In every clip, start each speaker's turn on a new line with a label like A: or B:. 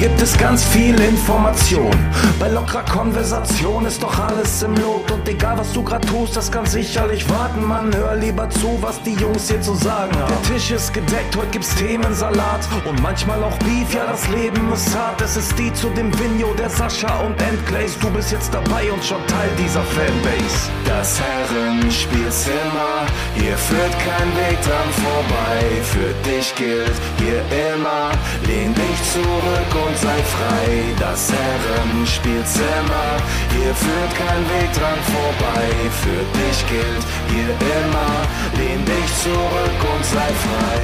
A: gibt es ganz viel Information. Bei lockerer Konversation ist doch alles im Lot. Und egal was du grad tust, das kann sicherlich warten. Man hör lieber zu, was die Jungs hier zu sagen haben. Der Tisch ist gedeckt, heute gibt's Themensalat. Und manchmal auch Beef, ja das Leben ist hart. Es ist die zu dem Vigno, der Sascha und Endglaze. Du bist jetzt dabei und schon Teil dieser Fanbase. Das Herrenspielzimmer, hier führt kein Weg dran vorbei. Für dich gilt hier immer, lehn dich zurück und sei frei. Das Herrenspielzimmer, hier führt kein Weg dran vorbei. Für dich gilt hier immer, lehn dich zurück und sei frei.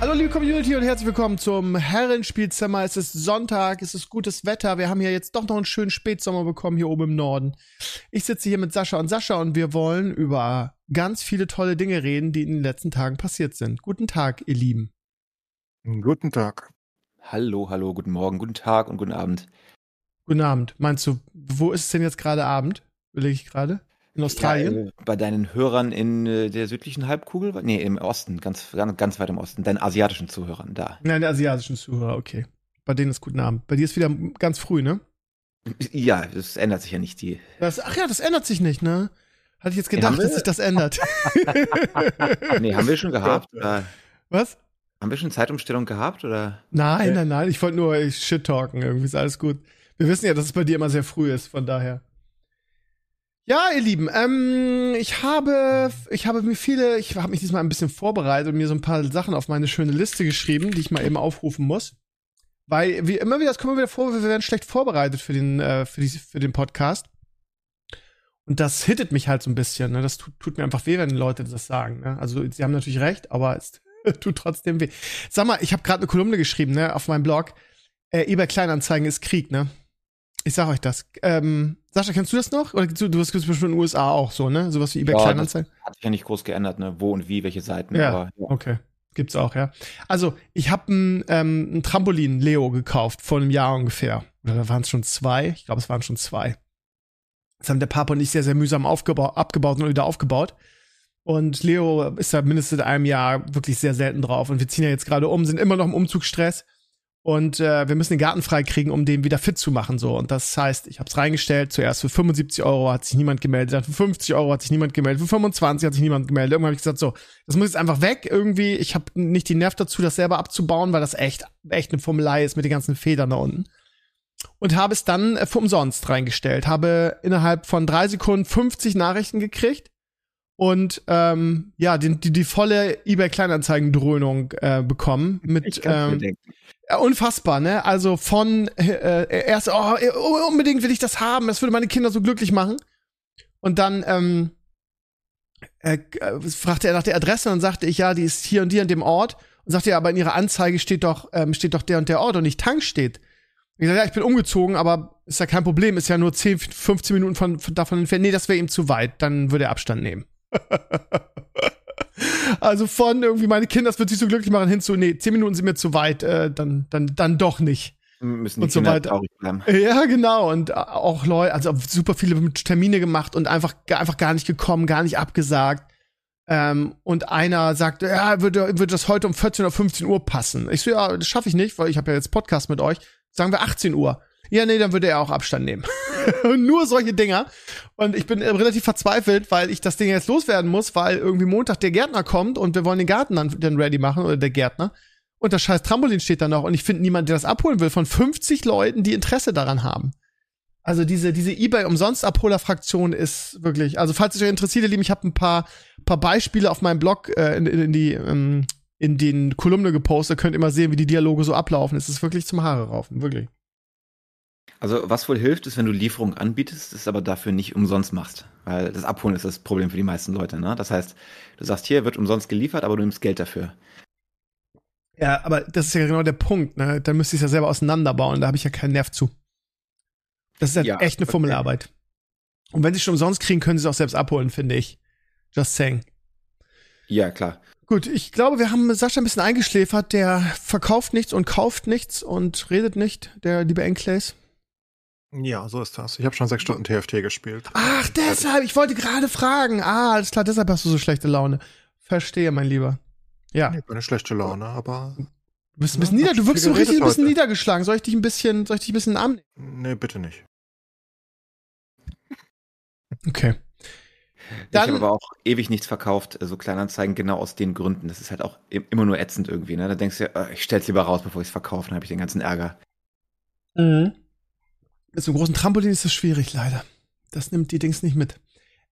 B: Hallo liebe Community und herzlich willkommen zum Herrenspielzimmer. Es ist Sonntag, es ist gutes Wetter. Wir haben ja jetzt doch noch einen schönen Spätsommer bekommen hier oben im Norden. Ich sitze hier mit Sascha und Sascha und wir wollen über ganz viele tolle Dinge reden, die in den letzten Tagen passiert sind. Guten Tag, ihr Lieben.
C: Guten Tag.
D: Hallo, hallo, guten Morgen, guten Tag und guten Abend.
B: Guten Abend. Meinst du, wo ist es denn jetzt gerade Abend? Überlege ich gerade. In Australien?
D: Ja, äh, bei deinen Hörern in äh, der südlichen Halbkugel? Nee, im Osten, ganz, ganz, ganz weit im Osten. Deinen asiatischen Zuhörern da.
B: Nein, der asiatischen Zuhörer, okay. Bei denen ist guten Abend. Bei dir ist wieder ganz früh, ne?
D: Ja, das ändert sich ja nicht. Die
B: das, ach ja, das ändert sich nicht, ne? Hatte ich jetzt gedacht, dass sich das ändert.
D: nee, haben wir schon gehabt? Oder?
B: Was?
D: Haben wir schon Zeitumstellung gehabt, oder?
B: Nein, nein, nein. Ich wollte nur shit-talken. Irgendwie ist alles gut. Wir wissen ja, dass es bei dir immer sehr früh ist, von daher. Ja, ihr Lieben, ähm, ich habe, ich habe mir viele, ich habe mich diesmal ein bisschen vorbereitet und mir so ein paar Sachen auf meine schöne Liste geschrieben, die ich mal eben aufrufen muss. Weil, wie immer wieder, das kommen wir wieder vor, wir werden schlecht vorbereitet für den, äh, für, die, für den Podcast. Und das hittet mich halt so ein bisschen, ne? Das tut, tut mir einfach weh, wenn Leute das sagen, ne? Also, sie haben natürlich recht, aber es tut trotzdem weh. Sag mal, ich habe gerade eine Kolumne geschrieben, ne, auf meinem Blog. Äh, eBay Kleinanzeigen ist Krieg, ne? Ich sag euch das. Ähm, Sascha, kennst du das noch? Oder du, du hast bestimmt in den USA auch so, ne? Sowas wie eBay
D: ja,
B: Kleinanzeigen?
D: Hat sich ja nicht groß geändert, ne? Wo und wie, welche Seiten.
B: Ja, aber, ja. okay. Gibt's auch, ja. Also, ich habe ein, ähm, ein Trampolin Leo gekauft, vor einem Jahr ungefähr. Oder da waren es schon zwei. Ich glaube, es waren schon zwei. Das haben der Papa und ich sehr, sehr mühsam abgebaut und wieder aufgebaut. Und Leo ist da mindestens in einem Jahr wirklich sehr selten drauf. Und wir ziehen ja jetzt gerade um, sind immer noch im Umzugsstress. Und äh, wir müssen den Garten freikriegen, um den wieder fit zu machen. so. Und das heißt, ich habe es reingestellt. Zuerst für 75 Euro hat sich niemand gemeldet. Dann für 50 Euro hat sich niemand gemeldet. Für 25 hat sich niemand gemeldet. Irgendwann habe ich gesagt, so, das muss jetzt einfach weg irgendwie. Ich habe nicht die Nerv dazu, das selber abzubauen, weil das echt, echt eine Formelei ist mit den ganzen Federn da unten. Und habe es dann äh, für umsonst reingestellt. Habe innerhalb von drei Sekunden 50 Nachrichten gekriegt und ähm, ja, die, die, die volle eBay Kleinanzeigen-Dröhnung äh, bekommen mit ähm, unfassbar, ne? Also von äh, erst oh, unbedingt will ich das haben, das würde meine Kinder so glücklich machen. Und dann ähm, äh, fragte er nach der Adresse und dann sagte ich, ja, die ist hier und hier an dem Ort. Und sagte er, aber in ihrer Anzeige steht doch, ähm, steht doch der und der Ort und nicht Tank steht. Ich sagte, ja, ich bin umgezogen, aber ist ja kein Problem, ist ja nur 10, 15 Minuten von, von davon entfernt. Nee, das wäre ihm zu weit, dann würde er Abstand nehmen. also von irgendwie meine Kinder, das wird sich so glücklich machen, hin zu, nee, 10 Minuten sind mir zu weit, äh, dann, dann, dann doch nicht.
D: Müssen die
B: und so
D: Kinder
B: weiter.
D: traurig bleiben.
B: Ja, genau. Und auch Leute, also super viele Termine gemacht und einfach, einfach gar nicht gekommen, gar nicht abgesagt. Ähm, und einer sagte, ja, würde, würde das heute um 14 oder 15 Uhr passen. Ich so, ja, das schaffe ich nicht, weil ich habe ja jetzt Podcast mit euch. Sagen wir 18 Uhr. Ja, nee, dann würde er auch Abstand nehmen. Nur solche Dinger. Und ich bin äh, relativ verzweifelt, weil ich das Ding jetzt loswerden muss, weil irgendwie Montag der Gärtner kommt und wir wollen den Garten dann, dann ready machen oder der Gärtner. Und das scheiß Trampolin steht da noch und ich finde niemanden, der das abholen will, von 50 Leuten, die Interesse daran haben. Also diese, diese eBay-Umsonst-Abholer-Fraktion ist wirklich, also falls es euch interessiert, ihr Lieben, ich habe ein paar, paar Beispiele auf meinem Blog äh, in, in, die, ähm, in den Kolumne gepostet, könnt ihr mal sehen, wie die Dialoge so ablaufen. Es ist wirklich zum Haare raufen, wirklich.
D: Also was wohl hilft, ist, wenn du Lieferung anbietest, es aber dafür nicht umsonst machst. Weil das Abholen ist das Problem für die meisten Leute. Ne? Das heißt, du sagst, hier wird umsonst geliefert, aber du nimmst Geld dafür.
B: Ja, aber das ist ja genau der Punkt. Ne? Da müsste ich es ja selber auseinanderbauen. Da habe ich ja keinen Nerv zu. Das ist halt ja, echt eine Fummelarbeit. Und wenn sie schon umsonst kriegen, können sie es auch selbst abholen, finde ich. Just saying.
D: Ja, klar.
B: Gut, ich glaube, wir haben Sascha ein bisschen eingeschläfert. Der verkauft nichts und kauft nichts und redet nicht, der liebe Enclays.
C: Ja, so ist das. Ich habe schon sechs Stunden TFT gespielt.
B: Ach, deshalb. Ich wollte gerade fragen. Ah, alles klar, deshalb hast du so schlechte Laune. Verstehe, mein Lieber. Ja.
C: Nee, keine schlechte Laune, aber
B: Du bist ein bisschen nieder, du wirkst so richtig ein bisschen niedergeschlagen. Soll ich dich ein bisschen, soll ich dich ein bisschen in den Arm
C: nehmen? Nee, bitte nicht.
B: Okay.
D: Dann, ich habe aber auch ewig nichts verkauft, so Kleinanzeigen, genau aus den Gründen. Das ist halt auch immer nur ätzend irgendwie. Ne? Da denkst du, ja, ich stell's lieber raus, bevor ich es verkaufe, dann habe ich den ganzen Ärger.
B: Mhm. Mit so einem großen Trampolin ist das schwierig, leider. Das nimmt die Dings nicht mit.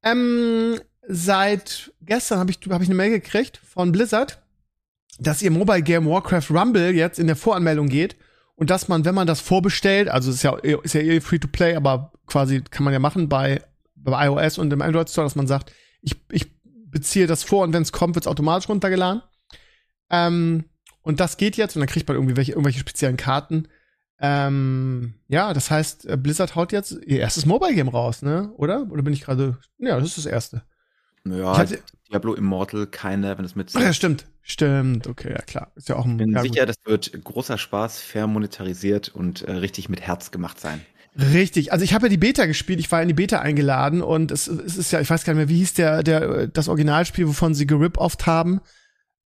B: Ähm, seit gestern habe ich, hab ich eine Mail gekriegt von Blizzard, dass ihr Mobile Game Warcraft Rumble jetzt in der Voranmeldung geht und dass man, wenn man das vorbestellt, also ist ja, ist ja eh free to play, aber quasi kann man ja machen bei, bei iOS und im Android Store, dass man sagt, ich, ich beziehe das vor und wenn es kommt, wird es automatisch runtergeladen. Ähm, und das geht jetzt und dann kriegt man irgendwie welche, irgendwelche speziellen Karten. Ähm, ja, das heißt, äh, Blizzard haut jetzt ihr erstes Mobile Game raus, ne? Oder? Oder bin ich gerade? Ja, das ist das erste.
D: Ja, hatte, Diablo Immortal, keine, wenn es mit.
B: Ach ja, stimmt. Stimmt, okay, ja klar. Ist ja auch ein.
D: Ich bin
B: ja,
D: sicher, gut. das wird großer Spaß, fair monetarisiert und äh, richtig mit Herz gemacht sein.
B: Richtig. Also ich habe ja die Beta gespielt, ich war in die Beta eingeladen und es, es ist ja, ich weiß gar nicht mehr, wie hieß der, der, das Originalspiel, wovon sie gerip-oft haben.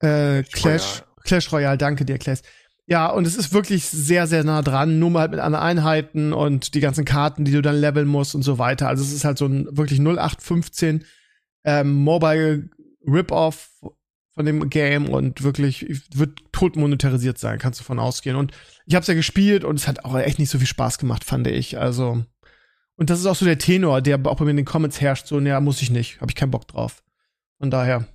B: Äh, Clash, Royale. Clash Royale, danke dir, Clash. Ja, und es ist wirklich sehr, sehr nah dran, nur mal halt mit anderen Einheiten und die ganzen Karten, die du dann leveln musst und so weiter. Also es ist halt so ein wirklich 0815 ähm, Mobile Rip-Off von dem Game und wirklich wird tot monetarisiert sein, kannst du von ausgehen. Und ich habe es ja gespielt und es hat auch echt nicht so viel Spaß gemacht, fand ich. Also und das ist auch so der Tenor, der auch bei mir in den Comments herrscht. So, naja, muss ich nicht, habe ich keinen Bock drauf. Von daher.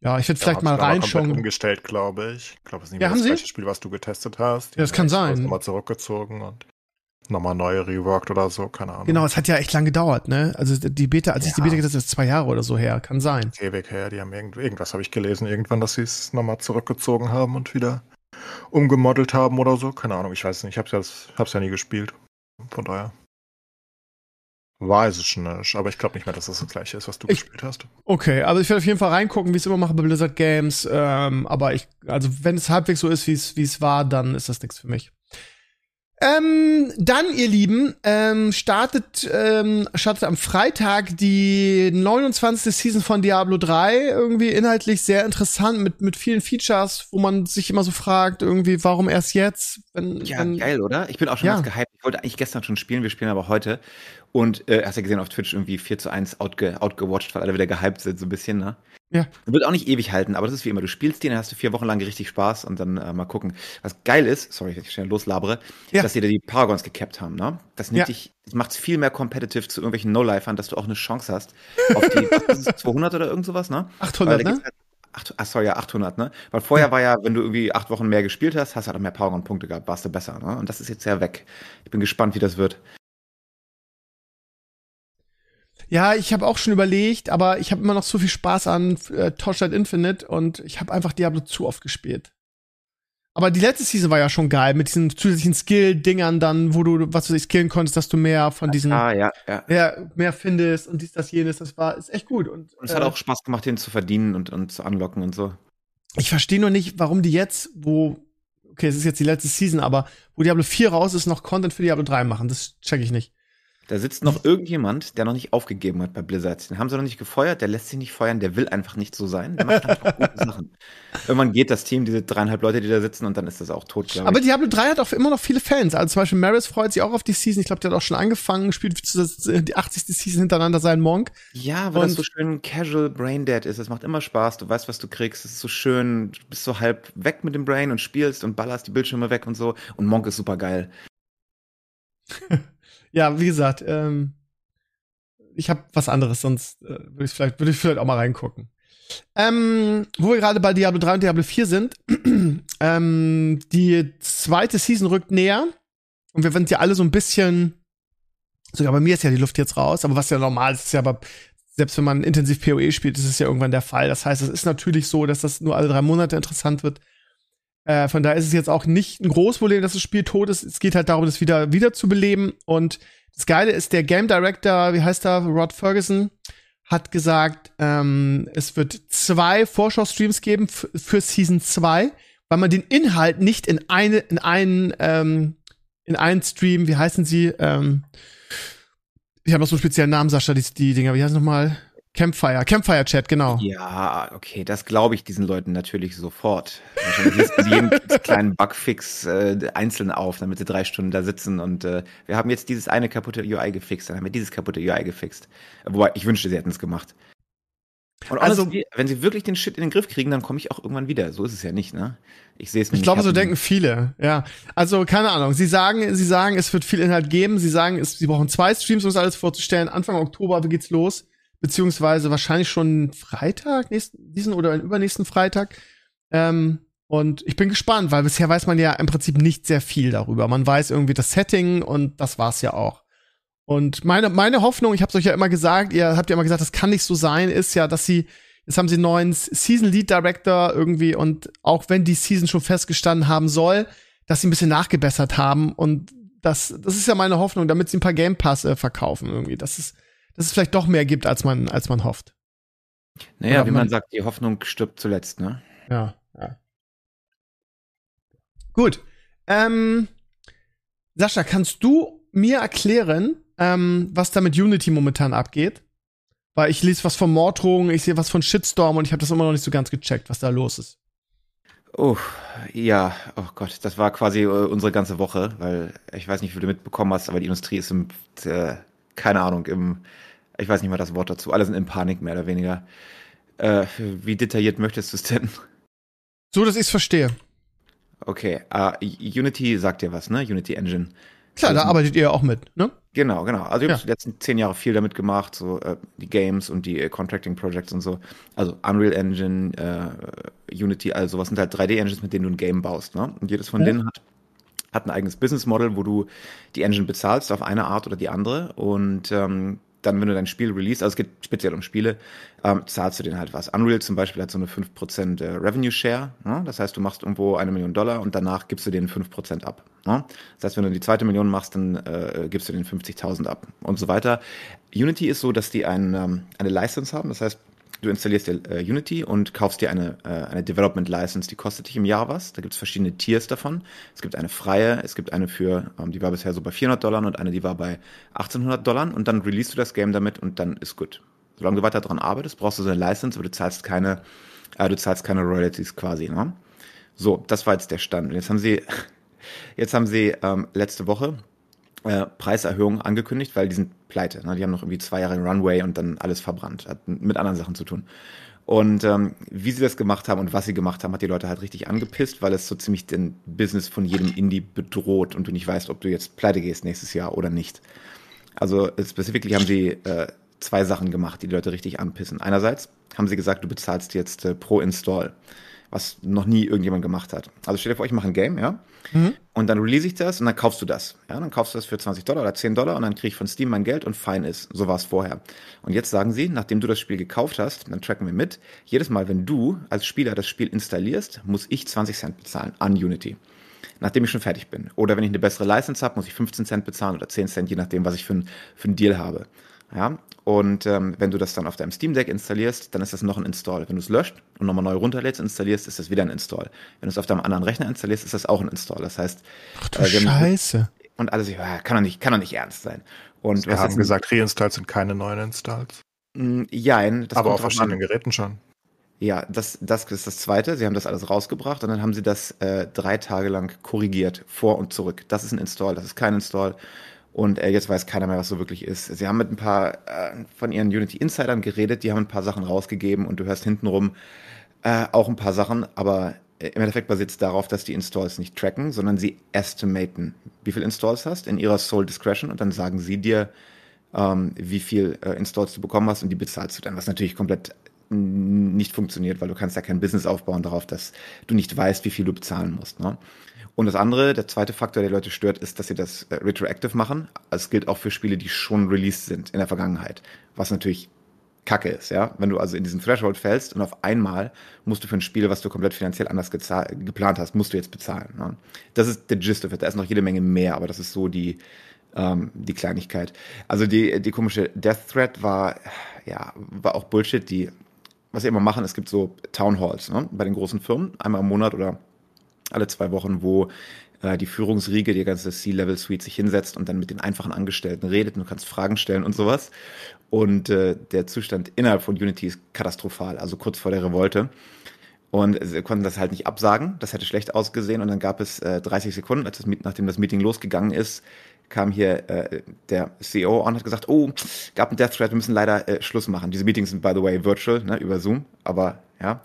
B: Ja, ich werde vielleicht mal reinschauen.
C: umgestellt, glaube ich. Ich glaube, es ist nicht
B: ja,
C: mehr das
B: gleiche
C: Spiel, was du getestet hast.
B: Ja, das kann sein.
C: Nochmal zurückgezogen und nochmal neu reworked oder so, keine Ahnung.
B: Genau, es hat ja echt lang gedauert, ne? Also die Beta, als ja. ich die Beta getestet habe, ist zwei Jahre oder so her, kann sein.
C: Ewig her, die haben irgend, irgendwas habe ich gelesen, irgendwann, dass sie es nochmal zurückgezogen haben und wieder umgemodelt haben oder so. Keine Ahnung, ich weiß nicht, ich hab's ja, hab's ja nie gespielt. Von daher. Weiß es nicht, aber ich glaube nicht mehr, dass das das gleiche ist, was du ich, gespielt hast.
B: Okay, also ich werde auf jeden Fall reingucken, wie ich es immer mache bei Blizzard Games. Ähm, aber ich, also wenn es halbwegs so ist, wie es war, dann ist das nichts für mich. Ähm, dann, ihr Lieben, ähm, startet, ähm, startet am Freitag die 29. Season von Diablo 3. Irgendwie inhaltlich sehr interessant mit, mit vielen Features, wo man sich immer so fragt, irgendwie, warum erst jetzt?
D: Wenn, ja, wenn, geil, oder? Ich bin auch schon ja. ganz gehypt. Ich wollte eigentlich gestern schon spielen, wir spielen aber heute. Und äh, hast ja gesehen auf Twitch irgendwie 4 zu 1 outge outgewatcht, weil alle wieder gehypt sind, so ein bisschen, ne?
B: Ja.
D: Wird auch nicht ewig halten, aber das ist wie immer. Du spielst den, dann hast du vier Wochen lang richtig Spaß und dann äh, mal gucken. Was geil ist, sorry, ich schnell loslabere, ja. dass sie da die Paragons gekappt haben, ne? Das nimmt ja. dich, das macht es viel mehr competitive zu irgendwelchen No-Lifern, dass du auch eine Chance hast auf die, was ist 200 oder irgend sowas, ne?
B: 800, ne?
D: Halt, ach, ach, sorry, ja, 800, ne? Weil vorher ja. war ja, wenn du irgendwie acht Wochen mehr gespielt hast, hast du halt mehr Paragon-Punkte gehabt, warst du besser, ne? Und das ist jetzt ja weg. Ich bin gespannt, wie das wird.
B: Ja, ich habe auch schon überlegt, aber ich habe immer noch so viel Spaß an äh, Torchlight Infinite und ich habe einfach Diablo zu oft gespielt. Aber die letzte Season war ja schon geil mit diesen zusätzlichen Skill-Dingern dann, wo du, was du dich skillen konntest, dass du mehr von diesen,
D: ah, ja, ja.
B: Mehr, mehr findest und dies, das, jenes. Das war, ist echt gut. Und,
D: und es äh, hat auch Spaß gemacht, den zu verdienen und, und zu anlocken und so.
B: Ich verstehe nur nicht, warum die jetzt, wo, okay, es ist jetzt die letzte Season, aber wo Diablo 4 raus ist, noch Content für Diablo 3 machen. Das check ich nicht.
D: Da sitzt noch irgendjemand, der noch nicht aufgegeben hat bei Blizzard. Den haben sie noch nicht gefeuert, der lässt sich nicht feuern, der will einfach nicht so sein. Der macht einfach gute Sachen. Irgendwann geht das Team, diese dreieinhalb Leute, die da sitzen, und dann ist das auch tot,
B: Aber ich. Diablo 3 hat auch immer noch viele Fans. Also zum Beispiel Maris freut sich auch auf die Season. Ich glaube, der hat auch schon angefangen, spielt die 80. Season hintereinander seinen Monk.
D: Ja, weil und das so schön casual Brain Dead ist. Es macht immer Spaß, du weißt, was du kriegst. Es ist so schön, du bist so halb weg mit dem Brain und spielst und ballerst die Bildschirme weg und so. Und Monk ist super geil.
B: ja, wie gesagt, ähm, ich habe was anderes, sonst äh, würde ich vielleicht würde ich vielleicht auch mal reingucken. Ähm, wo wir gerade bei Diablo 3 und Diablo 4 sind, ähm, die zweite Season rückt näher und wir sind ja alle so ein bisschen, sogar bei mir ist ja die Luft jetzt raus, aber was ja normal ist, ist ja aber selbst wenn man intensiv PoE spielt, ist es ja irgendwann der Fall. Das heißt, es ist natürlich so, dass das nur alle drei Monate interessant wird. Äh, von daher ist es jetzt auch nicht ein großes Problem, dass das Spiel tot ist. Es geht halt darum, das wieder, wieder zu beleben und das Geile ist, der Game Director, wie heißt er, Rod Ferguson, hat gesagt, ähm, es wird zwei Vorschau-Streams geben für Season 2, weil man den Inhalt nicht in eine, in einen, ähm, in einen Stream, wie heißen sie, ähm, ich habe noch so einen speziellen Namen, Sascha, die, die Dinger, wie heißen nochmal? Campfire, Campfire Chat, genau.
D: Ja, okay, das glaube ich diesen Leuten natürlich sofort. Wahrscheinlich jeden kleinen Bugfix äh, einzeln auf, damit sie drei Stunden da sitzen und äh, wir haben jetzt dieses eine kaputte UI gefixt, dann haben wir dieses kaputte UI gefixt. Wobei, ich wünschte, sie hätten es gemacht. Und also, honestly, wenn sie wirklich den Shit in den Griff kriegen, dann komme ich auch irgendwann wieder. So ist es ja nicht, ne? Ich sehe es mir
B: Ich glaube, so denken viele, ja. Also, keine Ahnung. Sie sagen, sie sagen, es wird viel Inhalt geben. Sie sagen, es, sie brauchen zwei Streams, um das alles vorzustellen. Anfang Oktober geht's los. Beziehungsweise wahrscheinlich schon Freitag, nächsten, diesen oder übernächsten Freitag. Ähm, und ich bin gespannt, weil bisher weiß man ja im Prinzip nicht sehr viel darüber. Man weiß irgendwie das Setting und das war's ja auch. Und meine, meine Hoffnung, ich habe euch ja immer gesagt, ihr habt ja immer gesagt, das kann nicht so sein, ist ja, dass sie, jetzt haben sie einen neuen Season Lead Director irgendwie und auch wenn die Season schon festgestanden haben soll, dass sie ein bisschen nachgebessert haben und das, das ist ja meine Hoffnung, damit sie ein paar Game Pass äh, verkaufen irgendwie, dass es, dass es vielleicht doch mehr gibt, als man, als man hofft.
D: Naja, Oder wie man, man sagt, die Hoffnung stirbt zuletzt, ne?
B: Ja, ja. Gut. Ähm, Sascha, kannst du mir erklären, ähm, was da mit Unity momentan abgeht. Weil ich lese was von Morddrohungen, ich sehe was von Shitstorm und ich habe das immer noch nicht so ganz gecheckt, was da los ist.
D: Oh, ja, oh Gott, das war quasi äh, unsere ganze Woche, weil ich weiß nicht, wie du mitbekommen hast, aber die Industrie ist im, äh, keine Ahnung, im, ich weiß nicht mal das Wort dazu, alle sind in Panik mehr oder weniger. Äh, wie detailliert möchtest du es denn?
B: So, dass ich es verstehe.
D: Okay, uh, Unity sagt dir was, ne? Unity Engine.
B: Klar, da arbeitet ihr ja auch mit, ne?
D: Genau, genau. Also ich habe ja. die letzten zehn Jahre viel damit gemacht, so äh, die Games und die äh, Contracting Projects und so. Also Unreal Engine, äh, Unity, also was sind halt 3D-Engines, mit denen du ein Game baust. Ne? Und jedes von ja. denen hat, hat ein eigenes Business Model, wo du die Engine bezahlst auf eine Art oder die andere. Und ähm, dann, wenn du dein Spiel release, also es geht speziell um Spiele, ähm, zahlst du denen halt was. Unreal zum Beispiel hat so eine 5% äh, Revenue Share. Ne? Das heißt, du machst irgendwo eine Million Dollar und danach gibst du denen 5% ab. Ne? Das heißt, wenn du die zweite Million machst, dann äh, gibst du denen 50.000 ab und so weiter. Unity ist so, dass die ein, ähm, eine License haben. Das heißt, Du installierst dir äh, Unity und kaufst dir eine, äh, eine Development License, die kostet dich im Jahr was. Da gibt es verschiedene Tiers davon. Es gibt eine freie, es gibt eine für, ähm, die war bisher so bei 400 Dollar und eine, die war bei 1800 Dollar und dann release du das Game damit und dann ist gut. Solange du weiter daran arbeitest, brauchst du so eine License, aber du zahlst keine, äh, du zahlst keine Royalties quasi. Ne? So, das war jetzt der Stand. Und jetzt haben sie, jetzt haben sie ähm, letzte Woche äh, Preiserhöhungen angekündigt, weil die sind pleite. Ne? Die haben noch irgendwie zwei Jahre Runway und dann alles verbrannt. Hat mit anderen Sachen zu tun. Und ähm, wie sie das gemacht haben und was sie gemacht haben, hat die Leute halt richtig angepisst, weil es so ziemlich den Business von jedem Indie bedroht und du nicht weißt, ob du jetzt pleite gehst nächstes Jahr oder nicht. Also specifically haben sie äh, zwei Sachen gemacht, die die Leute richtig anpissen. Einerseits haben sie gesagt, du bezahlst jetzt äh, pro Install was noch nie irgendjemand gemacht hat. Also stell dir vor, ich mache ein Game, ja, mhm. und dann release ich das und dann kaufst du das. Ja, dann kaufst du das für 20 Dollar oder 10 Dollar und dann kriege ich von Steam mein Geld und fein ist. So war es vorher. Und jetzt sagen sie, nachdem du das Spiel gekauft hast, dann tracken wir mit, jedes Mal, wenn du als Spieler das Spiel installierst, muss ich 20 Cent bezahlen an Unity nachdem ich schon fertig bin. Oder wenn ich eine bessere License habe, muss ich 15 Cent bezahlen oder 10 Cent, je nachdem, was ich für, ein, für einen Deal habe. Ja, und ähm, wenn du das dann auf deinem Steam Deck installierst, dann ist das noch ein Install. Wenn du es löscht und nochmal neu runterlädst, installierst, ist das wieder ein Install. Wenn du es auf deinem anderen Rechner installierst, ist das auch ein Install. Das heißt,
B: Ach du äh, Scheiße.
D: Und alles, ja, kann doch nicht, kann doch nicht ernst sein. Und
C: wir haben gesagt, Reinstalls sind keine neuen Installs.
D: Mm, ja,
C: das aber auf verschiedenen Geräten schon.
D: Ja, das, das ist das Zweite. Sie haben das alles rausgebracht und dann haben sie das äh, drei Tage lang korrigiert, vor und zurück. Das ist ein Install, das ist kein Install. Und äh, jetzt weiß keiner mehr, was so wirklich ist. Sie haben mit ein paar äh, von ihren Unity-Insidern geredet, die haben ein paar Sachen rausgegeben und du hörst hintenrum äh, auch ein paar Sachen, aber äh, im Endeffekt basiert es darauf, dass die Installs nicht tracken, sondern sie estimaten, wie viel Installs hast in ihrer Sole Discretion und dann sagen sie dir, ähm, wie viel äh, Installs du bekommen hast und die bezahlst du dann, was natürlich komplett nicht funktioniert, weil du kannst ja kein Business aufbauen darauf, dass du nicht weißt, wie viel du bezahlen musst. Ne? Und das andere, der zweite Faktor, der Leute stört, ist, dass sie das äh, retroactive machen. Es gilt auch für Spiele, die schon released sind in der Vergangenheit. Was natürlich Kacke ist, ja. Wenn du also in diesen Threshold fällst und auf einmal musst du für ein Spiel, was du komplett finanziell anders geplant hast, musst du jetzt bezahlen. Ne? Das ist der Gist of it. Da ist noch jede Menge mehr, aber das ist so die, ähm, die Kleinigkeit. Also die, die komische Death Threat war, ja, war auch Bullshit. Die, was sie immer machen, es gibt so Town Halls ne? bei den großen Firmen, einmal im Monat oder alle zwei Wochen, wo äh, die Führungsriege, die ganze C-Level-Suite sich hinsetzt und dann mit den einfachen Angestellten redet und du kannst Fragen stellen und sowas. Und äh, der Zustand innerhalb von Unity ist katastrophal, also kurz vor der Revolte. Und sie konnten das halt nicht absagen. Das hätte schlecht ausgesehen. Und dann gab es äh, 30 Sekunden, das, nachdem das Meeting losgegangen ist, kam hier äh, der CEO und hat gesagt, oh, gab einen Death Threat, wir müssen leider äh, Schluss machen. Diese Meetings sind, by the way, virtual, ne, über Zoom, aber ja.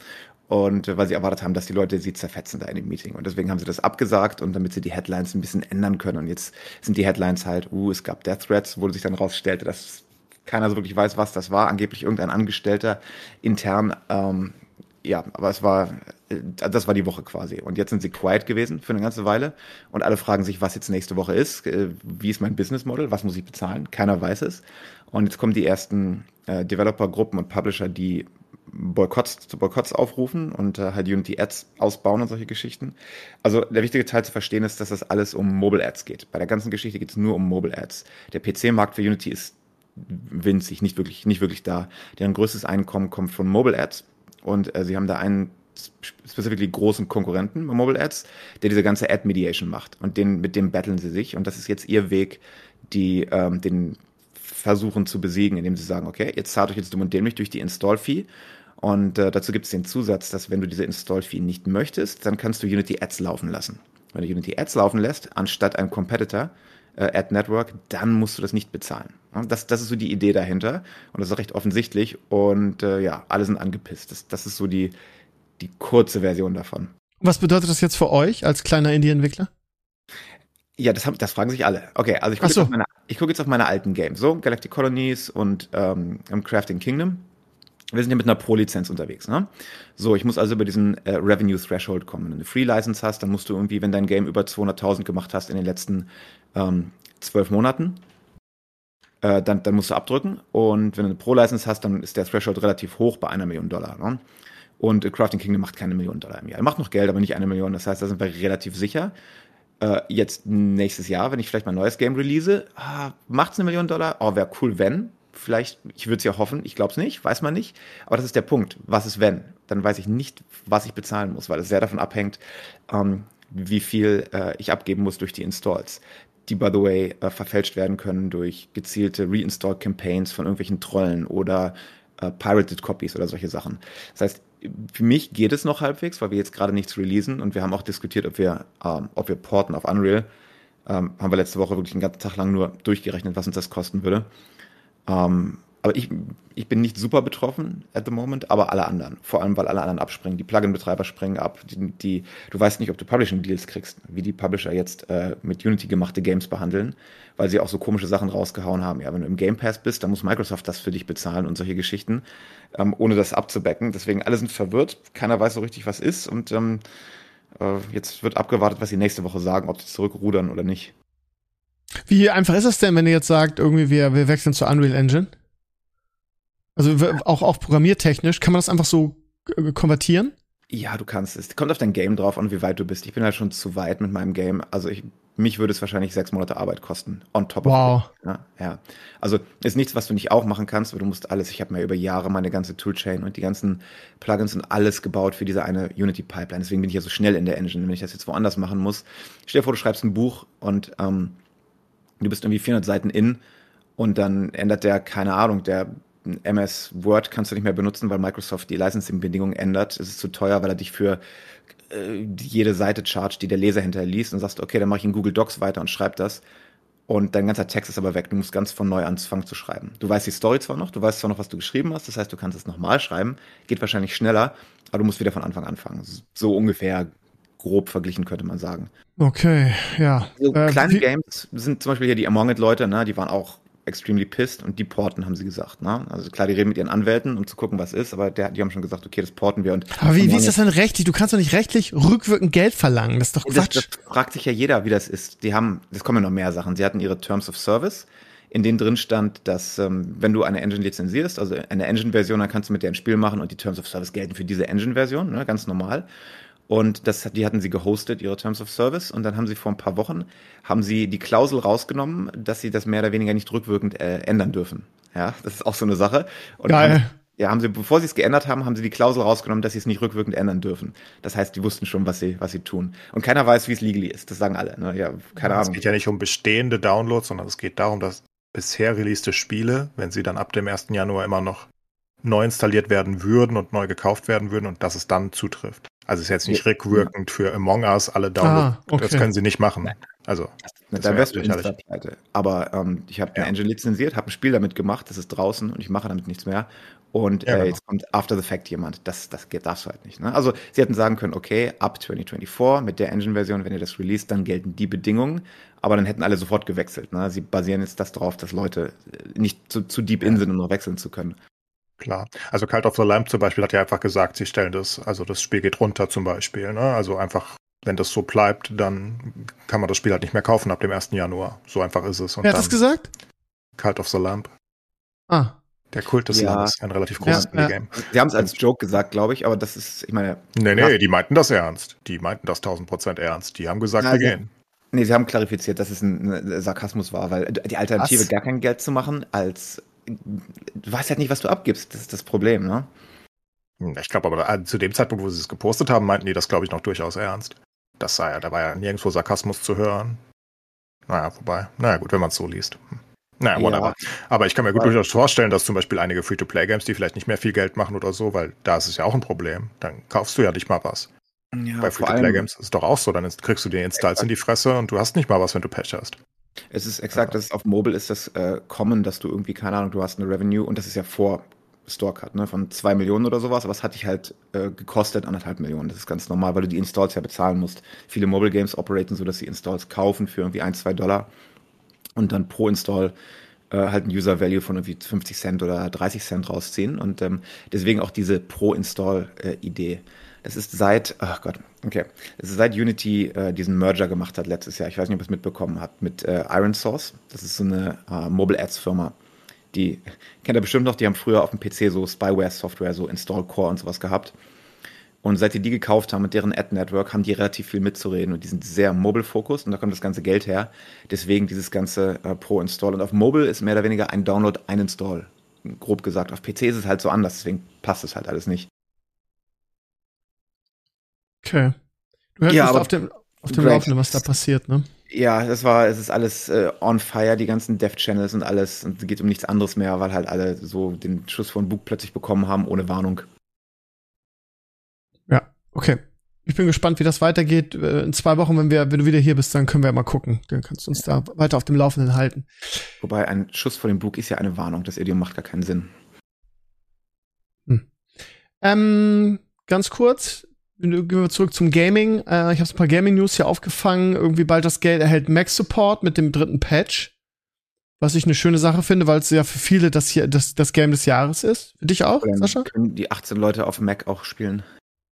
D: Und weil sie erwartet haben, dass die Leute sie zerfetzen da in dem Meeting. Und deswegen haben sie das abgesagt und damit sie die Headlines ein bisschen ändern können. Und jetzt sind die Headlines halt, uh, es gab Death Threats, wo sich dann rausstellte, dass keiner so wirklich weiß, was das war. Angeblich irgendein Angestellter intern ähm, ja, aber es war, äh, das war die Woche quasi. Und jetzt sind sie quiet gewesen für eine ganze Weile. Und alle fragen sich, was jetzt nächste Woche ist. Äh, wie ist mein Business Model? Was muss ich bezahlen? Keiner weiß es. Und jetzt kommen die ersten äh, Developer-Gruppen und Publisher, die Boykotts zu Boykotts aufrufen und äh, halt Unity Ads ausbauen und solche Geschichten. Also der wichtige Teil zu verstehen ist, dass das alles um Mobile Ads geht. Bei der ganzen Geschichte geht es nur um Mobile Ads. Der PC-Markt für Unity ist winzig, nicht wirklich, nicht wirklich da. Deren größtes Einkommen kommt von Mobile Ads und äh, sie haben da einen specifically großen Konkurrenten Mobile Ads, der diese ganze Ad Mediation macht. Und den, mit dem battlen sie sich. Und das ist jetzt ihr Weg, die ähm, den versuchen zu besiegen, indem sie sagen, okay, jetzt zahlt euch jetzt dumm und dämlich durch die Install-Fee. Und äh, dazu gibt es den Zusatz, dass wenn du diese Install-Fee nicht möchtest, dann kannst du Unity Ads laufen lassen. Wenn du Unity Ads laufen lässt, anstatt einem Competitor, äh, Ad Network, dann musst du das nicht bezahlen. Das, das ist so die Idee dahinter und das ist recht offensichtlich und äh, ja, alle sind angepisst. Das, das ist so die, die kurze Version davon.
B: Was bedeutet das jetzt für euch als kleiner Indie-Entwickler?
D: Ja, das, haben, das fragen sich alle. Okay, also ich gucke so. jetzt, guck jetzt, auf meine alten Games, so Galactic Colonies und ähm, Crafting Kingdom. Wir sind ja mit einer Pro-Lizenz unterwegs. Ne? So, ich muss also über diesen äh, Revenue Threshold kommen. Wenn du eine Free-License hast, dann musst du irgendwie, wenn dein Game über 200.000 gemacht hast in den letzten ähm, zwölf Monaten, äh, dann, dann musst du abdrücken. Und wenn du eine Pro-License hast, dann ist der Threshold relativ hoch bei einer Million Dollar. Ne? Und Crafting Kingdom macht keine Million Dollar im Jahr. Er macht noch Geld, aber nicht eine Million. Das heißt, da sind wir relativ sicher. Äh, jetzt nächstes Jahr, wenn ich vielleicht mein neues Game release, ah, macht es eine Million Dollar? Oh, wäre cool, wenn. Vielleicht, ich würde es ja hoffen, ich glaube es nicht, weiß man nicht. Aber das ist der Punkt. Was ist wenn? Dann weiß ich nicht, was ich bezahlen muss, weil es sehr davon abhängt, ähm, wie viel äh, ich abgeben muss durch die Installs die, by the way, äh, verfälscht werden können durch gezielte Reinstall-Campaigns von irgendwelchen Trollen oder äh, Pirated Copies oder solche Sachen. Das heißt, für mich geht es noch halbwegs, weil wir jetzt gerade nichts releasen und wir haben auch diskutiert, ob wir, ähm, ob wir porten auf Unreal. Ähm, haben wir letzte Woche wirklich einen ganzen Tag lang nur durchgerechnet, was uns das kosten würde. Ähm, aber ich, ich bin nicht super betroffen at the moment, aber alle anderen. Vor allem, weil alle anderen abspringen. Die Plugin-Betreiber springen ab. Die, die, du weißt nicht, ob du Publishing-Deals kriegst, wie die Publisher jetzt äh, mit Unity gemachte Games behandeln, weil sie auch so komische Sachen rausgehauen haben. Ja, wenn du im Game Pass bist, dann muss Microsoft das für dich bezahlen und solche Geschichten, ähm, ohne das abzubecken. Deswegen alle sind verwirrt. Keiner weiß so richtig, was ist. Und ähm, äh, jetzt wird abgewartet, was sie nächste Woche sagen, ob sie zurückrudern oder nicht.
B: Wie einfach ist es denn, wenn ihr jetzt sagt, irgendwie wir, wir wechseln zur Unreal Engine? Also auch, auch programmiertechnisch, kann man das einfach so konvertieren?
D: Ja, du kannst es. Kommt auf dein Game drauf und wie weit du bist. Ich bin halt schon zu weit mit meinem Game. Also ich, mich würde es wahrscheinlich sechs Monate Arbeit kosten. On top
B: wow. of
D: Ja, ja. Also ist nichts, was du nicht auch machen kannst, aber du musst alles. Ich habe mir über Jahre meine ganze Toolchain und die ganzen Plugins und alles gebaut für diese eine Unity-Pipeline. Deswegen bin ich ja so schnell in der Engine. Wenn ich das jetzt woanders machen muss, stell dir vor, du schreibst ein Buch und ähm, du bist irgendwie 400 Seiten in und dann ändert der, keine Ahnung, der MS Word kannst du nicht mehr benutzen, weil Microsoft die Licensing-Bedingungen ändert. Es ist zu teuer, weil er dich für äh, jede Seite chargt, die der Leser hinterliest und sagst, okay, dann mache ich in Google Docs weiter und schreib das. Und dein ganzer Text ist aber weg. Du musst ganz von neu anfangen zu schreiben. Du weißt die Story zwar noch, du weißt zwar noch, was du geschrieben hast, das heißt, du kannst es nochmal schreiben. Geht wahrscheinlich schneller, aber du musst wieder von Anfang anfangen. So ungefähr grob verglichen, könnte man sagen.
B: Okay, ja.
D: So äh, kleine Games sind zum Beispiel hier die Among It-Leute, ne, die waren auch extremely pissed und die porten, haben sie gesagt. Ne? Also klar, die reden mit ihren Anwälten, um zu gucken, was ist, aber der, die haben schon gesagt, okay, das porten wir. Und
B: aber wie, wie ist das denn rechtlich? Du kannst doch nicht rechtlich rückwirkend Geld verlangen. Das ist doch Quatsch.
D: Das, das fragt sich ja jeder, wie das ist. Die haben, es kommen ja noch mehr Sachen. Sie hatten ihre Terms of Service, in denen drin stand, dass ähm, wenn du eine Engine lizenzierst, also eine Engine-Version, dann kannst du mit der ein Spiel machen und die Terms of Service gelten für diese Engine-Version, ne, ganz normal. Und das, die hatten sie gehostet, ihre Terms of Service. Und dann haben sie vor ein paar Wochen, haben sie die Klausel rausgenommen, dass sie das mehr oder weniger nicht rückwirkend äh, ändern dürfen. Ja, das ist auch so eine Sache. Und
B: Geil.
D: Haben, Ja, haben sie, bevor sie es geändert haben, haben sie die Klausel rausgenommen, dass sie es nicht rückwirkend ändern dürfen. Das heißt, die wussten schon, was sie, was sie tun. Und keiner weiß, wie es legally ist. Das sagen alle. Ne? Ja, keine Ahnung.
C: Es geht ja nicht um bestehende Downloads, sondern es geht darum, dass bisher releaste Spiele, wenn sie dann ab dem 1. Januar immer noch neu installiert werden würden und neu gekauft werden würden und dass es dann zutrifft. Also es ist jetzt nicht rückwirkend für Among Us alle Downloads. Ah, okay. Das können sie nicht machen. Also
D: das da wärst du Insta-Pleite. Aber ähm, ich habe ja. eine Engine lizenziert, habe ein Spiel damit gemacht, das ist draußen und ich mache damit nichts mehr. Und ja, äh, genau. jetzt kommt After the Fact jemand. Das, das geht, darfst du halt nicht. Ne? Also sie hätten sagen können, okay, ab 2024 mit der Engine-Version, wenn ihr das released, dann gelten die Bedingungen. Aber dann hätten alle sofort gewechselt. Ne? Sie basieren jetzt das darauf, dass Leute äh, nicht zu, zu deep in sind, um noch wechseln zu können.
C: Klar. Also Cult of the Lamp zum Beispiel hat ja einfach gesagt, sie stellen das, also das Spiel geht runter zum Beispiel. Ne? Also einfach, wenn das so bleibt, dann kann man das Spiel halt nicht mehr kaufen ab dem 1. Januar. So einfach ist es.
B: Und Wer hat das gesagt?
C: Cult of the Lamp.
B: Ah.
C: Der Kult des ja. Landes, ein relativ großes ja,
D: Minigame. Ja. Sie haben es als Joke gesagt, glaube ich, aber das ist, ich meine.
C: Nee, nee, die meinten das ernst. Die meinten das 1000 Prozent ernst. Die haben gesagt, wir sie, gehen.
D: Nee, sie haben klarifiziert, dass es ein, ein Sarkasmus war, weil die Alternative, was? gar kein Geld zu machen, als du weißt halt nicht, was du abgibst. Das ist das Problem, ne?
C: Hm, ich glaube aber, äh, zu dem Zeitpunkt, wo sie es gepostet haben, meinten die das, glaube ich, noch durchaus ernst. Das sei ja, da war ja nirgendwo Sarkasmus zu hören. Naja, wobei, naja, gut, wenn man es so liest. Hm. Naja, whatever. Ja. Aber ich kann mir gut durchaus vorstellen, dass zum Beispiel einige Free-to-Play-Games, die vielleicht nicht mehr viel Geld machen oder so, weil da ist es ja auch ein Problem. Dann kaufst du ja nicht mal was. Ja, Bei Free-to-Play-Games ist es doch auch so, dann kriegst du dir Installs in die Fresse und du hast nicht mal was, wenn du Pech hast.
D: Es ist exakt, ja. das ist auf Mobile ist das äh, Common, dass du irgendwie, keine Ahnung, du hast eine Revenue und das ist ja vor Store Cut, ne, von zwei Millionen oder sowas, aber es hat dich halt äh, gekostet anderthalb Millionen. Das ist ganz normal, weil du die Installs ja bezahlen musst. Viele Mobile Games operaten so, dass sie Installs kaufen für irgendwie ein, zwei Dollar und dann pro Install äh, halt ein User Value von irgendwie 50 Cent oder 30 Cent rausziehen und ähm, deswegen auch diese pro Install äh, Idee. Es ist seit, ach Gott, okay, es ist seit Unity äh, diesen Merger gemacht hat letztes Jahr. Ich weiß nicht, ob ihr es mitbekommen habt mit äh, Iron Source. Das ist so eine äh, Mobile Ads Firma. Die kennt ihr bestimmt noch. Die haben früher auf dem PC so Spyware Software, so Install Core und sowas gehabt. Und seit die die gekauft haben mit deren Ad-Network, haben die relativ viel mitzureden und die sind sehr mobile-focused und da kommt das ganze Geld her. Deswegen dieses ganze äh, Pro-Install. Und auf Mobile ist mehr oder weniger ein Download, ein Install. Grob gesagt. Auf PC ist es halt so anders, deswegen passt es halt alles nicht.
B: Okay. Du hältst ja, auf dem, auf dem Laufenden, was da passiert, ne?
D: Ja, das war, es ist alles äh, on fire, die ganzen Dev-Channels und alles. Und es geht um nichts anderes mehr, weil halt alle so den Schuss von Bug plötzlich bekommen haben, ohne Warnung.
B: Ja, okay. Ich bin gespannt, wie das weitergeht. Äh, in zwei Wochen, wenn wir, wenn du wieder hier bist, dann können wir ja mal gucken. Dann kannst du uns ja. da weiter auf dem Laufenden halten.
D: Wobei ein Schuss vor dem Bug ist ja eine Warnung. Das Idiom macht gar keinen Sinn.
B: Hm. Ähm, ganz kurz, zurück zum Gaming. Äh, ich habe ein paar Gaming-News hier aufgefangen. Irgendwie bald das Geld erhält Mac-Support mit dem dritten Patch. Was ich eine schöne Sache finde, weil es ja für viele das hier das, das Game des Jahres ist. Für dich auch,
D: Dann Sascha? Können die 18 Leute auf Mac auch spielen.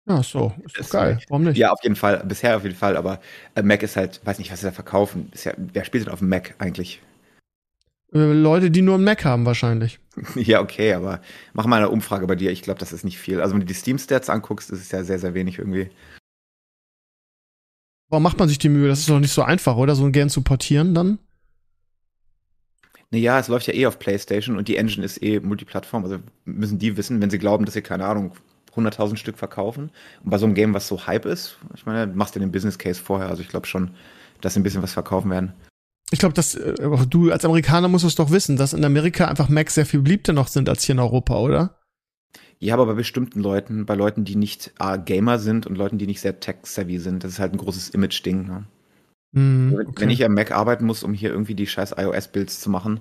B: Ja, so. Ist doch geil. Warum nicht?
D: Ja, auf jeden Fall. Bisher auf jeden Fall. Aber äh, Mac ist halt, weiß nicht, was sie da verkaufen. Bisher, wer spielt denn auf dem Mac eigentlich?
B: Äh, Leute, die nur einen Mac haben wahrscheinlich.
D: Ja, okay, aber mach mal eine Umfrage bei dir. Ich glaube, das ist nicht viel. Also wenn du die Steam-Stats anguckst, ist es ja sehr, sehr wenig irgendwie.
B: Warum macht man sich die Mühe? Das ist doch nicht so einfach, oder? So ein Game zu portieren dann?
D: Naja, es läuft ja eh auf PlayStation und die Engine ist eh Multiplattform. Also müssen die wissen, wenn sie glauben, dass sie, keine Ahnung, 100.000 Stück verkaufen. Und bei so einem Game, was so Hype ist, ich meine, machst du den Business Case vorher. Also ich glaube schon, dass sie ein bisschen was verkaufen werden.
B: Ich glaube, dass äh, du als Amerikaner musst es doch wissen, dass in Amerika einfach Macs sehr viel beliebter noch sind als hier in Europa, oder?
D: Ja, aber bei bestimmten Leuten, bei Leuten, die nicht äh, Gamer sind und Leuten, die nicht sehr tech-savvy sind, das ist halt ein großes Image-Ding. Ne? Mm, okay. Wenn ich am Mac arbeiten muss, um hier irgendwie die scheiß iOS-Builds zu machen,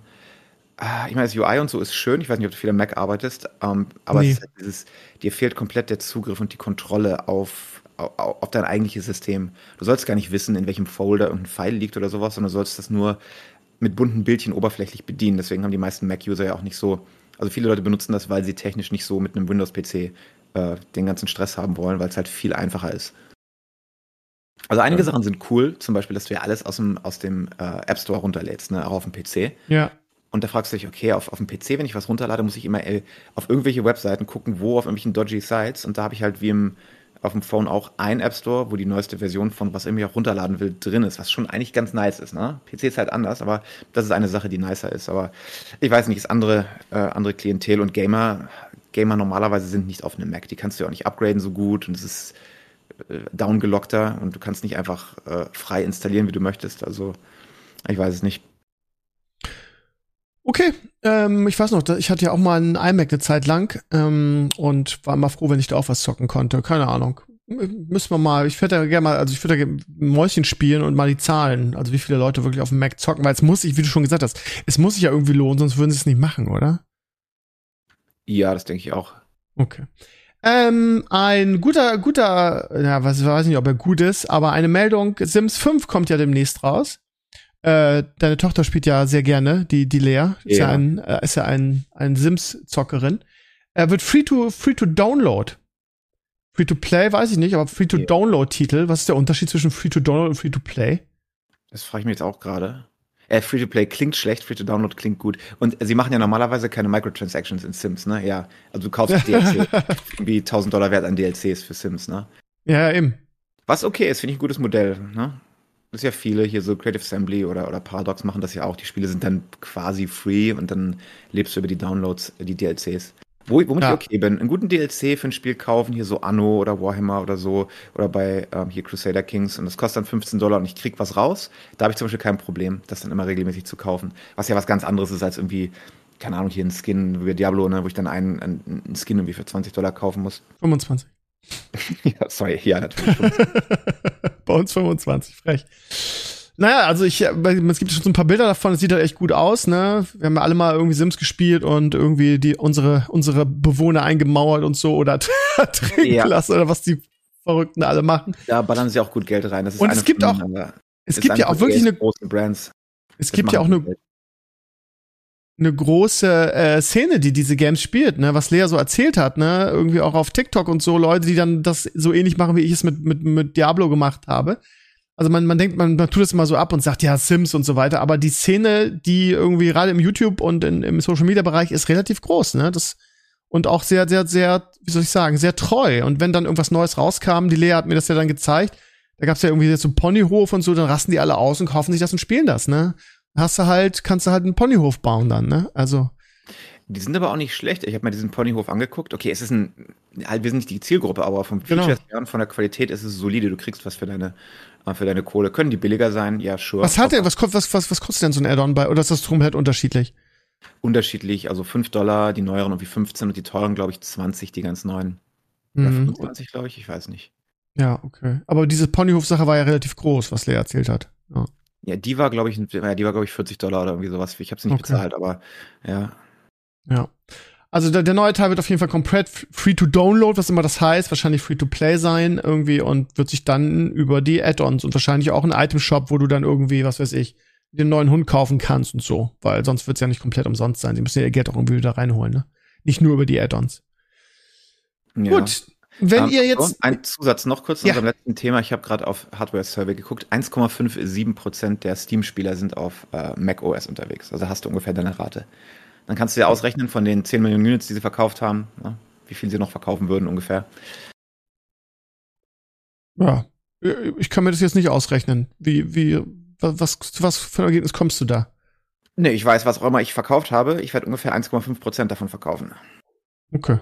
D: äh, ich meine, das UI und so ist schön. Ich weiß nicht, ob du viel am Mac arbeitest, ähm, aber nee. halt dieses, dir fehlt komplett der Zugriff und die Kontrolle auf auf dein eigentliches System. Du sollst gar nicht wissen, in welchem Folder irgendein File liegt oder sowas, sondern du sollst das nur mit bunten Bildchen oberflächlich bedienen. Deswegen haben die meisten Mac-User ja auch nicht so, also viele Leute benutzen das, weil sie technisch nicht so mit einem Windows-PC äh, den ganzen Stress haben wollen, weil es halt viel einfacher ist. Also einige ja. Sachen sind cool, zum Beispiel, dass du ja alles aus dem, aus dem äh, App Store runterlädst, ne, auch auf dem PC.
B: Ja.
D: Und da fragst du dich, okay, auf, auf dem PC, wenn ich was runterlade, muss ich immer äh, auf irgendwelche Webseiten gucken, wo auf irgendwelchen dodgy Sites. Und da habe ich halt wie im auf dem Phone auch ein App Store, wo die neueste Version von was irgendwie auch runterladen will, drin ist, was schon eigentlich ganz nice ist. Ne? PC ist halt anders, aber das ist eine Sache, die nicer ist. Aber ich weiß nicht, ist andere, äh, andere Klientel und Gamer Gamer normalerweise sind nicht auf einem Mac. Die kannst du ja auch nicht upgraden so gut und es ist äh, downgelockter und du kannst nicht einfach äh, frei installieren, wie du möchtest. Also, ich weiß es nicht.
B: Okay, ähm, ich weiß noch, ich hatte ja auch mal einen iMac eine Zeit lang ähm, und war immer froh, wenn ich da auch was zocken konnte. Keine Ahnung. Müssen wir mal, ich würde ja gerne mal, also ich würde ja Mäuschen spielen und mal die Zahlen, also wie viele Leute wirklich auf dem Mac zocken, weil es muss sich, wie du schon gesagt hast, es muss sich ja irgendwie lohnen, sonst würden sie es nicht machen, oder?
D: Ja, das denke ich auch.
B: Okay. Ähm, ein guter, guter, ja, was, weiß nicht, ob er gut ist, aber eine Meldung, Sims 5 kommt ja demnächst raus. Äh, deine Tochter spielt ja sehr gerne, die, die Lea. Ist ja, ja ein, äh, ist ja ein, ein Sims-Zockerin. Er wird free to, free to download. Free to play weiß ich nicht, aber free to download Titel. Was ist der Unterschied zwischen free to download und free to play?
D: Das frage ich mich jetzt auch gerade. Äh, free to play klingt schlecht, free to download klingt gut. Und sie machen ja normalerweise keine Microtransactions in Sims, ne? Ja. Also du kaufst DLC, wie 1000 Dollar wert an DLCs für Sims, ne?
B: Ja, eben.
D: Was okay ist, finde ich ein gutes Modell, ne? Das ist ja viele hier so Creative Assembly oder, oder Paradox machen das ja auch. Die Spiele sind dann quasi free und dann lebst du über die Downloads, die DLCs. Wo, womit ja. ich okay bin, einen guten DLC für ein Spiel kaufen, hier so Anno oder Warhammer oder so, oder bei ähm, hier Crusader Kings und das kostet dann 15 Dollar und ich krieg was raus, da habe ich zum Beispiel kein Problem, das dann immer regelmäßig zu kaufen. Was ja was ganz anderes ist als irgendwie, keine Ahnung, hier ein Skin wie Diablo, ne, wo ich dann einen, einen Skin irgendwie für 20 Dollar kaufen muss.
B: 25.
D: ja, sorry, ja, natürlich.
B: bei uns 25, frech. Naja, also ich, es gibt schon so ein paar Bilder davon, es sieht halt echt gut aus, ne? Wir haben ja alle mal irgendwie Sims gespielt und irgendwie die, unsere, unsere Bewohner eingemauert und so oder trinken ja. lassen oder was die Verrückten alle machen.
D: Da ballern sie auch gut Geld rein.
B: und es gibt auch, es gibt ja auch wirklich eine,
D: große Brands.
B: Es gibt ja auch eine, eine große äh, Szene, die diese Games spielt, ne, was Lea so erzählt hat, ne, irgendwie auch auf TikTok und so Leute, die dann das so ähnlich machen, wie ich es mit mit mit Diablo gemacht habe. Also man, man denkt, man, man tut es immer so ab und sagt, ja, Sims und so weiter, aber die Szene, die irgendwie gerade im YouTube und in, im Social Media Bereich ist relativ groß, ne? Das, und auch sehr, sehr, sehr, wie soll ich sagen, sehr treu. Und wenn dann irgendwas Neues rauskam, die Lea hat mir das ja dann gezeigt, da gab's ja irgendwie so Ponyhof und so, dann rasten die alle aus und kaufen sich das und spielen das, ne? Hast du halt, kannst du halt einen Ponyhof bauen dann, ne? Also.
D: Die sind aber auch nicht schlecht. Ich habe mir diesen Ponyhof angeguckt. Okay, es ist ein, halt, wir sind nicht die Zielgruppe, aber vom genau. Features genau. und von der Qualität ist es solide. Du kriegst was für deine, äh, für deine Kohle. Können die billiger sein? Ja, sure.
B: Was hat der, was, was, was, was kostet denn so ein Add-on bei, oder ist das drum halt unterschiedlich?
D: Unterschiedlich, also 5 Dollar, die neueren irgendwie 15 und die teuren, glaube ich, 20, die ganz neuen. Mhm. Oder 25, glaube ich, ich weiß nicht.
B: Ja, okay. Aber diese Ponyhof-Sache war ja relativ groß, was Lea erzählt hat. Ja,
D: ja die war, glaube ich, die war, glaube ich, 40 Dollar oder irgendwie sowas. Ich habe sie nicht okay. bezahlt, aber ja.
B: Ja. Also der, der, neue Teil wird auf jeden Fall komplett free to download, was immer das heißt, wahrscheinlich free to play sein irgendwie und wird sich dann über die Add-ons und wahrscheinlich auch ein Item Shop, wo du dann irgendwie, was weiß ich, den neuen Hund kaufen kannst und so, weil sonst wird es ja nicht komplett umsonst sein. Sie müssen ja ihr Geld auch irgendwie wieder reinholen, ne? Nicht nur über die Add-ons.
D: Ja. Gut, wenn ähm, ihr jetzt. Ein Zusatz noch kurz zu ja. unserem letzten Thema. Ich habe gerade auf Hardware Survey geguckt. 1,57% der Steam-Spieler sind auf äh, Mac OS unterwegs. Also hast du ungefähr deine Rate. Dann kannst du dir ausrechnen von den 10 Millionen Units, die sie verkauft haben, ne, wie viel sie noch verkaufen würden ungefähr.
B: Ja, ich kann mir das jetzt nicht ausrechnen. Wie, wie, was, was für ein Ergebnis kommst du da?
D: Nee, ich weiß, was auch immer ich verkauft habe. Ich werde ungefähr 1,5% davon verkaufen.
B: Okay.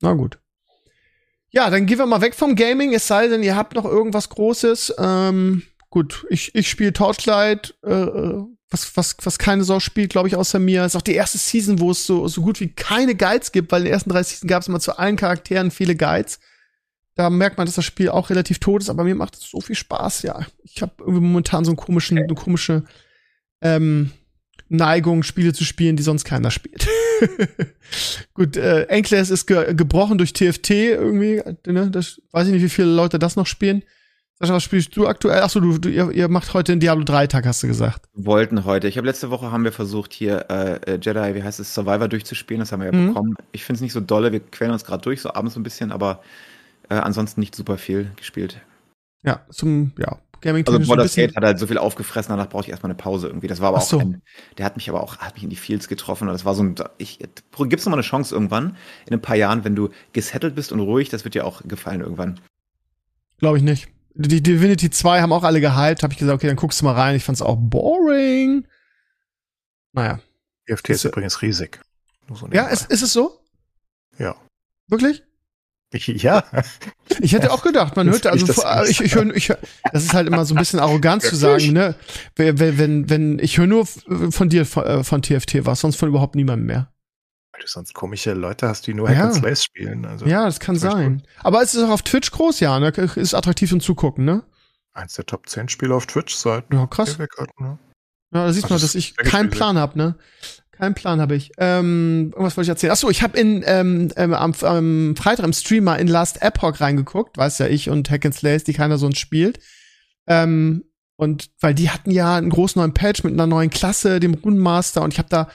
B: Na gut. Ja, dann gehen wir mal weg vom Gaming, es sei denn, ihr habt noch irgendwas Großes. Ähm, gut, ich, ich spiele Torchlight, äh, äh was, was, was keine Sau spielt, glaube ich, außer mir. ist auch die erste Season, wo es so, so gut wie keine Guides gibt, weil in den ersten drei Season gab es immer zu allen Charakteren viele Guides. Da merkt man, dass das Spiel auch relativ tot ist, aber mir macht es so viel Spaß, ja. Ich habe irgendwie momentan so einen komischen, eine komische ähm, Neigung, Spiele zu spielen, die sonst keiner spielt. Gut, äh, Enclaves ist ge gebrochen durch TFT irgendwie. Ne? Das, weiß ich nicht, wie viele Leute das noch spielen. Sascha, was spielst du aktuell? Achso, du, du ihr, ihr, macht heute den Diablo 3 Tag, hast du gesagt.
D: Wollten heute. Ich habe letzte Woche haben wir versucht hier äh, äh, Jedi, wie heißt es, Survivor durchzuspielen. Das haben wir ja mhm. bekommen. Ich finde es nicht so dolle. Wir quälen uns gerade durch, so abends ein bisschen, aber äh, ansonsten nicht super viel gespielt.
B: Ja, zum ja
D: Gaming also Baldur's Gate hat halt so viel aufgefressen, danach brauche ich erstmal eine Pause irgendwie. Das war aber so. auch ein, der hat mich aber auch, hat mich in die Fields getroffen und das war so ein, ich, gibt's noch mal eine Chance irgendwann, in ein paar Jahren, wenn du gesettelt bist und ruhig, das wird dir auch gefallen irgendwann.
B: Glaube ich nicht. Die Divinity 2 haben auch alle gehypt, habe ich gesagt, okay, dann guckst du mal rein. Ich fand's auch boring. Naja.
C: EFT ist, ist übrigens riesig.
B: So ja, ist, ist es so?
C: Ja.
B: Wirklich?
C: Ich, ja.
B: Ich hätte auch gedacht, man hört also das, ich, ich, höre, ich, das ist halt immer so ein bisschen arrogant zu sagen, ne? Wenn, wenn, wenn ich höre nur von dir von, äh, von TFT was, sonst von überhaupt niemandem mehr.
C: Weil du sonst komische Leute hast, die nur Hack ja. and Slays spielen. Also,
B: ja, das kann sein. Gut. Aber es ist auch auf Twitch groß, ja, ne? Ist attraktiv zum Zugucken, ne?
C: Eins der Top 10 Spiele auf Twitch seit.
B: Ja, krass. Ne? Ja, da sieht man, dass ich keinen Plan habe, ne? Keinen Plan habe ich. Ähm, was wollte ich erzählen? Achso, ich habe in ähm, ähm, am, am Freitag im Stream mal in Last Epoch reingeguckt, weiß ja ich und Hack and Slays, die keiner sonst spielt. Ähm, und weil die hatten ja einen großen neuen Patch mit einer neuen Klasse, dem Runenmaster, und ich habe da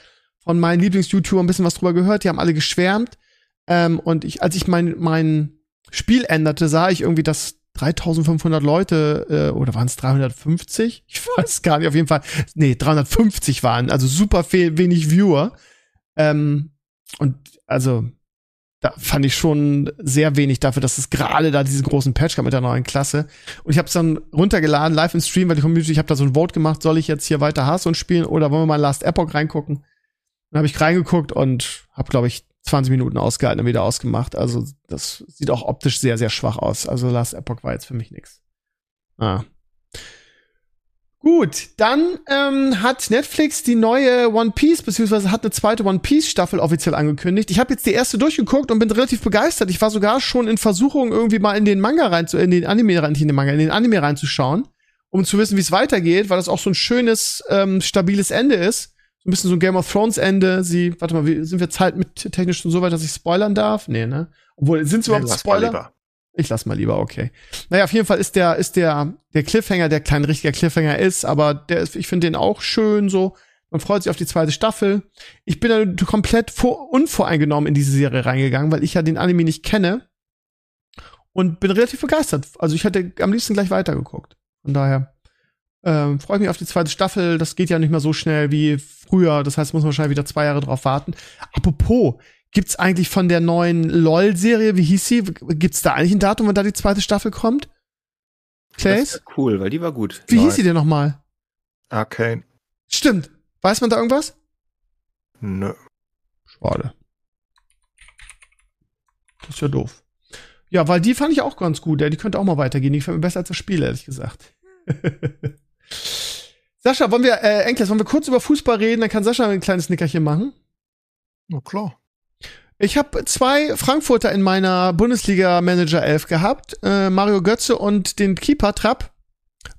B: von meinen Lieblings-YouTubern ein bisschen was drüber gehört, die haben alle geschwärmt. Ähm, und ich, als ich mein, mein Spiel änderte, sah ich irgendwie, dass 3500 Leute äh, oder waren es 350? Ich weiß gar nicht, auf jeden Fall. Nee, 350 waren, also super viel, wenig Viewer. Ähm, und also da fand ich schon sehr wenig dafür, dass es gerade da diesen großen Patch gab mit der neuen Klasse. Und ich habe es dann runtergeladen, live im Stream, weil die Community, ich habe da so ein Vote gemacht, soll ich jetzt hier weiter Hearthstone spielen oder wollen wir mal Last Epoch reingucken? Dann habe ich reingeguckt und habe, glaube ich, 20 Minuten ausgehalten und wieder ausgemacht. Also das sieht auch optisch sehr, sehr schwach aus. Also Last Epoch war jetzt für mich nix. Ah. Gut, dann ähm, hat Netflix die neue One Piece, beziehungsweise hat eine zweite One Piece Staffel offiziell angekündigt. Ich habe jetzt die erste durchgeguckt und bin relativ begeistert. Ich war sogar schon in Versuchung, irgendwie mal in den Manga rein zu, in den Anime rein, in den Manga, in den Anime reinzuschauen, um zu wissen, wie es weitergeht, weil das auch so ein schönes, ähm, stabiles Ende ist so ein bisschen so ein Game of Thrones Ende. Sie, warte mal, wie, sind wir Zeit mit technisch schon so weit, dass ich spoilern darf? Nee, ne? Obwohl, sind es überhaupt nee, Spoiler? Ich lass mal lieber, okay. Naja, auf jeden Fall ist der, ist der, der Cliffhanger, der kein richtiger Cliffhanger ist, aber der ist, ich finde den auch schön so. Man freut sich auf die zweite Staffel. Ich bin da komplett vor, unvoreingenommen in diese Serie reingegangen, weil ich ja den Anime nicht kenne. Und bin relativ begeistert. Also ich hätte am liebsten gleich weitergeguckt. Von daher. Ähm, Freue mich auf die zweite Staffel. Das geht ja nicht mehr so schnell wie früher. Das heißt, muss man wahrscheinlich wieder zwei Jahre drauf warten. Apropos, gibt's eigentlich von der neuen LOL-Serie, wie hieß sie? Gibt's da eigentlich ein Datum, wann da die zweite Staffel kommt?
D: Clays? cool, weil die war gut.
B: Wie hieß sie denn nochmal?
C: Arcane.
B: Stimmt. Weiß man da irgendwas?
C: Nö.
B: Schade. Das ist ja doof. Ja, weil die fand ich auch ganz gut. Ja, die könnte auch mal weitergehen. Die gefällt mir besser als das Spiel, ehrlich gesagt. Sascha, wollen wir, äh, Enkles, wollen wir kurz über Fußball reden? Dann kann Sascha ein kleines Nickerchen machen.
C: Na klar.
B: Ich habe zwei Frankfurter in meiner Bundesliga Manager 11 gehabt, äh, Mario Götze und den Keeper Trapp,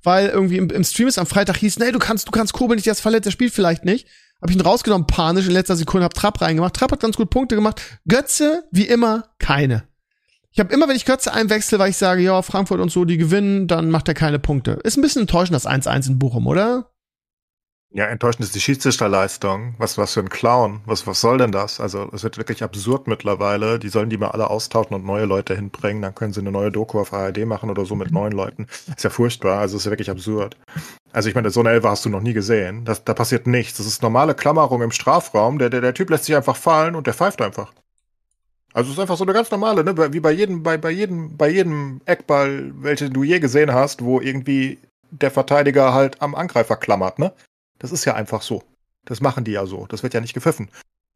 B: weil irgendwie im, im Stream ist am Freitag hieß, nee, du kannst, du kannst Kobel nicht, der ist verletzt, der spielt vielleicht nicht. Hab ich ihn rausgenommen, panisch, in letzter Sekunde, hab Trapp reingemacht. Trapp hat ganz gut Punkte gemacht. Götze, wie immer, keine. Ich habe immer, wenn ich Götze einwechsel, weil ich sage, ja, Frankfurt und so, die gewinnen, dann macht er keine Punkte. Ist ein bisschen enttäuschend, das 1-1 in Bochum, oder?
C: Ja, enttäuschend ist die Schiedsrichterleistung. Was, was für ein Clown. Was, was soll denn das? Also, es wird wirklich absurd mittlerweile. Die sollen die mal alle austauschen und neue Leute hinbringen. Dann können sie eine neue Doku auf ARD machen oder so mit neuen Leuten. Ist ja furchtbar. Also, ist ja wirklich absurd. Also, ich meine, so eine Elfe hast du noch nie gesehen. Das, da passiert nichts. Das ist normale Klammerung im Strafraum. Der, der, der Typ lässt sich einfach fallen und der pfeift einfach. Also es ist einfach so eine ganz normale, ne? Wie bei jedem, bei, bei jedem, bei jedem Eckball, welchen du je gesehen hast, wo irgendwie der Verteidiger halt am Angreifer klammert, ne? Das ist ja einfach so. Das machen die ja so. Das wird ja nicht gepfiffen.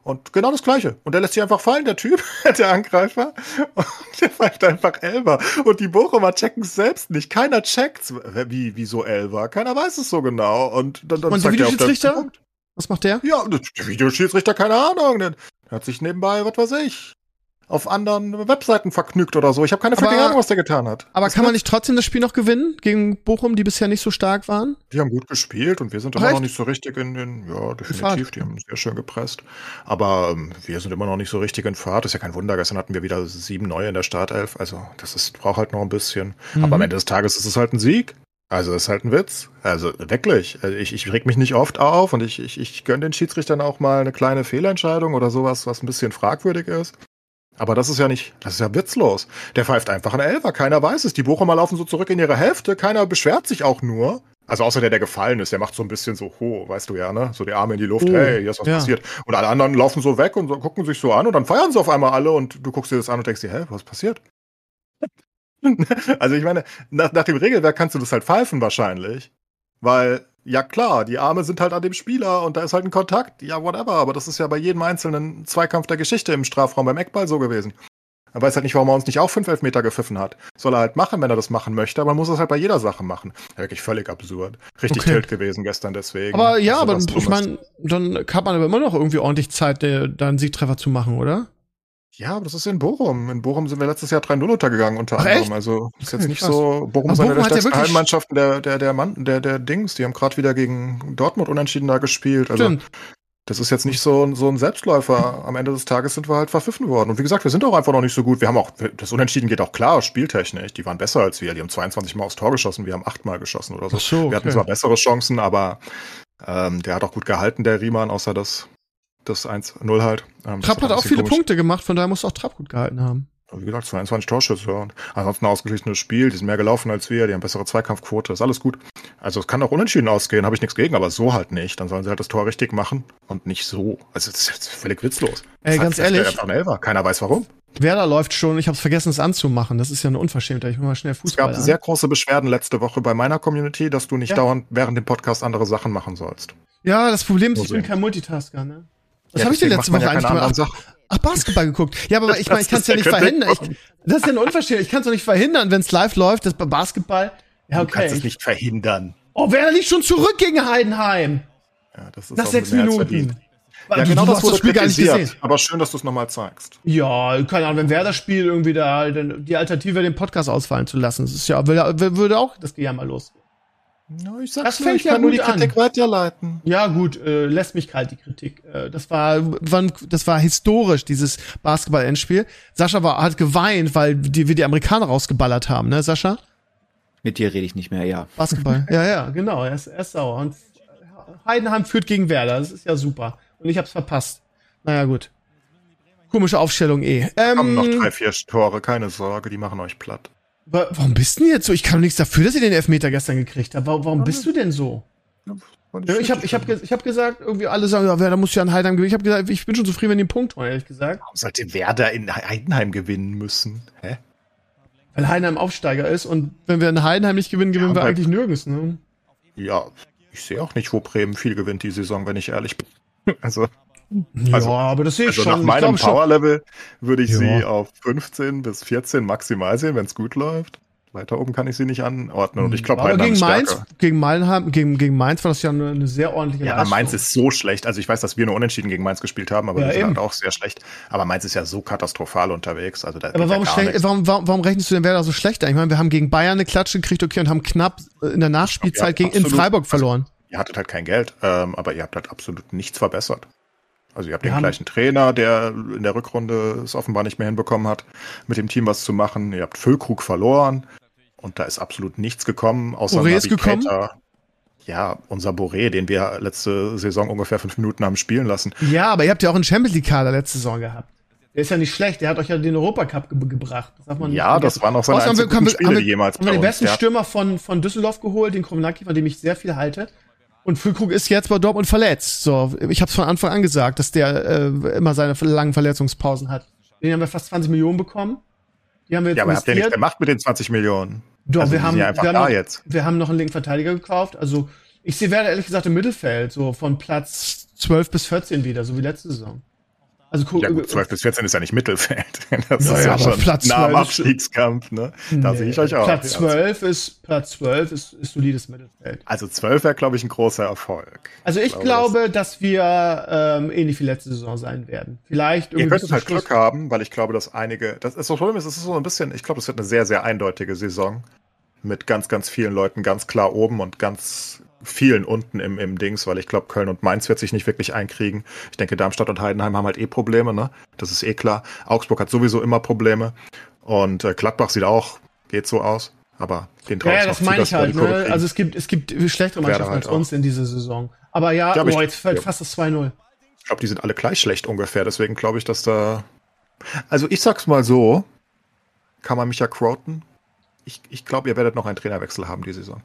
C: Und genau das Gleiche. Und der lässt sich einfach fallen, der Typ, der Angreifer. Und der pfeift einfach Elber. Und die Bochumer checken es selbst nicht. Keiner checkt's. Wie, wie so Elber? Keiner weiß es so genau. Und dann, dann
B: Und der Videoschiedsrichter? Was macht der?
C: Ja, der Videoschiedsrichter, keine Ahnung. Der hat sich nebenbei, was weiß ich, auf anderen Webseiten vergnügt oder so. Ich habe keine aber, Ahnung, was der getan hat.
B: Aber das kann man nicht trotzdem das Spiel noch gewinnen gegen Bochum, die bisher nicht so stark waren?
C: Die haben gut gespielt und wir sind immer noch nicht so richtig in den, ja, definitiv, die haben sehr schön gepresst. Aber ähm, wir sind immer noch nicht so richtig in Fahrt. Das ist ja kein Wunder. Gestern hatten wir wieder sieben neue in der Startelf. Also das ist, braucht halt noch ein bisschen. Mhm. Aber am Ende des Tages ist es halt ein Sieg. Also ist halt ein Witz. Also wirklich. Also ich, ich reg mich nicht oft auf und ich, ich, ich gönne den Schiedsrichtern auch mal eine kleine Fehlentscheidung oder sowas, was ein bisschen fragwürdig ist. Aber das ist ja nicht, das ist ja witzlos. Der pfeift einfach einen Elfer, keiner weiß es. Die Bochumer laufen so zurück in ihre Hälfte, keiner beschwert sich auch nur. Also außer der, der gefallen ist, der macht so ein bisschen so, ho, weißt du ja, ne? So die Arme in die Luft, oh, hey, hier ist was ja. passiert. Und alle anderen laufen so weg und so, gucken sich so an und dann feiern sie auf einmal alle und du guckst dir das an und denkst dir, hä, was passiert? also ich meine, nach, nach dem Regelwerk kannst du das halt pfeifen wahrscheinlich. Weil Ja, klar, die Arme sind halt an dem Spieler und da ist halt ein Kontakt. Ja, whatever. Aber das ist ja bei jedem einzelnen Zweikampf der Geschichte im Strafraum beim Eckball so gewesen. Er weiß halt nicht, warum er uns nicht auch fünf Elfmeter gepfiffen hat. Soll er halt machen, wenn er das machen möchte, aber man muss das halt bei jeder Sache machen. Ja, wirklich völlig absurd. Richtig okay. tilt gewesen gestern deswegen.
B: Aber ja, also, aber ich meine, dann hat man aber immer noch irgendwie ordentlich Zeit, da einen Siegtreffer zu machen, oder?
C: Ja, aber das ist in Bochum. In Bochum sind wir letztes Jahr 3-0 untergegangen unter Ach, anderem. Echt? Also ist jetzt nicht Krass. so. Bochum ist eine der stärksten ja Heimmannschaften der, der, der, Mann, der, der Dings. Die haben gerade wieder gegen Dortmund unentschieden da gespielt. Also Stimmt. das ist jetzt nicht so, so ein Selbstläufer. Am Ende des Tages sind wir halt verpfiffen worden. Und wie gesagt, wir sind auch einfach noch nicht so gut. Wir haben auch, das Unentschieden geht auch klar, spieltechnisch. Die waren besser als wir. Die haben 22 Mal aufs Tor geschossen, wir haben 8 Mal geschossen oder so. So okay. Wir hatten zwar bessere Chancen, aber ähm, der hat auch gut gehalten, der Riemann, außer das das 1-0 halt.
B: Ähm, Trapp hat auch viele komisch. Punkte gemacht, von daher muss auch Trapp gut gehalten haben.
C: Wie gesagt, 22 Torschüsse und ansonsten ein ausgeglichenes Spiel. Die sind mehr gelaufen als wir, die haben bessere Zweikampfquote, ist alles gut. Also es kann auch unentschieden ausgehen, habe ich nichts gegen, aber so halt nicht. Dann sollen sie halt das Tor richtig machen und nicht so. Also das ist jetzt völlig witzlos.
B: Ey, ganz ehrlich.
C: Keiner weiß warum.
B: Werder läuft schon, ich habe es vergessen, es anzumachen. Das ist ja eine Unverschämtheit. Ich will mal schnell Fußball.
C: Es gab an. sehr große Beschwerden letzte Woche bei meiner Community, dass du nicht ja. dauernd während dem Podcast andere Sachen machen sollst.
B: Ja, das Problem ist, ich bin kein Multitasker, ne? Was ja, habe ich denn letzte Woche ja eigentlich gemacht? Ach, Basketball geguckt. Ja, aber ich meine, ich kann es ja nicht verhindern. Ich, das ist ja eine Unverschämtheit. Ich kann es doch nicht verhindern, wenn es live läuft, das bei Basketball. Ja, okay. Du
C: kannst es nicht verhindern.
B: Oh, Werder liegt schon zurück gegen Heidenheim.
C: Ja, das ist
B: Nach sechs Minuten.
C: Ja, genau das wurde Spiel gar nicht gesehen. Aber schön, dass du es nochmal zeigst.
B: Ja, keine Ahnung, wenn Werder spielt, irgendwie da, die Alternative den Podcast ausfallen zu lassen. Das ist ja, würde auch das Gejammer losgehen.
C: No, ich sag's das nur, ich ja kann nur die Kritik an. weiterleiten.
B: Ja, gut, äh, lässt mich kalt die Kritik. Äh, das war, wann, das war historisch, dieses Basketball-Endspiel. Sascha war, hat geweint, weil die, wir die Amerikaner rausgeballert haben, ne, Sascha?
D: Mit dir rede ich nicht mehr, ja.
B: Basketball, ja, ja, genau, er ist, er ist sauer. Und Heidenheim führt gegen Werder, das ist ja super. Und ich hab's verpasst. Naja, gut. Komische Aufstellung eh.
C: Ähm, Kommen noch drei, vier Tore, keine Sorge, die machen euch platt.
B: Warum bist du denn jetzt so? Ich kann nichts dafür, dass ihr den Elfmeter gestern gekriegt habt. Warum, warum bist du denn so? Ja, ich habe ich hab, ich hab gesagt, irgendwie alle sagen, ja, Werder muss ja in Heidenheim gewinnen. Ich habe gesagt, ich bin schon zufrieden, wenn die einen Punkt holen, ehrlich gesagt.
C: Warum sollte Werder in Heidenheim gewinnen müssen? Hä?
B: Weil Heidenheim Aufsteiger ist und wenn wir in Heidenheim nicht gewinnen, gewinnen ja, wir eigentlich nirgends, ne?
C: Ja, ich sehe auch nicht, wo Bremen viel gewinnt die Saison, wenn ich ehrlich bin. Also.
B: Also, ja, aber das sehe ich also
C: schon. Nach meinem Power-Level würde ich ja. sie auf 15 bis 14 maximal sehen, wenn es gut läuft. Weiter oben kann ich sie nicht anordnen. Und ich glaube,
B: aber gegen Mainz, gegen Mainz, gegen, gegen Mainz war das ja eine, eine sehr ordentliche
C: Ja, Leistung. Mainz ist so schlecht. Also ich weiß, dass wir nur unentschieden gegen Mainz gespielt haben, aber ja, wir sind halt auch sehr schlecht. Aber Mainz ist ja so katastrophal unterwegs. Also da
B: aber warum, ja warum, warum, warum rechnest du denn Werder so schlecht? Ich meine, wir haben gegen Bayern eine Klatsche gekriegt, okay, und haben knapp in der Nachspielzeit gegen in Freiburg verloren. Also,
C: ihr hattet halt kein Geld, ähm, aber ihr habt halt absolut nichts verbessert. Also ihr habt wir den gleichen Trainer, der in der Rückrunde es offenbar nicht mehr hinbekommen hat, mit dem Team was zu machen. Ihr habt Füllkrug verloren und da ist absolut nichts gekommen, außer
B: Boré ist gekommen?
C: Ja, unser Boré, den wir letzte Saison ungefähr fünf Minuten haben spielen lassen.
B: Ja, aber ihr habt ja auch einen Champions League Kader letzte Saison gehabt. Der ist ja nicht schlecht, der hat euch ja den Europacup ge gebracht.
C: Das darf man ja, nicht das waren auch seine einzigen haben wir, Spiele, haben wir, jemals
B: haben wir den besten Stürmer von, von Düsseldorf geholt, den Kromenaki, von dem ich sehr viel halte. Und Füllkrug ist jetzt bei Dortmund verletzt. So, ich habe es von Anfang an gesagt, dass der äh, immer seine langen Verletzungspausen hat. Den haben wir fast 20 Millionen bekommen.
C: Die haben wir jetzt ja, aber habt ihr nicht gemacht mit den 20 Millionen?
B: Doch, also wir, haben, wir, haben noch, jetzt. wir haben noch einen linken Verteidiger gekauft. Also ich sehe Werder ehrlich gesagt im Mittelfeld, so von Platz 12 bis 14 wieder, so wie letzte Saison.
C: Also guck, ja gut, 12 bis 14 ist ja nicht Mittelfeld.
B: Das ja, ist ja, ja schon Platz
C: nah am Abstiegskampf, ne? Da nee, sehe ich euch auch.
B: Platz 12 ist, Platz 12 ist, ist solides Mittelfeld.
C: Also 12 wäre, glaube ich, ein großer Erfolg.
B: Also ich, ich glaube, das dass wir ähm, ähnlich wie letzte Saison sein werden. Vielleicht
C: irgendwie. Ihr könntet halt Glück haben, weil ich glaube, dass einige, das ist Problem ist, es ist so ein bisschen, ich glaube, es wird eine sehr, sehr eindeutige Saison. Mit ganz, ganz vielen Leuten ganz klar oben und ganz vielen unten im, im Dings, weil ich glaube, Köln und Mainz wird sich nicht wirklich einkriegen. Ich denke, Darmstadt und Heidenheim haben halt eh Probleme, ne? Das ist eh klar. Augsburg hat sowieso immer Probleme. Und äh, Gladbach sieht auch, geht so aus. Aber den
B: traue Ja, ja das meine ich halt, ne? Also es gibt, es gibt schlechtere Mannschaften halt als uns in dieser Saison. Aber ja, ja oh, jetzt fällt ja. fast das 2-0.
C: Ich glaube, die sind alle gleich schlecht ungefähr. Deswegen glaube ich, dass da. Also ich sag's mal so, kann man mich ja quoten. Ich, ich glaube, ihr werdet noch einen Trainerwechsel haben die Saison.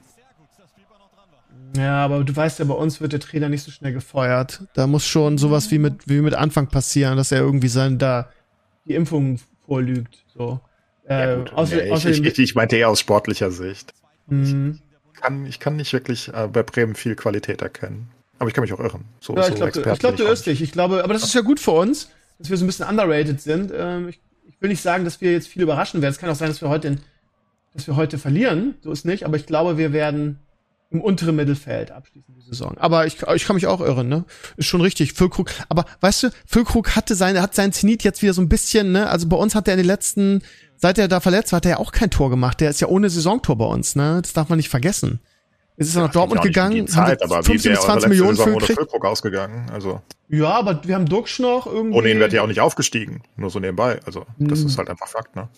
B: Ja, aber du weißt ja, bei uns wird der Trainer nicht so schnell gefeuert. Da muss schon sowas wie mit, wie mit Anfang passieren, dass er irgendwie sein, da die Impfung vorlügt. So.
C: Äh, ja, außer, ja, ich, ich, ich, ich, meinte eher aus sportlicher Sicht.
B: Mhm.
C: kann, ich kann nicht wirklich äh, bei Bremen viel Qualität erkennen. Aber ich kann mich auch irren.
B: So, ja, ich glaube, du, glaub, du irrst dich. Ich glaube, aber das ist ja gut für uns, dass wir so ein bisschen underrated sind. Ähm, ich, ich, will nicht sagen, dass wir jetzt viel überraschen werden. Es kann auch sein, dass wir heute, in, dass wir heute verlieren. So ist nicht. Aber ich glaube, wir werden im unteren Mittelfeld abschließen die Saison. Aber ich, ich kann mich auch irren, ne? Ist schon richtig. Füllkrug, aber weißt du, Füllkrug hatte seine, hat seinen Zenit jetzt wieder so ein bisschen, ne? Also bei uns hat er in den letzten, seit er da verletzt war, hat er ja auch kein Tor gemacht. Der ist ja ohne Saisontor bei uns, ne? Das darf man nicht vergessen. Es ist ja, nach Dortmund gegangen,
C: Zeit, haben aber 15 bis 20 Millionen für Füllkrug ausgegangen, also.
B: Ja, aber wir haben Duxch noch irgendwie.
C: Ohne ihn wird ja auch nicht aufgestiegen, nur so nebenbei. Also, das hm. ist halt einfach Fakt, ne?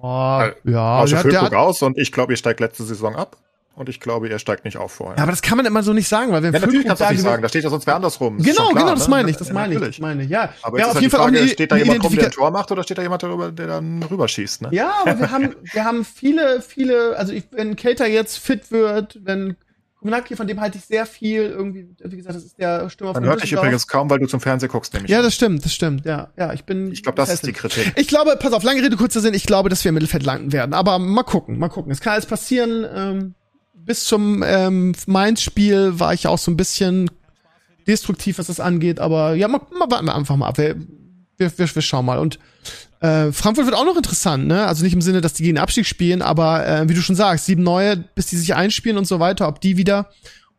B: Ja, ja.
C: Also Füllkrug aus und ich glaube, ihr steigt letzte Saison ab. Und ich glaube, er steigt nicht auf vorher.
B: Ja, aber das kann man immer so nicht sagen, weil wenn
C: ja, natürlich kannst du nicht sagen, da steht ja sonst wer andersrum.
B: Das genau, klar, genau, das ne? meine ich, das meine ich, das meine ich, ja.
C: Aber
B: ja,
C: auf halt jeden Fall Frage, auch eine, steht da jemand rum, der ein Tor macht, oder steht da jemand darüber, der dann rüberschießt, ne?
B: Ja, aber wir haben, wir haben viele, viele, also ich, wenn Cater jetzt fit wird, wenn Kumanaki, von dem halte ich sehr viel, irgendwie, wie gesagt, das ist der
C: Stürmer von Man hört dich übrigens kaum, weil du zum Fernsehen guckst,
B: nämlich. Ja, das stimmt, das stimmt, ja, ja, ich bin.
C: Ich glaube, das ist die Kritik.
B: Ich glaube, pass auf, lange Rede, kurzer Sinn, ich glaube, dass wir im Mittelfeld landen werden, aber mal gucken, mal gucken. Es kann alles passieren, ähm, bis zum ähm, Mainz-Spiel war ich auch so ein bisschen destruktiv, was das angeht, aber ja, mal, mal warten wir einfach mal ab. Wir, wir, wir, wir schauen mal. Und äh, Frankfurt wird auch noch interessant, ne? Also nicht im Sinne, dass die gegen den Abstieg spielen, aber äh, wie du schon sagst, sieben neue, bis die sich einspielen und so weiter, ob die wieder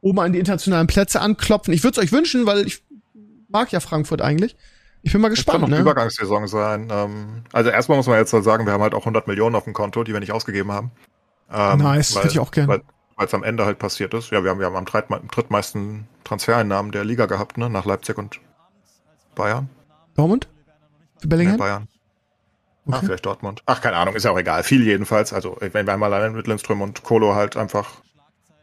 B: oben an die internationalen Plätze anklopfen. Ich würde es euch wünschen, weil ich mag ja Frankfurt eigentlich. Ich bin mal gespannt. Das kann
C: noch eine ne? Übergangssaison sein. Ähm, also erstmal muss man jetzt halt sagen, wir haben halt auch 100 Millionen auf dem Konto, die wir nicht ausgegeben haben.
B: Ähm, nice, weil, hätte ich auch gerne
C: weil es am Ende halt passiert ist. Ja, wir haben, wir haben am drittmeisten Transfereinnahmen der Liga gehabt, ne? Nach Leipzig und Bayern.
B: Dortmund?
C: Für Bellingham? Nee, Bayern. Okay. Ah, vielleicht Dortmund. Ach, keine Ahnung, ist ja auch egal. Viel jedenfalls. Also, wenn wir einmal allein mit Lindström und Kolo halt einfach,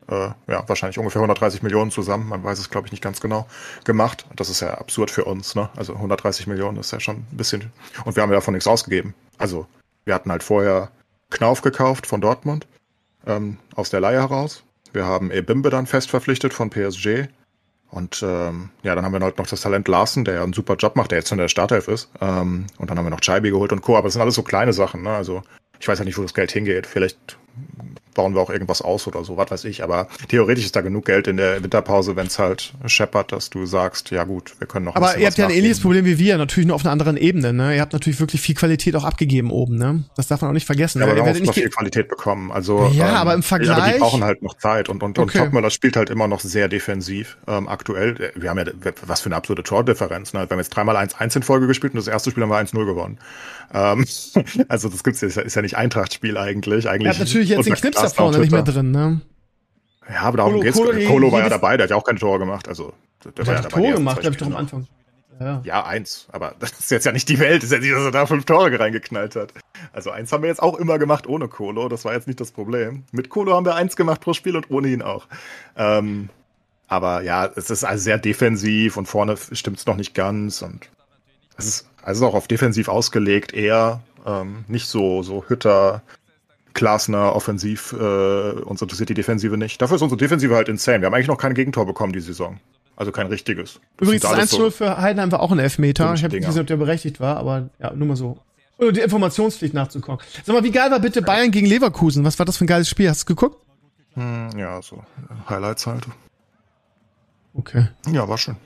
C: äh, ja, wahrscheinlich ungefähr 130 Millionen zusammen, man weiß es, glaube ich, nicht ganz genau, gemacht. Das ist ja absurd für uns, ne? Also 130 Millionen ist ja schon ein bisschen. Und wir haben ja davon nichts ausgegeben. Also, wir hatten halt vorher Knauf gekauft von Dortmund ähm, aus der Leihe heraus. Wir haben Ebimbe dann fest verpflichtet von PSG. Und ähm, ja, dann haben wir halt noch das Talent Larsen, der ja einen super Job macht, der jetzt in der Startelf ist. Ähm, und dann haben wir noch Chaibi geholt und Co. Aber das sind alles so kleine Sachen. Ne? Also ich weiß ja nicht, wo das Geld hingeht. Vielleicht bauen wir auch irgendwas aus oder so, was weiß ich. Aber theoretisch ist da genug Geld in der Winterpause, wenn es halt scheppert, dass du sagst, ja gut, wir können noch.
B: Aber ihr habt ja ein ähnliches Problem wie wir, natürlich nur auf einer anderen Ebene. Ne? Ihr habt natürlich wirklich viel Qualität auch abgegeben oben. Ne? Das darf man auch nicht vergessen.
C: Ja,
B: ne?
C: aber
B: wir
C: haben auch viel Qualität bekommen. Also
B: ja, ähm, aber im Vergleich. Aber
C: die brauchen halt noch Zeit und und, okay. und Topmüller spielt halt immer noch sehr defensiv. Ähm, aktuell, wir haben ja was für eine absolute Tordifferenz. Ne? Wir haben jetzt dreimal 1-1 in Folge gespielt und das erste Spiel haben wir 1-0 gewonnen. Ähm, also das gibt's ist, ist ja nicht Eintrachtspiel eigentlich. Eigentlich.
B: Er hat natürlich jetzt den Knips da vorne nicht mehr drin, ne?
C: Ja, aber darum Kolo, geht's. Kolo, Kolo war ja dabei, der hat ja auch kein Tor gemacht. Also
B: der, der war ja dabei. Tor gemacht, glaube ich, doch am Anfang.
C: Ja. ja, eins. Aber das ist jetzt ja nicht die Welt. Das ist ja nicht, dass er da fünf Tore reingeknallt hat. Also eins haben wir jetzt auch immer gemacht ohne Kolo. Das war jetzt nicht das Problem. Mit Kolo haben wir eins gemacht pro Spiel und ohne ihn auch. Ähm, aber ja, es ist also sehr defensiv und vorne stimmt es noch nicht ganz. Und es ist also auch auf defensiv ausgelegt, eher ähm, nicht so, so Hütter, Klasner offensiv, äh, uns interessiert die Defensive nicht. Dafür ist unsere Defensive halt insane. Wir haben eigentlich noch kein Gegentor bekommen die Saison. Also kein richtiges.
B: Das Übrigens, das 1-0 so für Heidenheim war auch ein Elfmeter. Ich habe nicht gesehen, ob der berechtigt war, aber ja, nur mal so. Oder die Informationspflicht nachzukommen. Sag mal, wie geil war bitte Bayern gegen Leverkusen? Was war das für ein geiles Spiel? Hast du geguckt?
C: Hm, ja, so Highlights halt.
B: Okay.
C: Ja, war schön.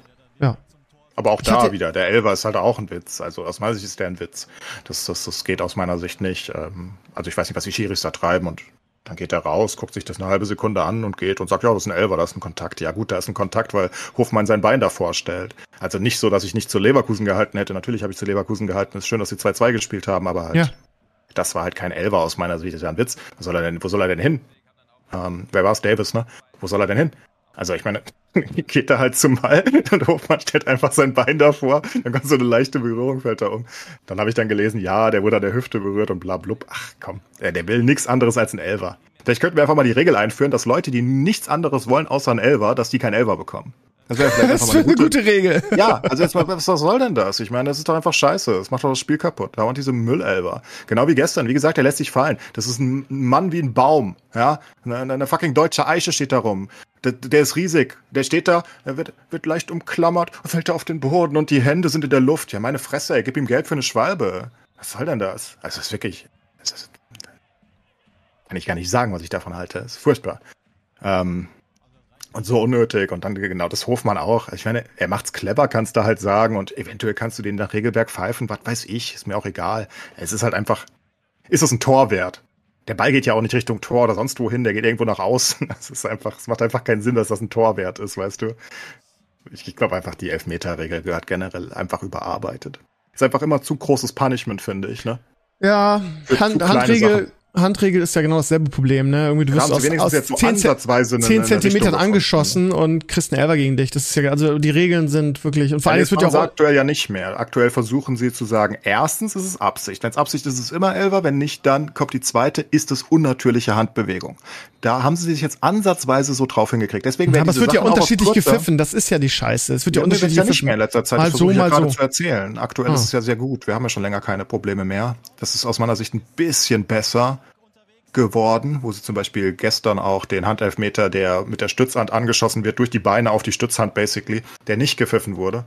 C: Aber auch ich da wieder, der Elver ist halt auch ein Witz. Also aus meiner Sicht ist der ein Witz. Das, das, das geht aus meiner Sicht nicht. Ähm, also ich weiß nicht, was die Schiris da treiben und dann geht er raus, guckt sich das eine halbe Sekunde an und geht und sagt, ja, das ist ein Elver, da ist ein Kontakt. Ja gut, da ist ein Kontakt, weil Hofmann sein Bein davor stellt. Also nicht so, dass ich nicht zu Leverkusen gehalten hätte. Natürlich habe ich zu Leverkusen gehalten. Es ist schön, dass sie 2-2 gespielt haben, aber halt, ja. das war halt kein Elver aus meiner Sicht. Das ist ja ein Witz. Wo soll er denn, wo soll er denn hin? Ähm, wer war es? Davis, ne? Wo soll er denn hin? Also ich meine, geht da halt zum Ball und Hofmann stellt einfach sein Bein davor, dann kommt so eine leichte Berührung, fällt er um. Dann habe ich dann gelesen, ja, der wurde an der Hüfte berührt und bla blub. Ach komm, der, der will nichts anderes als ein Elver. Vielleicht könnten wir einfach mal die Regel einführen, dass Leute, die nichts anderes wollen außer ein Elver, dass die kein Elver bekommen.
B: Das wäre vielleicht einfach mal eine, gute, eine gute Regel.
C: Ja, also jetzt mal, was soll denn das? Ich meine, das ist doch einfach scheiße. Das macht doch das Spiel kaputt. Da und diese Müllelber. Genau wie gestern. Wie gesagt, der lässt sich fallen. Das ist ein Mann wie ein Baum. Ja, eine, eine fucking deutsche Eiche steht da rum. Der, der ist riesig. Der steht da, er wird, wird leicht umklammert und fällt da auf den Boden und die Hände sind in der Luft. Ja, meine Fresse, ey, gib ihm Geld für eine Schwalbe. Was soll denn das? Also, das ist wirklich, das ist, kann ich gar nicht sagen, was ich davon halte. Das ist furchtbar. Ähm, und so unnötig. Und dann genau das Hofmann auch. Ich meine, er macht's clever, kannst du halt sagen. Und eventuell kannst du den nach Regelberg pfeifen, was weiß ich, ist mir auch egal. Es ist halt einfach, ist es ein Torwert? Der Ball geht ja auch nicht Richtung Tor oder sonst wohin, der geht irgendwo nach außen. Das ist einfach, es macht einfach keinen Sinn, dass das ein Torwert ist, weißt du. Ich, ich glaube einfach, die Elfmeter-Regel gehört generell einfach überarbeitet. Ist einfach immer zu großes Punishment, finde ich, ne?
B: Ja, Hand, Handregel, Handregel ist ja genau dasselbe Problem, ne? Irgendwie, du wirst aus, aus
C: jetzt so 10, 10
B: Zentimetern angeschossen und kriegst einen Elfer gegen dich. Das ist ja, also die Regeln sind wirklich, und vor allem, es wird ja auch.
C: aktuell ja nicht mehr. Aktuell versuchen sie zu sagen, erstens ist es Absicht. Wenn es Absicht ist, ist es immer Elfer. Wenn nicht, dann kommt die zweite, ist es unnatürliche Handbewegung. Da haben sie sich jetzt ansatzweise so drauf hingekriegt. Deswegen
B: ja, aber es wird Sachen ja unterschiedlich gepfiffen. Das ist ja die Scheiße. Es wird ja, ja unterschiedlich
C: ja nicht mehr in letzter Zeit.
B: Mal so, mal
C: ja
B: so.
C: zu erzählen. Aktuell ah. ist es ja sehr gut. Wir haben ja schon länger keine Probleme mehr. Das ist aus meiner Sicht ein bisschen besser geworden, wo sie zum Beispiel gestern auch den Handelfmeter, der mit der Stützhand angeschossen wird, durch die Beine auf die Stützhand basically, der nicht gepfiffen wurde.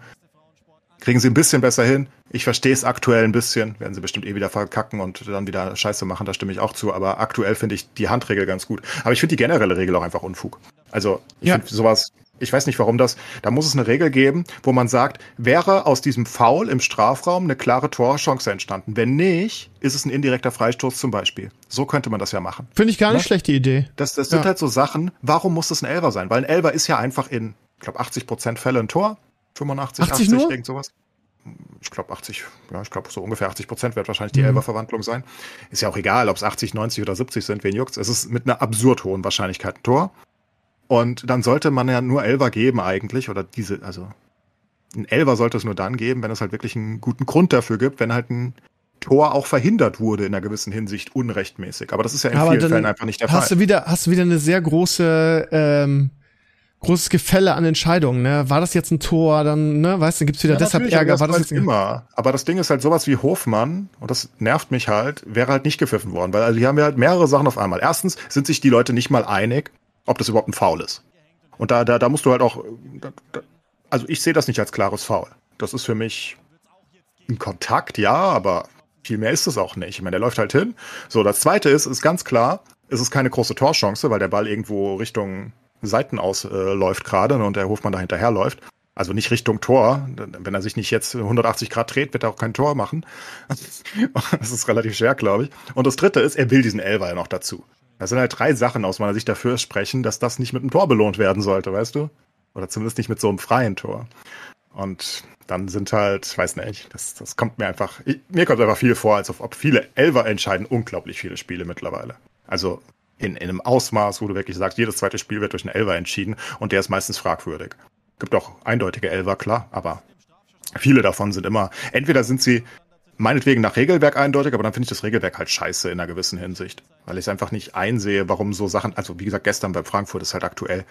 C: Kriegen sie ein bisschen besser hin. Ich verstehe es aktuell ein bisschen. Werden sie bestimmt eh wieder verkacken und dann wieder Scheiße machen, da stimme ich auch zu. Aber aktuell finde ich die Handregel ganz gut. Aber ich finde die generelle Regel auch einfach Unfug. Also ich ja. finde sowas ich weiß nicht, warum das, da muss es eine Regel geben, wo man sagt, wäre aus diesem Foul im Strafraum eine klare Torchance entstanden. Wenn nicht, ist es ein indirekter Freistoß zum Beispiel. So könnte man das ja machen.
B: Finde ich gar nicht ne? schlechte Idee.
C: Das, das sind halt so Sachen, warum muss das ein Elver sein? Weil ein Elver ist ja einfach in, ich glaube, 80 Prozent Fälle ein Tor. 85,
B: 80, 80 nur?
C: irgend sowas. Ich glaube 80, ja, ich glaube so ungefähr 80 Prozent wird wahrscheinlich die mhm. Elver-Verwandlung sein. Ist ja auch egal, ob es 80, 90 oder 70 sind, wen juckt's. Es ist mit einer absurd hohen Wahrscheinlichkeit ein Tor. Und dann sollte man ja nur Elver geben eigentlich, oder diese, also ein Elver sollte es nur dann geben, wenn es halt wirklich einen guten Grund dafür gibt, wenn halt ein Tor auch verhindert wurde in einer gewissen Hinsicht unrechtmäßig. Aber das ist ja in Aber vielen Fällen einfach nicht der
B: hast
C: Fall.
B: Du wieder, hast du wieder eine sehr große, ähm, großes Gefälle an Entscheidungen, ne? War das jetzt ein Tor, dann, ne, weißt du, gibt's wieder ja, deshalb Ärger, war das
C: jetzt immer. Aber das Ding ist halt sowas wie Hofmann, und das nervt mich halt, wäre halt nicht gepfiffen worden, weil also hier haben wir halt mehrere Sachen auf einmal. Erstens sind sich die Leute nicht mal einig, ob das überhaupt ein Foul ist. Und da, da, da musst du halt auch, da, da, also ich sehe das nicht als klares Foul. Das ist für mich ein Kontakt, ja, aber viel mehr ist es auch nicht. Ich meine, der läuft halt hin. So, das zweite ist, ist ganz klar, es ist keine große Torchance, weil der Ball irgendwo Richtung Seiten ausläuft äh, gerade und der Hofmann da hinterher läuft. Also nicht Richtung Tor. Wenn er sich nicht jetzt 180 Grad dreht, wird er auch kein Tor machen. Das ist relativ schwer, glaube ich. Und das dritte ist, er will diesen Elfer noch dazu. Das sind halt drei Sachen aus meiner Sicht dafür sprechen, dass das nicht mit einem Tor belohnt werden sollte, weißt du? Oder zumindest nicht mit so einem freien Tor. Und dann sind halt, weiß nicht, das, das kommt mir einfach, ich, mir kommt einfach viel vor, als ob viele Elver entscheiden unglaublich viele Spiele mittlerweile. Also in, in einem Ausmaß, wo du wirklich sagst, jedes zweite Spiel wird durch einen Elver entschieden und der ist meistens fragwürdig. Gibt auch eindeutige Elver, klar, aber viele davon sind immer, entweder sind sie meinetwegen nach Regelwerk eindeutig, aber dann finde ich das Regelwerk halt scheiße in einer gewissen Hinsicht. Weil ich es einfach nicht einsehe, warum so Sachen, also wie gesagt, gestern bei Frankfurt ist halt aktuell.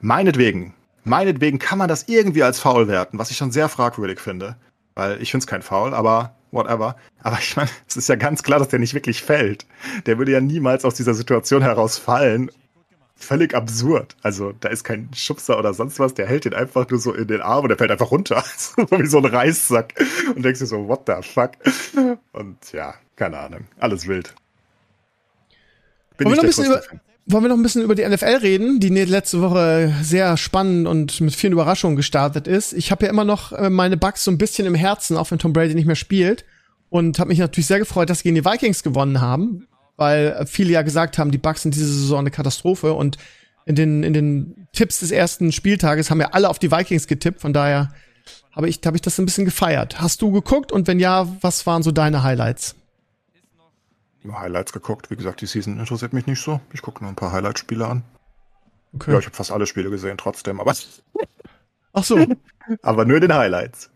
C: Meinetwegen, meinetwegen kann man das irgendwie als faul werten, was ich schon sehr fragwürdig finde. Weil ich finde es kein Foul, aber whatever. Aber ich meine, es ist ja ganz klar, dass der nicht wirklich fällt. Der würde ja niemals aus dieser Situation heraus fallen völlig absurd. Also da ist kein Schubser oder sonst was, der hält ihn einfach nur so in den Arm und der fällt einfach runter. so wie so ein Reissack. Und denkst dir so, what the fuck? Und ja, keine Ahnung. Alles wild.
B: Bin wollen, wir noch ein bisschen über, wollen wir noch ein bisschen über die NFL reden, die letzte Woche sehr spannend und mit vielen Überraschungen gestartet ist. Ich habe ja immer noch äh, meine Bugs so ein bisschen im Herzen, auch wenn Tom Brady nicht mehr spielt. Und habe mich natürlich sehr gefreut, dass sie gegen die Vikings gewonnen haben weil viele ja gesagt haben, die Bucks sind diese Saison eine Katastrophe und in den, in den Tipps des ersten Spieltages haben ja alle auf die Vikings getippt, von daher habe ich, habe ich das ein bisschen gefeiert. Hast du geguckt und wenn ja, was waren so deine Highlights?
C: Highlights geguckt. Wie gesagt, die Season interessiert mich nicht so. Ich gucke nur ein paar Highlight-Spiele an. Okay. Ja, ich habe fast alle Spiele gesehen trotzdem, aber.
B: Ach so.
C: aber nur den Highlights.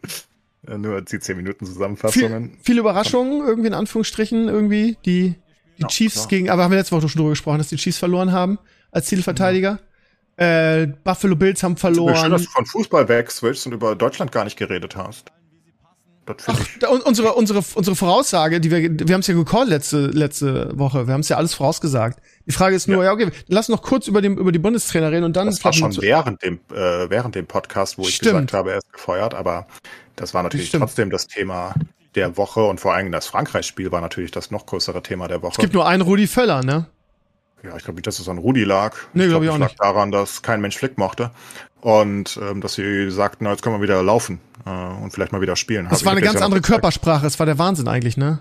C: Nur die 10 Minuten Zusammenfassungen.
B: Viel, viele Überraschungen, irgendwie in Anführungsstrichen, irgendwie, die die ja, Chiefs klar. gegen, aber haben wir letzte Woche schon drüber gesprochen, dass die Chiefs verloren haben als Zielverteidiger. Ja. Äh, Buffalo Bills haben verloren. Schön,
C: dass du von Fußball wegswitchst und über Deutschland gar nicht geredet hast.
B: Ach, ich. unsere, unsere, unsere Voraussage, die wir, wir haben es ja gecallt letzte, letzte Woche. Wir haben es ja alles vorausgesagt. Die Frage ist nur, ja, ja okay, lass noch kurz über, dem, über die Bundestrainer reden und dann.
C: Das war schon während dem, äh, während dem Podcast, wo ich Stimmt. gesagt habe, er ist gefeuert, aber das war natürlich Stimmt. trotzdem das Thema der Woche und vor allem das Frankreich-Spiel war natürlich das noch größere Thema der Woche.
B: Es gibt nur einen Rudi Völler, ne?
C: ja, ich glaube nicht, dass es an Rudi lag.
B: Nee, glaube ich, glaub, ich auch nicht.
C: daran, dass kein Mensch Flick mochte. Und ähm, dass sie sagten, na, jetzt können wir wieder laufen äh, und vielleicht mal wieder spielen.
B: Das war eine ganz andere Körpersprache, es war der Wahnsinn eigentlich, ne?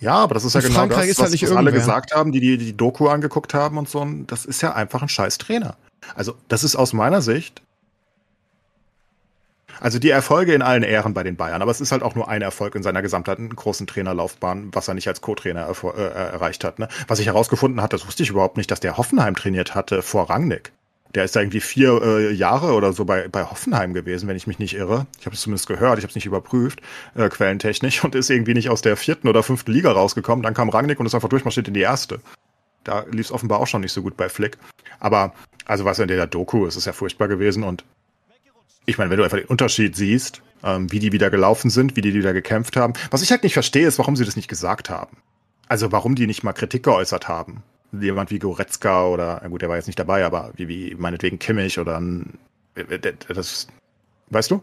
C: Ja, aber das ist ja
B: und
C: genau
B: Frankreich
C: das,
B: halt
C: was, was alle gesagt haben, die, die die Doku angeguckt haben und so. Das ist ja einfach ein scheiß Trainer. Also, das ist aus meiner Sicht also die Erfolge in allen Ehren bei den Bayern, aber es ist halt auch nur ein Erfolg in seiner gesamten großen Trainerlaufbahn, was er nicht als Co-Trainer äh, erreicht hat. Ne? Was ich herausgefunden hatte, das wusste ich überhaupt nicht, dass der Hoffenheim trainiert hatte vor Rangnick. Der ist da irgendwie vier äh, Jahre oder so bei, bei Hoffenheim gewesen, wenn ich mich nicht irre. Ich habe es zumindest gehört, ich habe es nicht überprüft, äh, quellentechnisch, und ist irgendwie nicht aus der vierten oder fünften Liga rausgekommen. Dann kam Rangnick und ist einfach durchmarschiert in die erste. Da lief es offenbar auch schon nicht so gut bei Flick. Aber, also was in der Doku, es ist ja furchtbar gewesen und ich meine, wenn du einfach den Unterschied siehst, ähm, wie die wieder gelaufen sind, wie die wieder gekämpft haben. Was ich halt nicht verstehe, ist, warum sie das nicht gesagt haben. Also warum die nicht mal Kritik geäußert haben. Jemand wie Goretzka oder, gut, der war jetzt nicht dabei, aber wie, wie meinetwegen Kimmich oder ein, das, weißt du?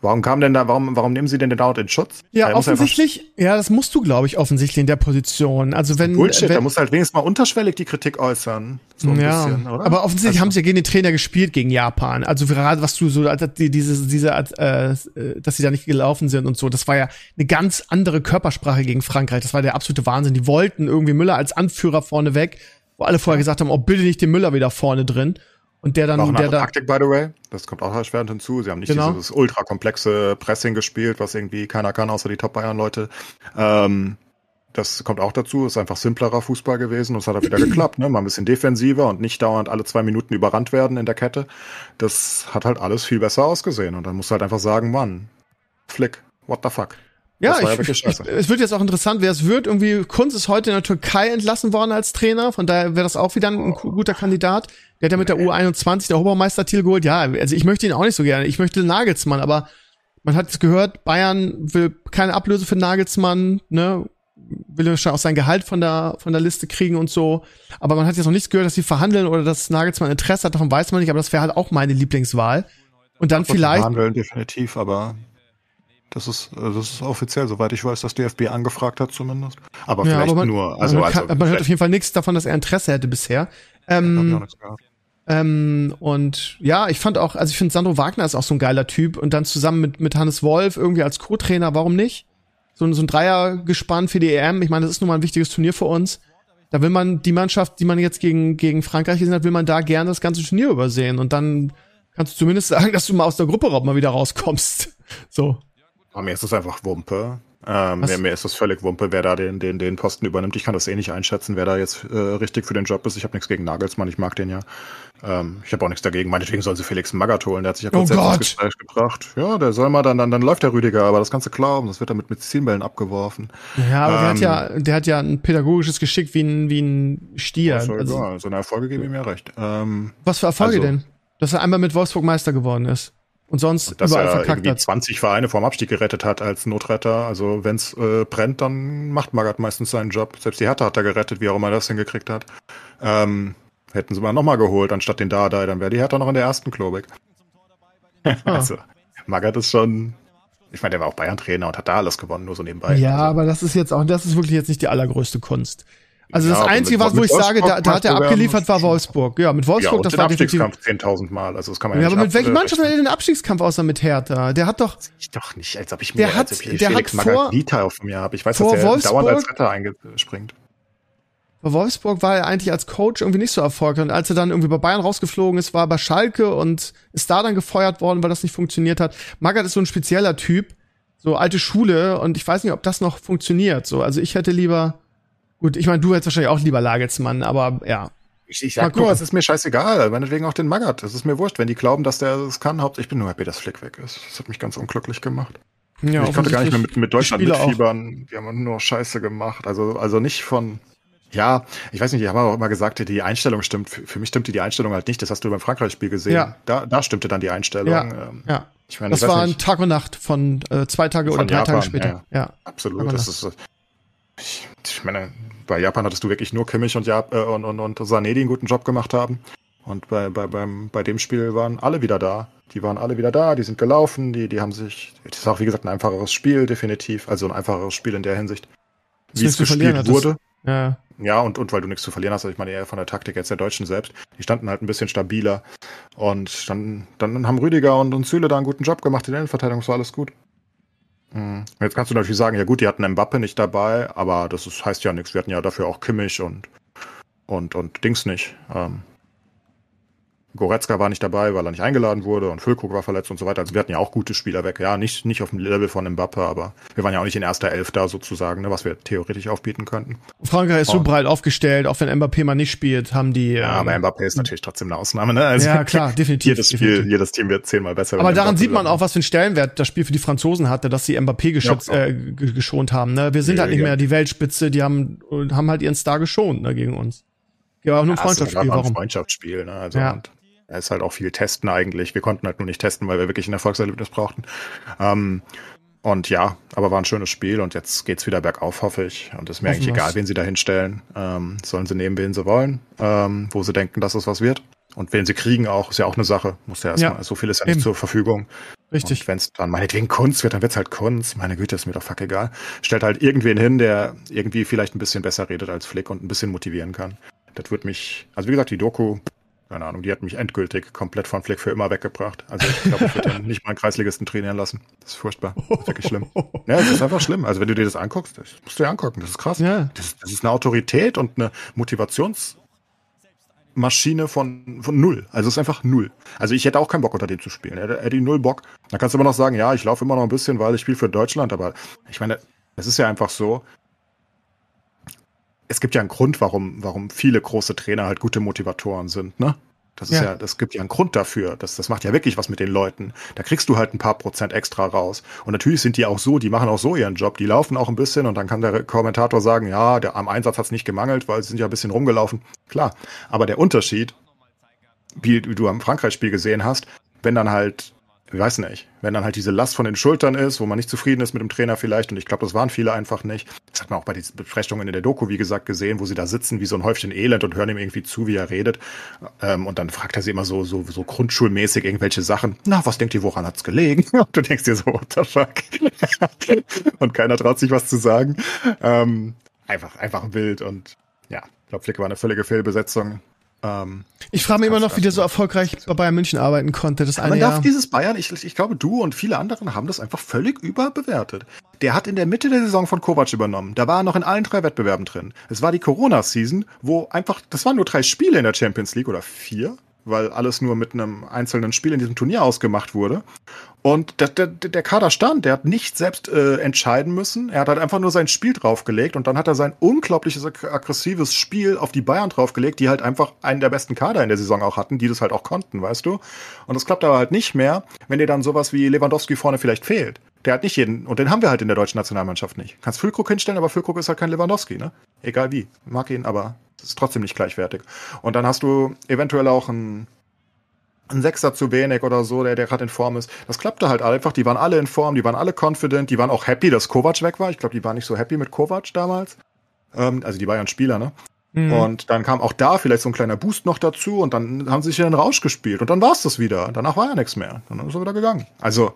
C: Warum kam denn da, warum, warum nehmen sie denn den dauernd in Schutz?
B: Ja, offensichtlich, ja, das musst du, glaube ich, offensichtlich in der Position. Also wenn.
C: Bullshit,
B: wenn,
C: da muss halt wenigstens mal unterschwellig die Kritik äußern. So ein
B: ja,
C: bisschen, oder?
B: aber offensichtlich also, haben sie ja gegen den Trainer gespielt, gegen Japan. Also gerade was du so, diese, diese, äh, dass sie da nicht gelaufen sind und so, das war ja eine ganz andere Körpersprache gegen Frankreich. Das war der absolute Wahnsinn. Die wollten irgendwie Müller als Anführer vorne weg, wo alle vorher gesagt haben, oh, bitte nicht den Müller wieder vorne drin. Und der dann,
C: auch
B: der da.
C: Taktik, by the way. Das kommt auch erschwerend hinzu. Sie haben nicht
B: genau.
C: dieses ultra komplexe Pressing gespielt, was irgendwie keiner kann, außer die Top-Bayern-Leute. Ähm, das kommt auch dazu. Ist einfach simplerer Fußball gewesen und es hat auch wieder geklappt. Ne? Mal ein bisschen defensiver und nicht dauernd alle zwei Minuten überrannt werden in der Kette. Das hat halt alles viel besser ausgesehen. Und dann musst du halt einfach sagen, Mann, Flick, what the fuck.
B: Ja, ich, ich, es wird jetzt auch interessant, wer es wird. Irgendwie Kunz ist heute in der Türkei entlassen worden als Trainer, von daher wäre das auch wieder ein, oh. guter Kandidat. Der hat ja mit der U21 der Obermeistertitel geholt. Ja, also ich möchte ihn auch nicht so gerne. Ich möchte Nagelsmann, aber man hat es gehört, Bayern will keine Ablöse für Nagelsmann, ne? Will wahrscheinlich auch sein Gehalt von der, von der Liste kriegen und so. Aber man hat jetzt noch nichts gehört, dass sie verhandeln oder dass Nagelsmann Interesse hat, davon weiß man nicht, aber das wäre halt auch meine Lieblingswahl. Und dann vielleicht.
C: Verhandeln definitiv, aber das ist, das ist offiziell, soweit ich weiß, dass DFB angefragt hat zumindest. Aber ja, vielleicht aber man, nur. Also,
B: man, kann,
C: also,
B: man hört auf jeden Fall nichts davon, dass er Interesse hätte bisher. Ähm, ähm, und ja, ich fand auch, also ich finde Sandro Wagner ist auch so ein geiler Typ und dann zusammen mit, mit Hannes Wolf irgendwie als Co-Trainer, warum nicht? So, so ein Dreiergespann für die EM. Ich meine, das ist nun mal ein wichtiges Turnier für uns. Da will man die Mannschaft, die man jetzt gegen, gegen Frankreich gesehen hat, will man da gerne das ganze Turnier übersehen. Und dann kannst du zumindest sagen, dass du mal aus der Gruppe mal wieder rauskommst. So.
C: Aber mir ist das einfach Wumpe. Ähm, mir, mir, ist das völlig Wumpe, wer da den, den, den Posten übernimmt. Ich kann das eh nicht einschätzen, wer da jetzt äh, richtig für den Job ist. Ich habe nichts gegen Nagelsmann, ich mag den ja. Ähm, ich habe auch nichts dagegen. Meinetwegen sollen sie Felix Magath holen, der hat sich ja
B: kurz
C: oh
B: Gespräch
C: gebracht. Ja, der soll mal dann, dann, dann läuft der Rüdiger, aber das kannst du glauben, das wird damit mit Zielbällen abgeworfen.
B: Ja, aber ähm, der hat ja, ähm, der hat ja ein pädagogisches Geschick wie ein, wie ein Stier.
C: Also, also, so eine Erfolge geben ihm ja recht. Ähm,
B: Was für Erfolge also, denn? Dass er einmal mit Wolfsburg Meister geworden ist. Und sonst
C: und dass überall er verkackt irgendwie hat. 20 Vereine vom Abstieg gerettet hat als Notretter. Also wenn es äh, brennt, dann macht Magath meistens seinen Job. Selbst die Hertha hat er gerettet, wie auch immer er das hingekriegt hat. Ähm, hätten sie mal nochmal geholt, anstatt den Dardai, dann wäre die Hertha noch in der ersten Klobig. Ah. also, Magath ist schon. Ich meine, der war auch Bayern-Trainer und hat da alles gewonnen, nur so nebenbei.
B: Ja,
C: also.
B: aber das ist jetzt auch, das ist wirklich jetzt nicht die allergrößte Kunst. Also ja, das Einzige, was wo ich sage, da, da hat er abgeliefert, war Wolfsburg. Ja, mit Wolfsburg, ja,
C: das
B: den war
C: Abstiegskampf 10.000 Mal. Also das kann man
B: ja,
C: ja
B: aber mit welchen Mannschaften hat er den Abstiegskampf außer mit Hertha? Der hat doch.
C: Ich doch nicht, als ob ich
B: mir der hat,
C: als ob ich
B: der
C: Felix
B: hat vor,
C: auf mir habe. Ich weiß, dass er
B: Wolfsburg,
C: dauernd als Retter einspringt.
B: Bei Wolfsburg war er eigentlich als Coach irgendwie nicht so erfolgreich. Und als er dann irgendwie bei Bayern rausgeflogen ist, war er bei Schalke und ist da dann gefeuert worden, weil das nicht funktioniert hat. Magath ist so ein spezieller Typ, so alte Schule und ich weiß nicht, ob das noch funktioniert. So, also ich hätte lieber Gut, ich meine, du hättest wahrscheinlich auch lieber Lagelsmann, aber ja.
C: Ich, ich sag nur, es ist mir scheißegal, meinetwegen auch den Magath. Es ist mir wurscht, wenn die glauben, dass der das kann. Haupt, ich bin nur happy, dass Flick weg ist. Das hat mich ganz unglücklich gemacht. Ja, ich konnte gar nicht mehr mit, mit Deutschland mitfiebern. Die haben nur Scheiße gemacht. Also, also nicht von, ja, ich weiß nicht, die haben auch immer gesagt, die Einstellung stimmt. Für, für mich stimmte die Einstellung halt nicht. Das hast du beim Frankreich-Spiel gesehen. Ja. Da, da stimmte dann die Einstellung.
B: Ja. Ähm, ja. Ich meine, das war ein Tag und Nacht von äh, zwei Tage von oder drei Japan, Tage später. Ja,
C: ja. absolut. Das ist, ich, ich meine, bei Japan hattest du wirklich nur Kimmich und, Jap äh, und, und, und Sané, die einen guten Job gemacht haben. Und bei, bei, beim, bei dem Spiel waren alle wieder da. Die waren alle wieder da, die sind gelaufen, die, die haben sich. Das ist auch, wie gesagt, ein einfacheres Spiel, definitiv. Also ein einfacheres Spiel in der Hinsicht.
B: Wie es gespielt wurde. Ja.
C: Ja, und, und weil du nichts zu verlieren hast, also ich meine eher von der Taktik jetzt der Deutschen selbst, die standen halt ein bisschen stabiler. Und dann, dann haben Rüdiger und, und Süle da einen guten Job gemacht in der Innenverteidigung, war alles gut. Mhm. Jetzt kannst du natürlich sagen, ja gut, die hatten Mbappe nicht dabei, aber das ist, heißt ja nichts. Wir hatten ja dafür auch Kimmich und, und, und Dings nicht. Ähm, Goretzka war nicht dabei, weil er nicht eingeladen wurde und Füllkrug war verletzt und so weiter. Also wir hatten ja auch gute Spieler weg. Ja, nicht, nicht auf dem Level von Mbappe, aber wir waren ja auch nicht in erster Elf da sozusagen, ne, was wir theoretisch aufbieten könnten.
B: Frankreich ist so breit aufgestellt, auch wenn Mbappé mal nicht spielt, haben die.
C: Ja, ähm, aber Mbappé ist natürlich trotzdem eine Ausnahme, ne? Also
B: ja, klar, definitiv.
C: jedes Spiel,
B: definitiv.
C: jedes Team wird zehnmal besser.
B: Aber daran sieht man auch, was für einen Stellenwert das Spiel für die Franzosen hatte, dass sie Mbappé geschützt, ja, äh, geschont haben. Ne? Wir sind ja, halt nicht ja. mehr die Weltspitze, die haben, haben halt ihren Star geschont ne, gegen uns. Ja, auch nur ein Freundschaftsspiel.
C: Warum? Ein Freundschaftsspiel, ne? Also ja. Und da ist halt auch viel testen eigentlich. Wir konnten halt nur nicht testen, weil wir wirklich ein Erfolgserlebnis brauchten. Ähm, und ja, aber war ein schönes Spiel und jetzt geht's wieder bergauf, hoffe ich. Und es ist mir eigentlich egal, wen sie da hinstellen. Ähm, sollen sie nehmen, wen sie wollen, ähm, wo sie denken, dass es was wird. Und wen sie kriegen auch, ist ja auch eine Sache. Muss ja erstmal, ja, so viel ist ja nicht zur Verfügung.
B: Richtig.
C: Wenn es dann meinetwegen Kunst wird, dann wird's halt Kunst. Meine Güte, ist mir doch fuck egal. Stellt halt irgendwen hin, der irgendwie vielleicht ein bisschen besser redet als Flick und ein bisschen motivieren kann. Das wird mich, also wie gesagt, die Doku keine Ahnung, die hat mich endgültig komplett von Flick für immer weggebracht. Also ich glaube, ich würde nicht mal einen Kreisligisten trainieren lassen. Das ist furchtbar. Das ist wirklich schlimm. Ja, es ist einfach schlimm. Also wenn du dir das anguckst, das musst du dir angucken. Das ist krass.
B: Ja.
C: Das, das ist eine Autorität und eine Motivationsmaschine von, von null. Also es ist einfach null. Also ich hätte auch keinen Bock unter dem zu spielen. Er hätte null Bock. Dann kannst du immer noch sagen, ja, ich laufe immer noch ein bisschen, weil ich spiele für Deutschland. Aber ich meine, es ist ja einfach so, es gibt ja einen Grund, warum, warum viele große Trainer halt gute Motivatoren sind, ne? Das ist ja, ja das gibt ja einen Grund dafür. Das, das macht ja wirklich was mit den Leuten. Da kriegst du halt ein paar Prozent extra raus. Und natürlich sind die auch so, die machen auch so ihren Job. Die laufen auch ein bisschen und dann kann der Kommentator sagen, ja, der, am Einsatz hat's nicht gemangelt, weil sie sind ja ein bisschen rumgelaufen. Klar. Aber der Unterschied, wie, wie du am Frankreich-Spiel gesehen hast, wenn dann halt ich weiß nicht, wenn dann halt diese Last von den Schultern ist, wo man nicht zufrieden ist mit dem Trainer vielleicht, und ich glaube, das waren viele einfach nicht. Das hat man auch bei diesen Besprechungen in der Doku, wie gesagt, gesehen, wo sie da sitzen wie so ein Häufchen Elend und hören ihm irgendwie zu, wie er redet. Ähm, und dann fragt er sie immer so, so, so grundschulmäßig irgendwelche Sachen. Na, was denkt ihr, woran hat's gelegen? Und du denkst dir so, what the fuck? und keiner traut sich was zu sagen. Ähm, einfach, einfach wild und ja, ich glaube, Flick war eine völlige Fehlbesetzung.
B: Ähm, ich frage mich immer noch, wie der so erfolgreich bei Bayern München arbeiten konnte. Das
C: eine man darf Jahr. dieses Bayern, ich, ich glaube, du und viele andere haben das einfach völlig überbewertet. Der hat in der Mitte der Saison von Kovac übernommen. Da war er noch in allen drei Wettbewerben drin. Es war die Corona-Season, wo einfach, das waren nur drei Spiele in der Champions League oder vier weil alles nur mit einem einzelnen Spiel in diesem Turnier ausgemacht wurde. Und der, der, der Kader stand, der hat nicht selbst äh, entscheiden müssen. Er hat halt einfach nur sein Spiel draufgelegt und dann hat er sein unglaubliches aggressives Spiel auf die Bayern draufgelegt, die halt einfach einen der besten Kader in der Saison auch hatten, die das halt auch konnten, weißt du? Und das klappt aber halt nicht mehr, wenn dir dann sowas wie Lewandowski vorne vielleicht fehlt. Der hat nicht jeden, und den haben wir halt in der deutschen Nationalmannschaft nicht. Kannst Füllkrug hinstellen, aber Füllkrug ist halt kein Lewandowski, ne? Egal wie. Mag ihn, aber das ist trotzdem nicht gleichwertig. Und dann hast du eventuell auch einen, einen Sechser zu Benek oder so, der, der gerade in Form ist. Das klappte halt einfach. Die waren alle in Form, die waren alle confident, die waren auch happy, dass Kovac weg war. Ich glaube, die waren nicht so happy mit Kovac damals. Ähm, also die Bayern-Spieler, ne? Mhm. Und dann kam auch da vielleicht so ein kleiner Boost noch dazu und dann haben sie sich in den Rausch gespielt und dann war es das wieder. Danach war ja nichts mehr. Dann ist er wieder gegangen. Also,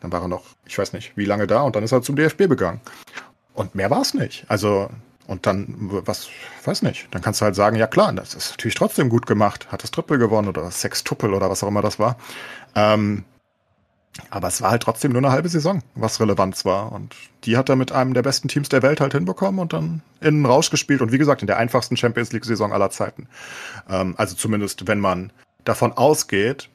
C: dann war er noch, ich weiß nicht, wie lange da und dann ist er zum DFB gegangen. Und mehr war es nicht. Also, und dann, was, weiß nicht, dann kannst du halt sagen, ja klar, das ist natürlich trotzdem gut gemacht, hat das Triple gewonnen oder das Sextuple oder was auch immer das war. Ähm, aber es war halt trotzdem nur eine halbe Saison, was Relevanz war. Und die hat er mit einem der besten Teams der Welt halt hinbekommen und dann in den Rausch gespielt. Und wie gesagt, in der einfachsten Champions League-Saison aller Zeiten. Ähm, also zumindest, wenn man davon ausgeht,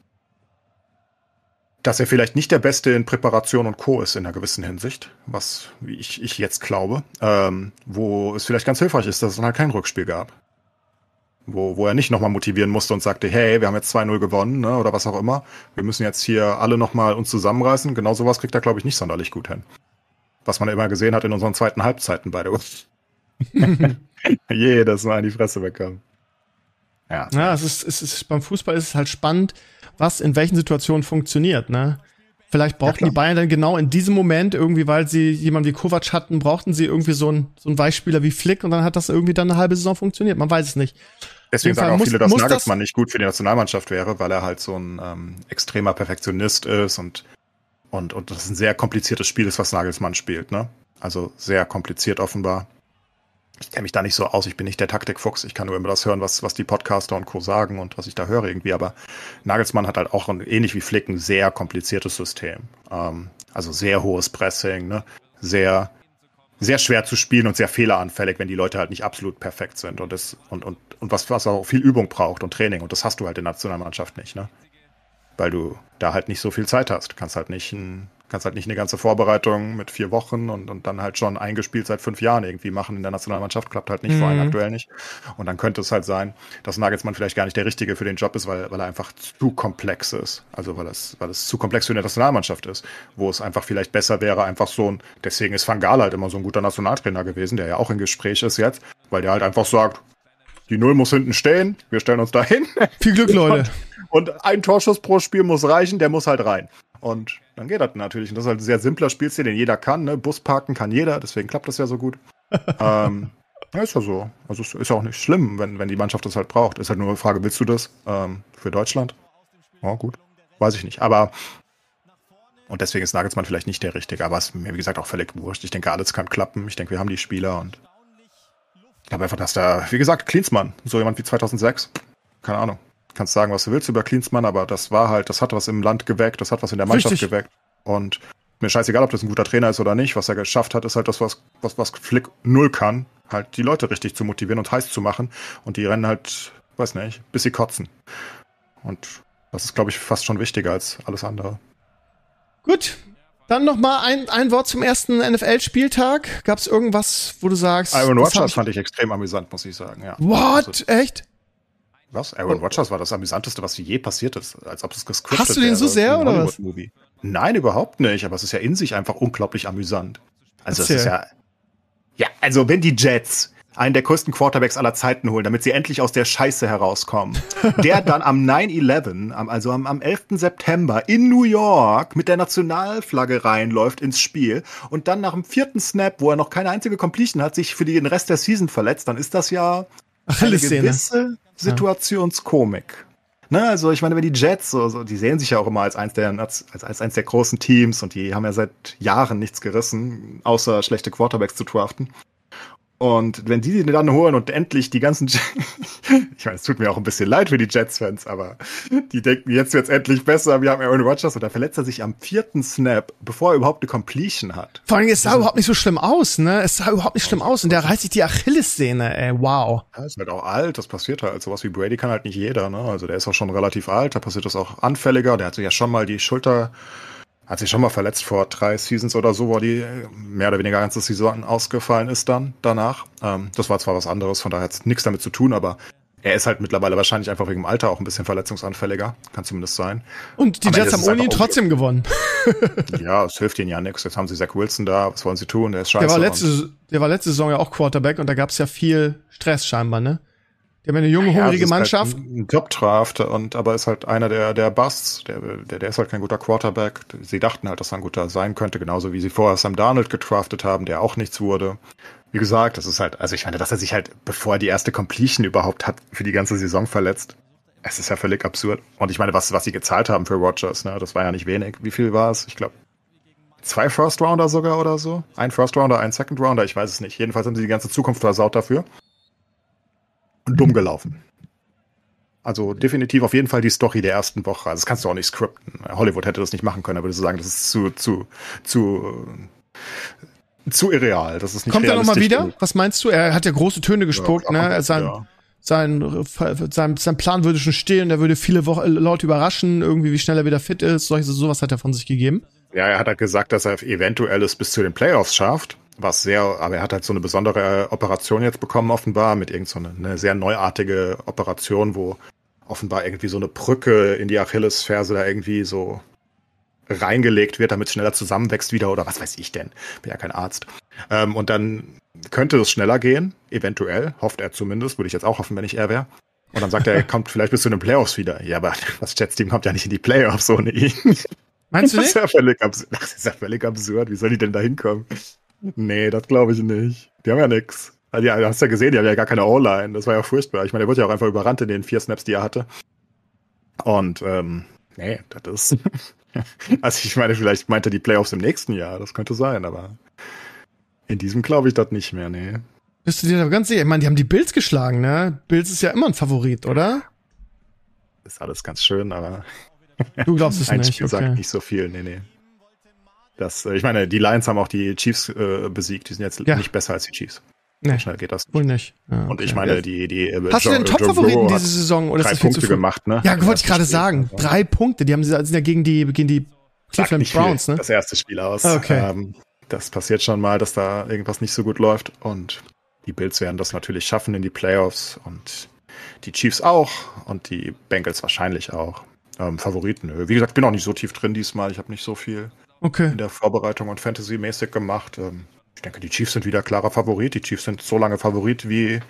C: dass er vielleicht nicht der Beste in Präparation und Co. ist in einer gewissen Hinsicht, was ich, ich jetzt glaube, ähm, wo es vielleicht ganz hilfreich ist, dass es dann halt kein Rückspiel gab. Wo, wo er nicht nochmal motivieren musste und sagte, hey, wir haben jetzt 2-0 gewonnen, ne, oder was auch immer. Wir müssen jetzt hier alle nochmal uns zusammenreißen. Genau sowas kriegt er, glaube ich, nicht sonderlich gut hin. Was man immer gesehen hat in unseren zweiten Halbzeiten bei der Jedes Mal in die Fresse bekommen.
B: Ja, ja es ist, es ist, beim Fußball ist es halt spannend, was in welchen Situationen funktioniert, ne? Vielleicht brauchten ja, die Bayern dann genau in diesem Moment irgendwie, weil sie jemanden wie Kovac hatten, brauchten sie irgendwie so einen, so einen Weichspieler wie Flick und dann hat das irgendwie dann eine halbe Saison funktioniert. Man weiß es nicht.
C: Deswegen sagen auch muss, viele, dass Nagelsmann das nicht gut für die Nationalmannschaft wäre, weil er halt so ein ähm, extremer Perfektionist ist und, und, und das ein sehr kompliziertes Spiel ist, was Nagelsmann spielt, ne? Also sehr kompliziert offenbar. Ich kenne mich da nicht so aus, ich bin nicht der Taktikfuchs, ich kann nur immer das hören, was, was die Podcaster und Co. sagen und was ich da höre irgendwie. Aber Nagelsmann hat halt auch ein, ähnlich wie Flick ein sehr kompliziertes System. Ähm, also sehr hohes Pressing, ne? sehr, sehr schwer zu spielen und sehr fehleranfällig, wenn die Leute halt nicht absolut perfekt sind und das, und, und, und was, was auch viel Übung braucht und Training. Und das hast du halt in der Nationalmannschaft nicht, ne? Weil du da halt nicht so viel Zeit hast. Du kannst halt nicht ein kannst halt nicht eine ganze Vorbereitung mit vier Wochen und, und dann halt schon eingespielt seit fünf Jahren irgendwie machen in der Nationalmannschaft. Klappt halt nicht, mhm. vor allem aktuell nicht. Und dann könnte es halt sein, dass Nagelsmann vielleicht gar nicht der Richtige für den Job ist, weil, weil er einfach zu komplex ist. Also weil es, weil es zu komplex für eine Nationalmannschaft ist, wo es einfach vielleicht besser wäre, einfach so ein, deswegen ist Van Gaal halt immer so ein guter Nationaltrainer gewesen, der ja auch im Gespräch ist jetzt, weil der halt einfach sagt, die Null muss hinten stehen, wir stellen uns dahin.
B: Viel Glück, Leute.
C: Und, und ein Torschuss pro Spiel muss reichen, der muss halt rein. Und dann geht das natürlich. Und das ist halt ein sehr simpler Spielstil, den jeder kann. Ne? Bus parken kann jeder, deswegen klappt das ja so gut. ähm, ja, ist ja so. Also ist ja auch nicht schlimm, wenn, wenn die Mannschaft das halt braucht. Ist halt nur eine Frage, willst du das ähm, für Deutschland? Ja, gut. Weiß ich nicht. Aber und deswegen ist Nagelsmann vielleicht nicht der Richtige, aber es ist mir, wie gesagt, auch völlig wurscht. Ich denke, alles kann klappen. Ich denke, wir haben die Spieler und ich glaube einfach, dass da, wie gesagt, Klinsmann, so jemand wie 2006, keine Ahnung, kannst sagen, was du willst über Klinsmann, aber das war halt, das hat was im Land geweckt, das hat was in der Mannschaft Richtig. geweckt. Und mir scheißegal, ob das ein guter Trainer ist oder nicht. Was er geschafft hat, ist halt das, was, was, was Flick null kann, halt die Leute richtig zu motivieren und heiß zu machen. Und die rennen halt, weiß nicht, bis sie kotzen. Und das ist, glaube ich, fast schon wichtiger als alles andere.
B: Gut. Dann noch mal ein, ein Wort zum ersten NFL-Spieltag. Gab es irgendwas, wo du sagst?
C: Iron Rodgers fand ich extrem amüsant, muss ich sagen. Ja.
B: What? Also, Echt?
C: Was? Aaron Rodgers war das amüsanteste, was je passiert ist, als ob es gescriptet
B: Hast du den so sehr oder was?
C: Nein, überhaupt nicht, aber es ist ja in sich einfach unglaublich amüsant. Also es ist ja Ja, also wenn die Jets einen der größten Quarterbacks aller Zeiten holen, damit sie endlich aus der Scheiße herauskommen. Der dann am 9-11, also am, am 11. September in New York mit der Nationalflagge reinläuft ins Spiel und dann nach dem vierten Snap, wo er noch keine einzige Completion hat, sich für den Rest der Season verletzt, dann ist das ja eine gewisse Situationskomik. Ne, also ich meine, wenn die Jets, so, so, die sehen sich ja auch immer als eins der als, als eins der großen Teams und die haben ja seit Jahren nichts gerissen, außer schlechte Quarterbacks zu draften. Und wenn die den dann holen und endlich die ganzen, ich meine, es tut mir auch ein bisschen leid für die Jets-Fans, aber die denken, jetzt wird's endlich besser, wir haben Aaron Rodgers und da verletzt er sich am vierten Snap, bevor er überhaupt eine Completion hat.
B: Vor allem, es sah also, überhaupt nicht so schlimm aus, ne? Es sah überhaupt nicht schlimm aus und der reißt sich die Achillessehne, ey, wow.
C: Ja, ist halt auch alt, das passiert halt. Sowas wie Brady kann halt nicht jeder, ne? Also der ist auch schon relativ alt, da passiert das auch anfälliger, der hat sich ja schon mal die Schulter hat sich schon mal verletzt vor drei Seasons oder so, wo die mehr oder weniger ganze Saison ausgefallen ist dann danach. Ähm, das war zwar was anderes, von daher hat es nichts damit zu tun, aber er ist halt mittlerweile wahrscheinlich einfach wegen dem Alter auch ein bisschen verletzungsanfälliger. Kann zumindest sein.
B: Und die Am Jets haben ohne ihn trotzdem gewonnen.
C: ja, es hilft ihnen ja nichts. Jetzt haben sie Zach Wilson da. Was wollen sie tun? Der ist scheiße.
B: Der war letzte, der war letzte Saison ja auch Quarterback und da gab es ja viel Stress scheinbar, ne? Die haben eine junge, ja, hungrige halt Mannschaft.
C: Halt ein Top-Draft und aber ist halt einer der, der Busts. Der, der, der ist halt kein guter Quarterback. Sie dachten halt, dass er ein guter sein könnte, genauso wie sie vorher Sam Darnold gedraftet haben, der auch nichts wurde. Wie gesagt, das ist halt, also ich meine, dass er sich halt, bevor er die erste Completion überhaupt hat, für die ganze Saison verletzt. Es ist ja völlig absurd. Und ich meine, was, was sie gezahlt haben für Rogers, ne, das war ja nicht wenig. Wie viel war es? Ich glaube, zwei First Rounder sogar oder so. Ein First Rounder, ein Second Rounder, ich weiß es nicht. Jedenfalls haben sie die ganze Zukunft versaut dafür dumm gelaufen. Also definitiv auf jeden Fall die Story der ersten Woche. Also das kannst du auch nicht scripten. Hollywood hätte das nicht machen können, aber würde sagen, das ist zu, zu, zu, zu irreal. Das ist nicht
B: Kommt er nochmal wieder? Was meinst du? Er hat ja große Töne gespuckt, ja, ne? Sein, ja. sein, sein, sein Plan würde schon stehen, er würde viele Wo Leute überraschen, irgendwie wie schnell er wieder fit ist. Solche, sowas hat er von sich gegeben.
C: Ja, er hat halt gesagt, dass er eventuell es bis zu den Playoffs schafft was sehr, aber er hat halt so eine besondere Operation jetzt bekommen, offenbar, mit irgend so eine, eine sehr neuartige Operation, wo offenbar irgendwie so eine Brücke in die Achillesferse da irgendwie so reingelegt wird, damit es schneller zusammenwächst wieder oder was weiß ich denn. Bin ja kein Arzt. Ähm, und dann könnte es schneller gehen, eventuell, hofft er zumindest, würde ich jetzt auch hoffen, wenn ich er wäre. Und dann sagt er, er kommt vielleicht bis zu den Playoffs wieder. Ja, aber das Jets-Team kommt ja nicht in die Playoffs ohne ihn.
B: Meinst du nicht?
C: Das ist ja völlig absurd. Das ist ja völlig absurd. Wie soll die denn da hinkommen? Nee, das glaube ich nicht. Die haben ja nix. Also, ja, du hast ja gesehen, die haben ja gar keine O-Line. Das war ja furchtbar. Ich meine, der wurde ja auch einfach überrannt in den vier Snaps, die er hatte. Und, ähm, nee, das ist. also, ich meine, vielleicht meinte die Playoffs im nächsten Jahr. Das könnte sein, aber in diesem glaube ich das nicht mehr, nee.
B: Bist du dir da ganz sicher? Ich meine, die haben die Bills geschlagen, ne? Bills ist ja immer ein Favorit, oder?
C: Ist alles ganz schön, aber.
B: Du glaubst es
C: ein
B: nicht.
C: Spiel
B: Okay.
C: sagt nicht so viel, nee, nee. Das, äh, ich meine, die Lions haben auch die Chiefs äh, besiegt. Die sind jetzt
B: Ja.
C: nicht besser als die Chiefs.
B: Nee,
C: Schnell geht das.
B: wohl nicht. Ja,
C: Und ich
B: okay.
C: meine, die, die äh,
B: Hast du
C: Joe-
B: denn Top-Favoriten diese Saison? Oder ist
C: drei
B: viel
C: Punkte gemacht, ne?
B: Ja, wollte ich
C: ersten
B: gerade
C: Spiel.
B: sagen.
C: Also,
B: Drei Punkte. Die haben sie sind ja gegen die, gegen die Cleveland Browns, ne?
C: Das erste Spiel aus.
B: Okay.
C: Ähm, das passiert schon mal, dass da irgendwas nicht so gut läuft. Und die Bills werden das natürlich schaffen in die Playoffs und die Chiefs auch und die Bengals wahrscheinlich auch. Ähm, Favoriten. Wie gesagt, bin auch nicht so tief drin diesmal. Ich habe nicht so viel
B: Okay.
C: in der Vorbereitung und Fantasy-mäßig gemacht. Ähm, ich denke, die Chiefs sind wieder klarer Favorit. Die Chiefs sind so lange Favorit, wie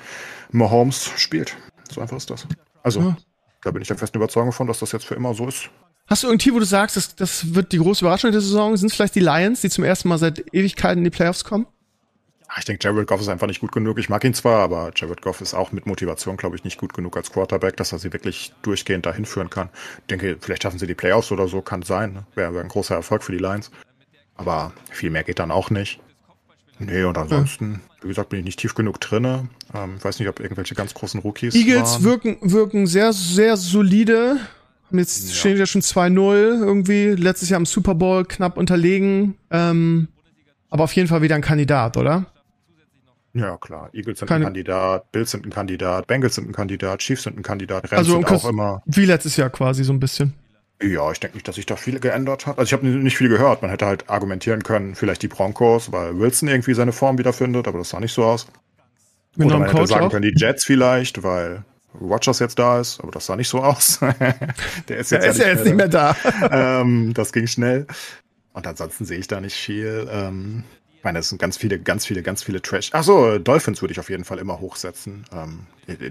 C: Mahomes spielt. So einfach ist das. Also,
B: Ja.
C: da bin ich der festen Überzeugung von, dass das jetzt für immer so ist.
B: Hast du irgendwie, wo du sagst, das, das wird die große Überraschung der Saison? Sind es vielleicht die Lions, die zum ersten Mal seit Ewigkeiten in die Playoffs kommen?
C: Ah, Ich denke, Jared Goff ist einfach nicht gut genug. Ich mag ihn zwar, aber Jared Goff ist auch mit Motivation, glaube ich, nicht gut genug als Quarterback, dass er sie wirklich durchgehend dahin führen kann. Ich denke, vielleicht schaffen sie die Playoffs oder so, kann sein. Ne? Wäre wär ein großer Erfolg für die Lions. Aber viel mehr geht dann auch nicht. Nee, und ansonsten, wie gesagt, bin ich nicht tief genug drinne. Ähm, ich weiß nicht, ob irgendwelche ganz großen Rookies
B: Eagles
C: waren.
B: wirken, wirken sehr, sehr solide. Jetzt
C: Ja.
B: stehen ja schon 2-0 irgendwie. Letztes Jahr im Super Bowl knapp unterlegen. Ähm, aber auf jeden Fall wieder ein Kandidat, oder?
C: Ja, klar. Eagles sind
B: Keine-
C: ein Kandidat, Bills sind ein Kandidat, Bengals sind ein Kandidat, Chiefs sind ein Kandidat, Rams
B: Also
C: sind auch immer.
B: Wie letztes Jahr quasi so ein bisschen.
C: Ja, ich denke nicht, dass sich da viel geändert hat. Also ich habe nicht viel gehört. Man hätte halt argumentieren können, vielleicht die Broncos, weil Wilson irgendwie seine Form wiederfindet, aber das sah nicht so aus.
B: Mit
C: Oder man hätte
B: Coach
C: sagen
B: auch.
C: können, die Jets vielleicht, weil Rogers jetzt da ist, aber das sah nicht so aus. Der ist jetzt,
B: Er ist ja jetzt nicht mehr da.
C: ähm, das ging schnell. Und ansonsten sehe ich da nicht viel. Ähm, ich meine, es sind ganz viele, ganz viele, ganz viele Trash. Ach so, Dolphins würde ich auf jeden Fall immer hochsetzen. Ähm,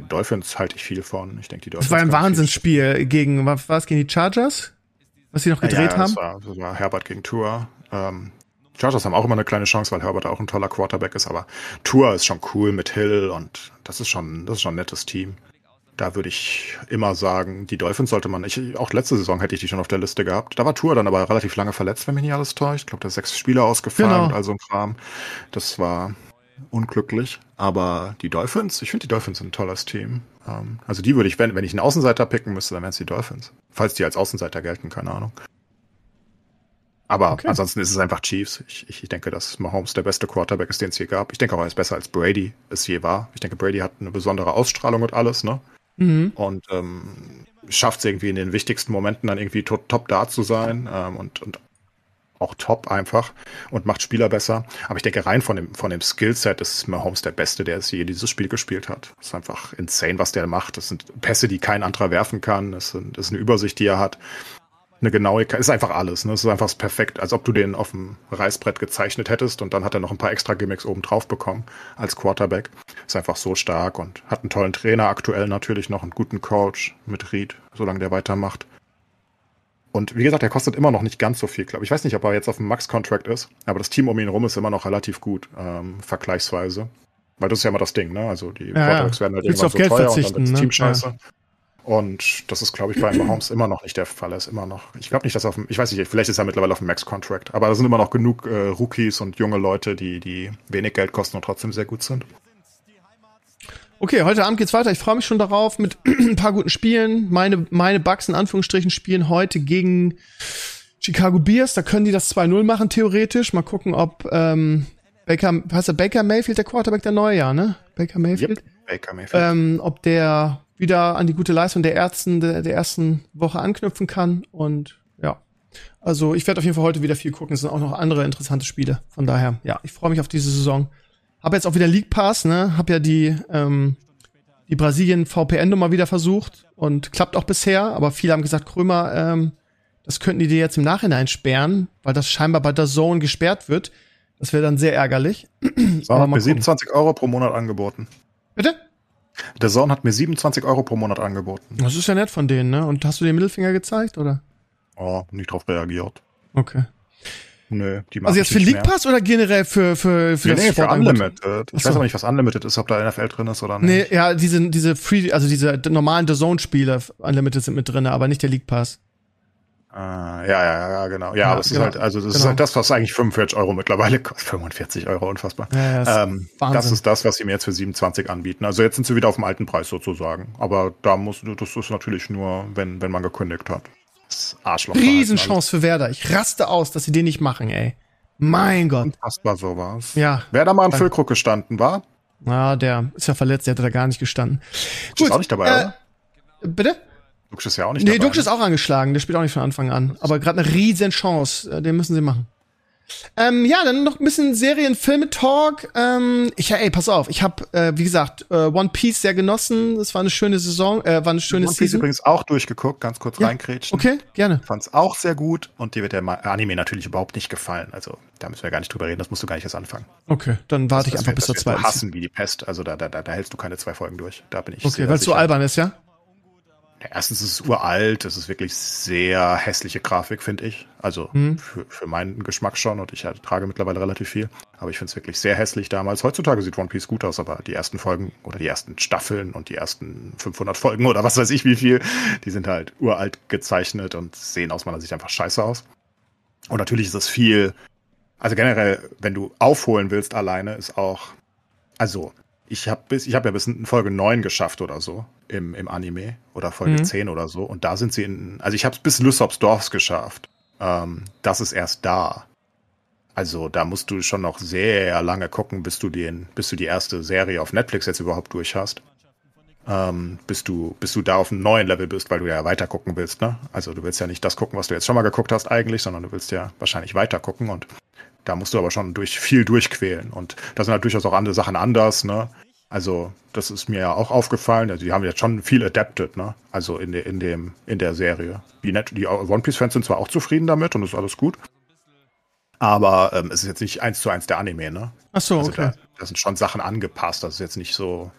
C: Dolphins halte ich viel von. Ich denke, die Dolphins.
B: Das war ein Wahnsinnsspiel gegen, was war es, gegen die Chargers? Was sie noch gedreht
C: ja,
B: haben?
C: Das war, das war Herbert gegen Tour. Ähm, Chargers haben auch immer eine kleine Chance, weil Herbert auch ein toller Quarterback ist, aber Tour ist schon cool mit Hill und das ist schon, das ist schon ein nettes Team. Da würde ich immer sagen, die Dolphins sollte man, ich, auch letzte Saison hätte ich die schon auf der Liste gehabt. Da war Tour dann aber relativ lange verletzt, wenn mich nicht alles täuscht. Ich glaube, da ist sechs Spieler ausgefallen
B: Genau.
C: und all so ein Kram. Das war unglücklich. Aber die Dolphins, ich finde die Dolphins sind ein tolles Team. Ähm, also die würde ich, wenn, wenn ich einen Außenseiter picken müsste, dann wären es die Dolphins. Falls die als Außenseiter gelten, keine Ahnung. Aber
B: Okay.
C: ansonsten ist es einfach Chiefs. Ich, ich, ich denke, dass Mahomes der beste Quarterback ist, den es je gab. Ich denke auch, er ist besser als Brady es je war. Ich denke, Brady hat eine besondere Ausstrahlung und alles, ne?
B: Mhm.
C: Und ähm, schafft es irgendwie in den wichtigsten Momenten dann irgendwie to top da zu sein ähm, und, und auch top einfach und macht Spieler besser. Aber ich denke, rein von dem, von dem Skillset ist Mahomes der Beste, der es je dieses Spiel gespielt hat. Es ist einfach insane, was der macht. Das sind Pässe, die kein anderer werfen kann. Das, sind, das ist eine Übersicht, die er hat. Eine Genauigkeit, ist einfach alles. Ne? Es ist einfach perfekt, als ob du den auf dem Reißbrett gezeichnet hättest und dann hat er noch ein paar extra Gimmicks oben drauf bekommen als Quarterback. Ist einfach so stark und hat einen tollen Trainer aktuell natürlich noch, einen guten Coach mit Reed, solange der weitermacht. Und wie gesagt, er kostet immer noch nicht ganz so viel, glaube ich. Ich weiß nicht, ob er jetzt auf dem Max-Contract ist, aber das Team um ihn rum ist immer noch relativ gut, ähm, vergleichsweise. Weil das ist ja immer das Ding, ne? Also die
B: ja.
C: Quarterbacks werden halt irgendwann
B: auf
C: so
B: Geld
C: teuer und dann das
B: ne?
C: Team scheiße. Und das ist, glaube ich, bei Mahomes immer noch nicht der Fall. Er ist immer noch, ich glaube nicht, dass er auf dem, ich weiß nicht, vielleicht ist er mittlerweile auf dem Max-Contract, aber da sind immer noch genug äh, Rookies und junge Leute, die, die wenig Geld kosten und trotzdem sehr gut sind.
B: Okay, heute Abend geht's weiter. Ich freue mich schon darauf mit ein paar guten Spielen. Meine, meine Bugs in Anführungsstrichen spielen heute gegen Chicago Bears. Da können die das 2-0 machen, theoretisch. Mal gucken, ob ähm, Baker, heißt der Baker Mayfield, der Quarterback der neue Jahr, ne? Baker Mayfield.
C: Yep. Baker Mayfield.
B: Ähm, ob der wieder an die gute Leistung der Ärzten der, der ersten Woche anknüpfen kann. Und ja. Also ich werde auf jeden Fall heute wieder viel gucken. Es sind auch noch andere interessante Spiele. Von daher, ja, ich freue mich auf diese Saison. Hab jetzt auch wieder League Pass, ne? Hab ja die, ähm, die Brasilien VPN-Nummer wieder versucht und klappt auch bisher, aber viele haben gesagt, Krömer, ähm, das könnten die dir jetzt im Nachhinein sperren, weil das scheinbar bei der Zone gesperrt wird. Das wäre dann sehr ärgerlich.
C: Hat
B: mal
C: mir
B: gucken.
C: 27 Euro pro Monat angeboten.
B: Bitte?
C: Der Zone hat mir 27 Euro pro Monat angeboten.
B: Das ist ja nett von denen, ne? Und hast du den Mittelfinger gezeigt, oder?
C: Oh, nicht drauf reagiert.
B: Okay.
C: Nö, die
B: Also jetzt für League. Pass oder generell für, für, für
C: Nee,
B: das
C: nee, für? Unlimited. Ich
B: Ach so.
C: weiß aber nicht, was Unlimited ist, ob da NFL drin ist oder
B: Nee,
C: nicht.
B: ja, diese, diese Free, also diese normalen The Zone-Spiele Unlimited sind mit drin, aber nicht der League Pass.
C: Ah, ja, ja, ja, genau. Ja, ja aber es genau. ist halt, also das genau. ist halt das, was eigentlich 45 Euro mittlerweile kostet. 45 Euro, unfassbar. Ja, das, ähm, das ist das, was sie mir jetzt für 27 anbieten. Also jetzt sind sie wieder auf dem alten Preis sozusagen. Aber da musst du, das ist natürlich nur, wenn, wenn man gekündigt hat.
B: Das Arschloch. Riesenchance für Werder. Ich raste aus, dass sie den nicht machen, ey. Mein Gott.
C: Unfassbar sowas.
B: Ja.
C: Wer da mal im Füllkrug gestanden war?
B: Ja, der ist ja verletzt, der hat da gar nicht gestanden.
C: Gut, ist auch nicht dabei, äh, oder?
B: Bitte?
C: Dux ist ja auch nicht
B: nee, dabei. Dux ist auch angeschlagen, der spielt auch nicht von Anfang an. Aber gerade eine riesen Chance, äh, den müssen sie machen. Ähm, ja, dann noch ein bisschen Serien, Filme, Talk. Ähm, ich, ey, pass auf, ich habe, äh, wie gesagt, äh, One Piece sehr genossen. Es war eine schöne Saison, äh, war eine schöne
C: One Piece Season. übrigens auch durchgeguckt, ganz kurz ja. reinkrätschen.
B: Okay, gerne.
C: Fand's auch sehr gut und dir wird der Anime natürlich überhaupt nicht gefallen. Also da müssen wir gar nicht drüber reden, das musst du gar nicht erst anfangen.
B: Okay, dann warte ich einfach
C: bis
B: zur zweiten.
C: hassen wie die Pest, also da, da, da, da hältst du keine zwei Folgen durch. Da bin ich
B: Okay, weil es so albern ist, ja?
C: Erstens ist es uralt, es ist wirklich sehr hässliche Grafik, finde ich. Also mhm. für, für meinen Geschmack schon und ich trage mittlerweile relativ viel. Aber ich finde es wirklich sehr hässlich damals. Heutzutage sieht One Piece gut aus, aber die ersten Folgen oder die ersten Staffeln und die ersten 500 Folgen oder was weiß ich wie viel, die sind halt uralt gezeichnet und sehen aus meiner Sicht einfach scheiße aus. Und natürlich ist es viel, also generell, wenn du aufholen willst alleine, ist auch, also ich habe bis, ich habe ja bis in Folge 9 geschafft oder so im, im Anime oder Folge mhm. 10 oder so. Und da sind sie in, also ich habe es bis Lysops Dorfs geschafft. Ähm, das ist erst da. Also da musst du schon noch sehr lange gucken, bis du den, bis du die erste Serie auf Netflix jetzt überhaupt durch hast. Ähm, bis du, bis du da auf einem neuen Level bist, weil du ja weiter gucken willst, ne? Also du willst ja nicht das gucken, was du jetzt schon mal geguckt hast eigentlich, sondern du willst ja wahrscheinlich weiter gucken und da musst du aber schon durch viel durchquälen. Und da sind halt durchaus auch andere Sachen anders, ne? Also, das ist mir ja auch aufgefallen. Also, die haben jetzt schon viel adapted, ne? Also in, de, in dem, in der Serie. Die, Net die One Piece-Fans sind zwar auch zufrieden damit und ist alles gut. Aber ähm, es ist jetzt nicht eins zu eins der Anime, ne?
B: Ach so,
C: also
B: okay.
C: Da, da, sind schon Sachen angepasst. Das ist jetzt nicht so.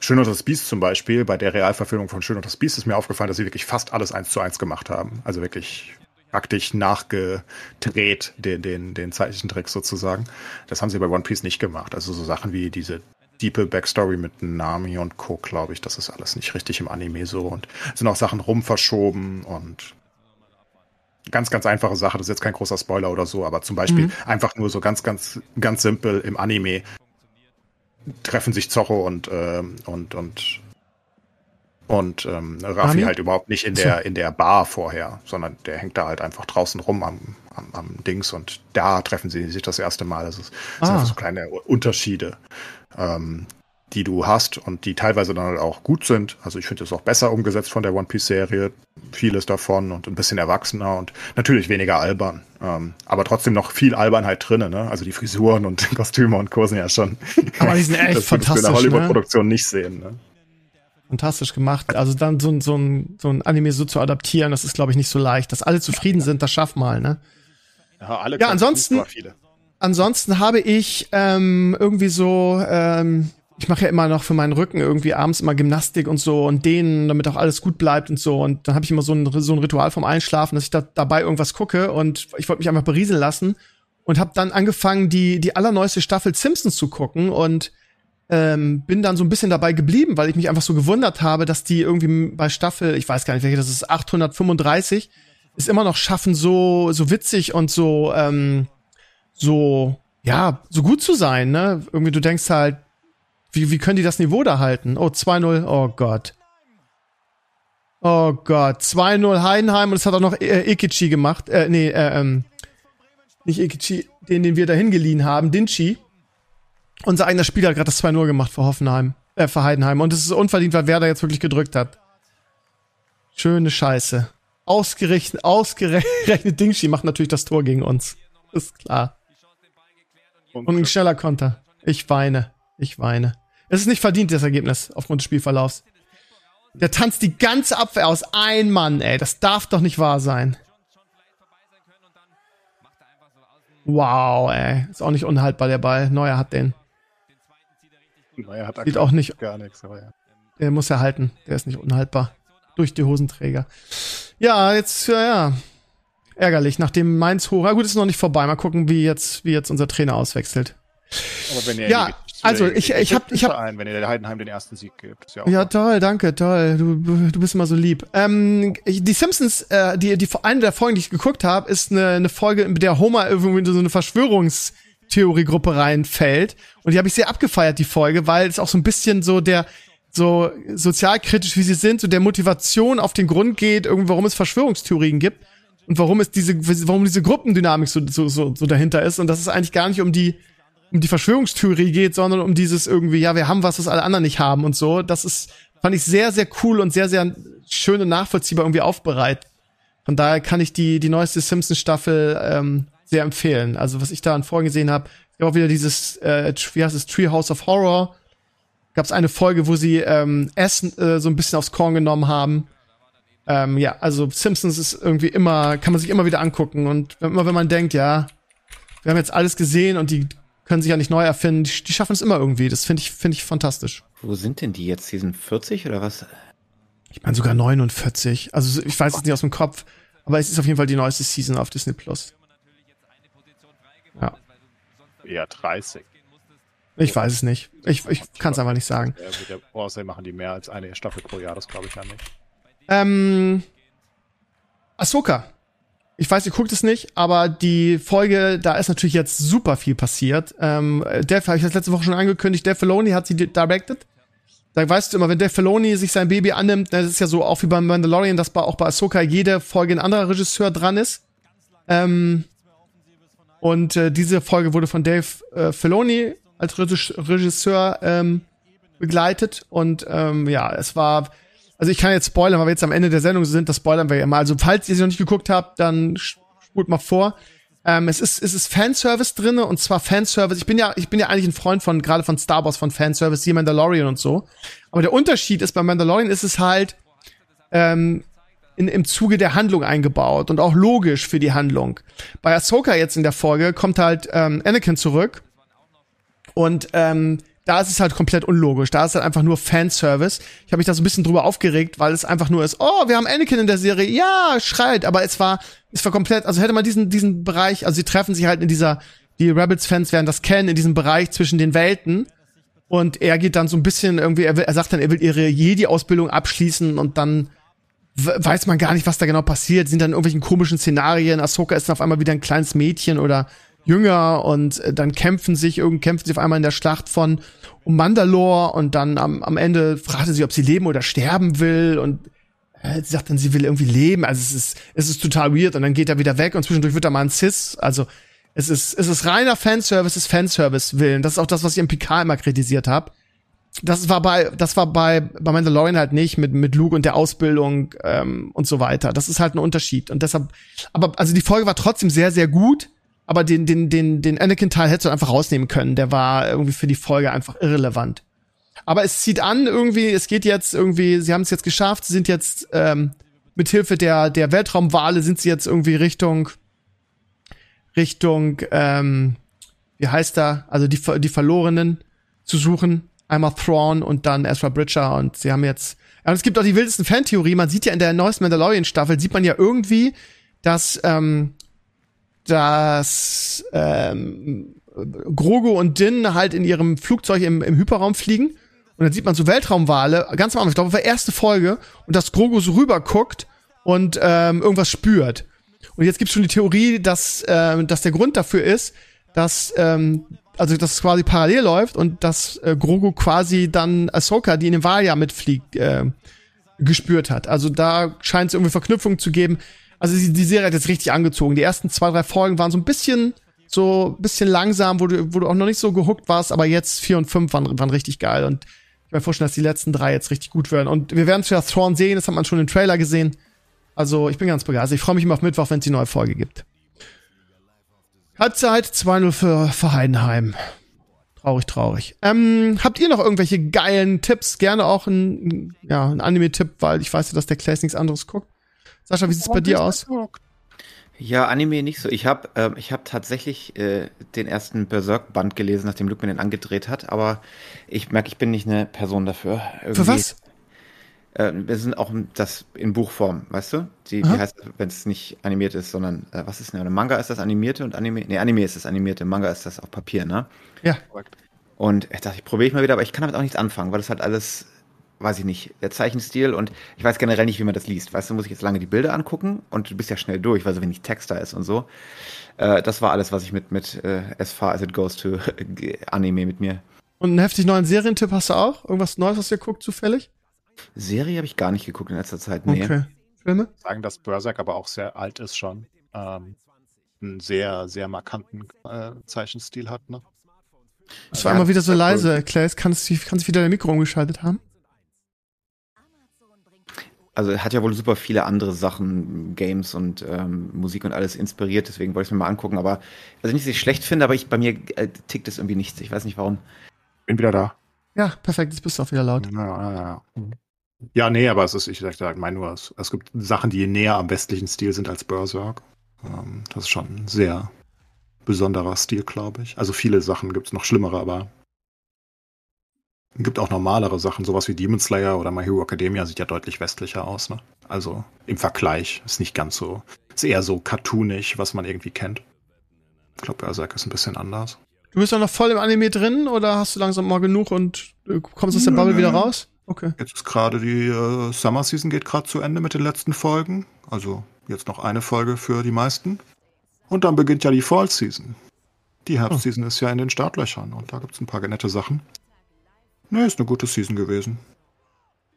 C: Schön und das Biest zum Beispiel, bei der Realverfilmung von Schön und das Biest ist mir aufgefallen, dass sie wirklich fast alles eins zu eins gemacht haben. Also wirklich praktisch nachgedreht, den, den, den Zeichentrick sozusagen. Das haben sie bei One Piece nicht gemacht. Also so Sachen wie diese diepe Backstory mit Nami und Co., glaube ich, das ist alles nicht richtig im Anime so und sind auch Sachen rumverschoben und ganz, ganz einfache Sache, das ist jetzt kein großer Spoiler oder so, aber zum Beispiel mhm. einfach nur so ganz, ganz, ganz simpel im Anime treffen sich Zorro und, äh, und, und und ähm, Raffi halt überhaupt nicht in der, in der Bar vorher, sondern der hängt da halt einfach draußen rum am, am, am Dings und da treffen sie sich das erste Mal. Das, ist, das ah. sind so kleine Unterschiede, ähm, die du hast und die teilweise dann halt auch gut sind. Also ich finde es auch besser umgesetzt von der One Piece Serie, vieles davon und ein bisschen erwachsener und natürlich weniger albern. Ähm, aber trotzdem noch viel Albernheit drinne, ne? Also die Frisuren und Kostüme und sind ja schon.
B: Aber die sind echt das fantastisch. Das in
C: der Hollywood-Produktion ne? nicht sehen, ne?
B: Fantastisch gemacht. Also dann so, so, ein, so ein Anime so zu adaptieren, das ist, glaube ich, nicht so leicht. Dass alle zufrieden sind, das schaff mal, ne?
C: Ja, alle
B: ja ansonsten, ansonsten habe ich ähm, irgendwie so, ähm, ich mache ja immer noch für meinen Rücken irgendwie abends immer Gymnastik und so und dehnen, damit auch alles gut bleibt und so. Und dann habe ich immer so ein, so ein Ritual vom Einschlafen, dass ich da dabei irgendwas gucke und ich wollte mich einfach berieseln lassen und habe dann angefangen, die, die allerneueste Staffel Simpsons zu gucken und ähm, bin dann so ein bisschen dabei geblieben, weil ich mich einfach so gewundert habe, dass die irgendwie bei Staffel, ich weiß gar nicht welche, das ist 835, es immer noch schaffen, so so witzig und so ähm, so ja so gut zu sein. Ne, irgendwie du denkst halt, wie wie können die das Niveau da halten? Oh 2-0, oh Gott. Oh Gott, 2-0 Heidenheim und es hat auch noch äh, Ikichi gemacht. Äh, nee, äh, ähm, nicht Ikichi, den, den wir da hingeliehen haben, Dinchi. Unser eigener Spieler hat gerade das 2-0 gemacht für Hoffenheim, äh, für Heidenheim. Und es ist unverdient, weil Werder jetzt wirklich gedrückt hat. Schöne Scheiße. Ausgerechnet, ausgerechnet Dingschi macht natürlich das Tor gegen uns. Ist klar. Und ein schneller Konter. Ich weine. Ich weine. Es ist nicht verdient, das Ergebnis, aufgrund des Spielverlaufs. Der tanzt die ganze Abwehr aus. Ein Mann, ey. Das darf doch nicht wahr sein. Wow, ey. Ist auch nicht unhaltbar, der Ball. Neuer hat den.
C: Naja, hat
B: Sieht auch nicht.
C: Gar nichts, aber ja.
B: Der muss ja halten. Der ist nicht unhaltbar. Durch die Hosenträger. Ja, jetzt, ja, ja. Ärgerlich, nachdem Mainz hoch. Ja, gut, ist noch nicht vorbei. Mal gucken, wie jetzt, wie jetzt unser Trainer auswechselt.
C: Aber wenn er ja. in
B: Also ich, ich, ich habe ich hab,
C: ein, wenn ihr der Heidenheim den ersten Sieg gibt.
B: Ja, ja toll, danke, toll. Du, du bist immer so lieb. Ähm, die Simpsons, äh, die die eine der Folgen, die ich geguckt habe, ist eine, eine Folge, mit der Homer irgendwie in so eine Verschwörungstheoriegruppe reinfällt und die habe ich sehr abgefeiert die Folge, weil es auch so ein bisschen so der so sozialkritisch wie sie sind, so der Motivation auf den Grund geht, irgendwie warum es Verschwörungstheorien gibt und warum es diese warum diese Gruppendynamik so so so, so dahinter ist und dass es eigentlich gar nicht um die um die Verschwörungstheorie geht, sondern um dieses irgendwie, ja, wir haben was, was alle anderen nicht haben und so. Das ist, fand ich sehr, sehr cool und sehr, sehr schön und nachvollziehbar irgendwie aufbereitet. Von daher kann ich die, die neueste Simpsons-Staffel ähm, sehr empfehlen. Also, was ich da an vorgesehen habe, auch wieder dieses, äh, wie heißt es, Treehouse of Horror. Gab es eine Folge, wo sie ähm, Essen äh, so ein bisschen aufs Korn genommen haben. Ähm, ja, also Simpsons ist irgendwie immer, kann man sich immer wieder angucken. Und immer wenn man denkt, ja, wir haben jetzt alles gesehen und die können sich ja nicht neu erfinden. Die, die schaffen es immer irgendwie. Das finde ich, finde ich fantastisch.
D: Wo sind denn die jetzt? Season 40 oder was?
B: Ich meine sogar 49. Also ich weiß es nicht aus dem Kopf, aber es ist auf jeden Fall die neueste Season auf Disney Plus.
C: Ja. Eher 30.
B: Ich weiß es nicht. Ich, ich kann es einfach nicht sagen.
C: Ja, der Außerdem machen die mehr als eine Staffel pro Jahr, das glaube ich ja nicht.
B: Ähm, Ahsoka ich weiß, ihr guckt es nicht, aber die Folge, da ist natürlich jetzt super viel passiert. Ähm, Dave, habe ich das letzte Woche schon angekündigt, Dave Filoni hat sie directed. Da weißt du immer, wenn Dave Filoni sich sein Baby annimmt, das ist ja so auch wie beim Mandalorian, dass bei, auch bei Ahsoka jede Folge ein anderer Regisseur dran ist. Ähm, und äh, diese Folge wurde von Dave äh, Filoni als Regisseur ähm, begleitet. Und ähm, ja, es war also ich kann jetzt spoilern, weil wir jetzt am Ende der Sendung sind, das spoilern wir ja mal. Also falls ihr sie noch nicht geguckt habt, dann spult mal vor. Ähm, es ist es ist Fanservice drinne und zwar Fanservice. Ich bin ja ich bin ja eigentlich ein Freund von gerade von Star Wars von Fanservice, wie Mandalorian und so. Aber der Unterschied ist bei Mandalorian ist es halt ähm, in, im Zuge der Handlung eingebaut und auch logisch für die Handlung. Bei Ahsoka jetzt in der Folge kommt halt ähm, Anakin zurück und ähm, da ist es halt komplett unlogisch. Da ist halt einfach nur Fanservice. Ich habe mich da so ein bisschen drüber aufgeregt, weil es einfach nur ist, oh, wir haben Anakin in der Serie, ja, schreit. Aber es war, es war komplett, also hätte man diesen, diesen Bereich, also sie treffen sich halt in dieser, die Rebels-Fans werden das kennen, in diesem Bereich zwischen den Welten. Und er geht dann so ein bisschen irgendwie, er, will, er sagt dann, er will ihre Jedi-Ausbildung abschließen und dann weiß man gar nicht, was da genau passiert. Sind dann irgendwelchen komischen Szenarien. Ahsoka ist dann auf einmal wieder ein kleines Mädchen oder jünger und äh, dann kämpfen sich irgend kämpfen sie auf einmal in der Schlacht von um Mandalore und dann am, am Ende fragte sie, ob sie leben oder sterben will und äh, sie sagt dann, sie will irgendwie leben. Also es ist es ist total weird und dann geht er wieder weg und zwischendurch wird er mal ein Cis. Also es ist es ist reiner Fanservice, es ist Fanservice Willen. Das ist auch das, was ich im PK immer kritisiert habe. Das war bei das war bei bei Mandalorian halt nicht mit mit Luke und der Ausbildung ähm, und so weiter. Das ist halt ein Unterschied und deshalb. Aber also die Folge war trotzdem sehr sehr gut aber den, den, den, den Anakin-Teil hättest du einfach rausnehmen können. Der war irgendwie für die Folge einfach irrelevant. Aber es zieht an irgendwie, es geht jetzt irgendwie, sie haben es jetzt geschafft, sie sind jetzt ähm, mit Hilfe der, der Weltraumwale sind sie jetzt irgendwie Richtung, Richtung, ähm, wie heißt da, also die, die Verlorenen zu suchen. Einmal Thrawn und dann Ezra Bridger und sie haben jetzt, und es gibt auch die wildesten Fantheorie, man sieht ja in der neuesten Mandalorian-Staffel, sieht man ja irgendwie, dass ähm, dass ähm, Grogo und Din halt in ihrem Flugzeug im, im Hyperraum fliegen. Und dann sieht man so Weltraumwale, ganz am Anfang, ich glaube, war erste Folge, und dass Grogo so rüber guckt und ähm, irgendwas spürt. Und jetzt gibt's schon die Theorie, dass, ähm, dass der Grund dafür ist, dass, ähm, also dass es quasi parallel läuft und dass äh, Grogu quasi dann Ahsoka, die in dem Wahljahr mitfliegt, äh, gespürt hat. Also da scheint es irgendwie Verknüpfungen zu geben. Also die, die Serie hat jetzt richtig angezogen. Die ersten zwei, drei Folgen waren so ein bisschen so ein bisschen langsam, wo du, wo du auch noch nicht so gehuckt warst, aber jetzt vier und fünf waren, waren richtig geil. Und ich mir vorstellen, dass die letzten drei jetzt richtig gut werden. Und wir werden es ja Thrawn sehen, das hat man schon im Trailer gesehen. Also ich bin ganz begeistert. Ich freue mich immer auf Mittwoch, wenn es die neue Folge gibt. Halbzeit 2-0 für, für Heidenheim. Traurig, traurig. Ähm, habt ihr noch irgendwelche geilen Tipps? Gerne auch ein, ja, ein Anime-Tipp, weil ich weiß ja, dass der Clays nichts anderes guckt. Sascha, wie sieht's bei dir aus?
D: Ja, Anime nicht so. Ich habe ähm, ich hab tatsächlich äh, den ersten Berserk-Band gelesen, nachdem Luke mir den angedreht hat, aber ich merke, ich bin nicht eine Person dafür.
B: Irgendwie. Für was?
D: Äh, wir sind auch das in Buchform, weißt du? Die, die heißt, wenn es nicht animiert ist, sondern äh, was ist denn? Manga ist das animierte und Anime. Nee, Anime ist das animierte, Manga ist das auf Papier, ne?
B: Ja.
D: Und ich dachte, ich probiere ich mal wieder, aber ich kann damit auch nichts anfangen, weil das halt alles, weiß ich nicht, der Zeichenstil und ich weiß generell nicht, wie man das liest. Weißt du, muss ich jetzt lange die Bilder angucken und du bist ja schnell durch, weil so wenig Text da ist und so. Äh, das war alles, was ich mit, mit äh, as far as it goes to Anime mit mir.
B: Und einen heftig neuen Serientipp hast du auch? Irgendwas Neues, was ihr guckt, zufällig?
D: Serie habe ich gar nicht geguckt in letzter Zeit. Nee. Okay.
C: Filme? Sagen, dass Berserk aber auch sehr alt ist schon. Ähm, einen sehr, sehr markanten äh, Zeichenstil hat, ne?
B: Es war ja, immer wieder so leise. Claes, kannst du kannst wieder dein Mikro umgeschaltet haben?
D: Also hat ja wohl super viele andere Sachen, Games und ähm, Musik und alles inspiriert, deswegen wollte ich es mir mal angucken. Aber also nicht, dass ich schlecht finde, aber ich, bei mir äh, tickt es irgendwie nichts. Ich weiß nicht warum.
C: Bin wieder da.
B: Ja, perfekt, jetzt bist du auch wieder laut.
C: Ja, ja, ja. Ja nee, aber es ist, ich meine nur, es, es gibt Sachen, die näher am westlichen Stil sind als Berserk. Ähm, das ist schon ein sehr besonderer Stil, glaube ich. Also viele Sachen gibt es noch schlimmere, aber es gibt auch normalere Sachen, sowas wie Demon Slayer oder My Hero Academia sieht ja deutlich westlicher aus, ne? Also im Vergleich ist nicht ganz so, ist eher so cartoonig, was man irgendwie kennt. Ich glaube, Berserk ist ein bisschen anders.
B: Du bist doch noch voll im Anime drin oder hast du langsam mal genug und äh, kommst aus der Bubble wieder raus?
C: Okay. Jetzt ist gerade die äh, Summer Season geht gerade zu Ende mit den letzten Folgen. Also Jetzt noch eine Folge für die meisten. Und dann beginnt ja die Fall Season. Die Herbstseason oh. ist ja in den Startlöchern und da gibt es ein paar nette Sachen. Ne, ist eine gute Season gewesen.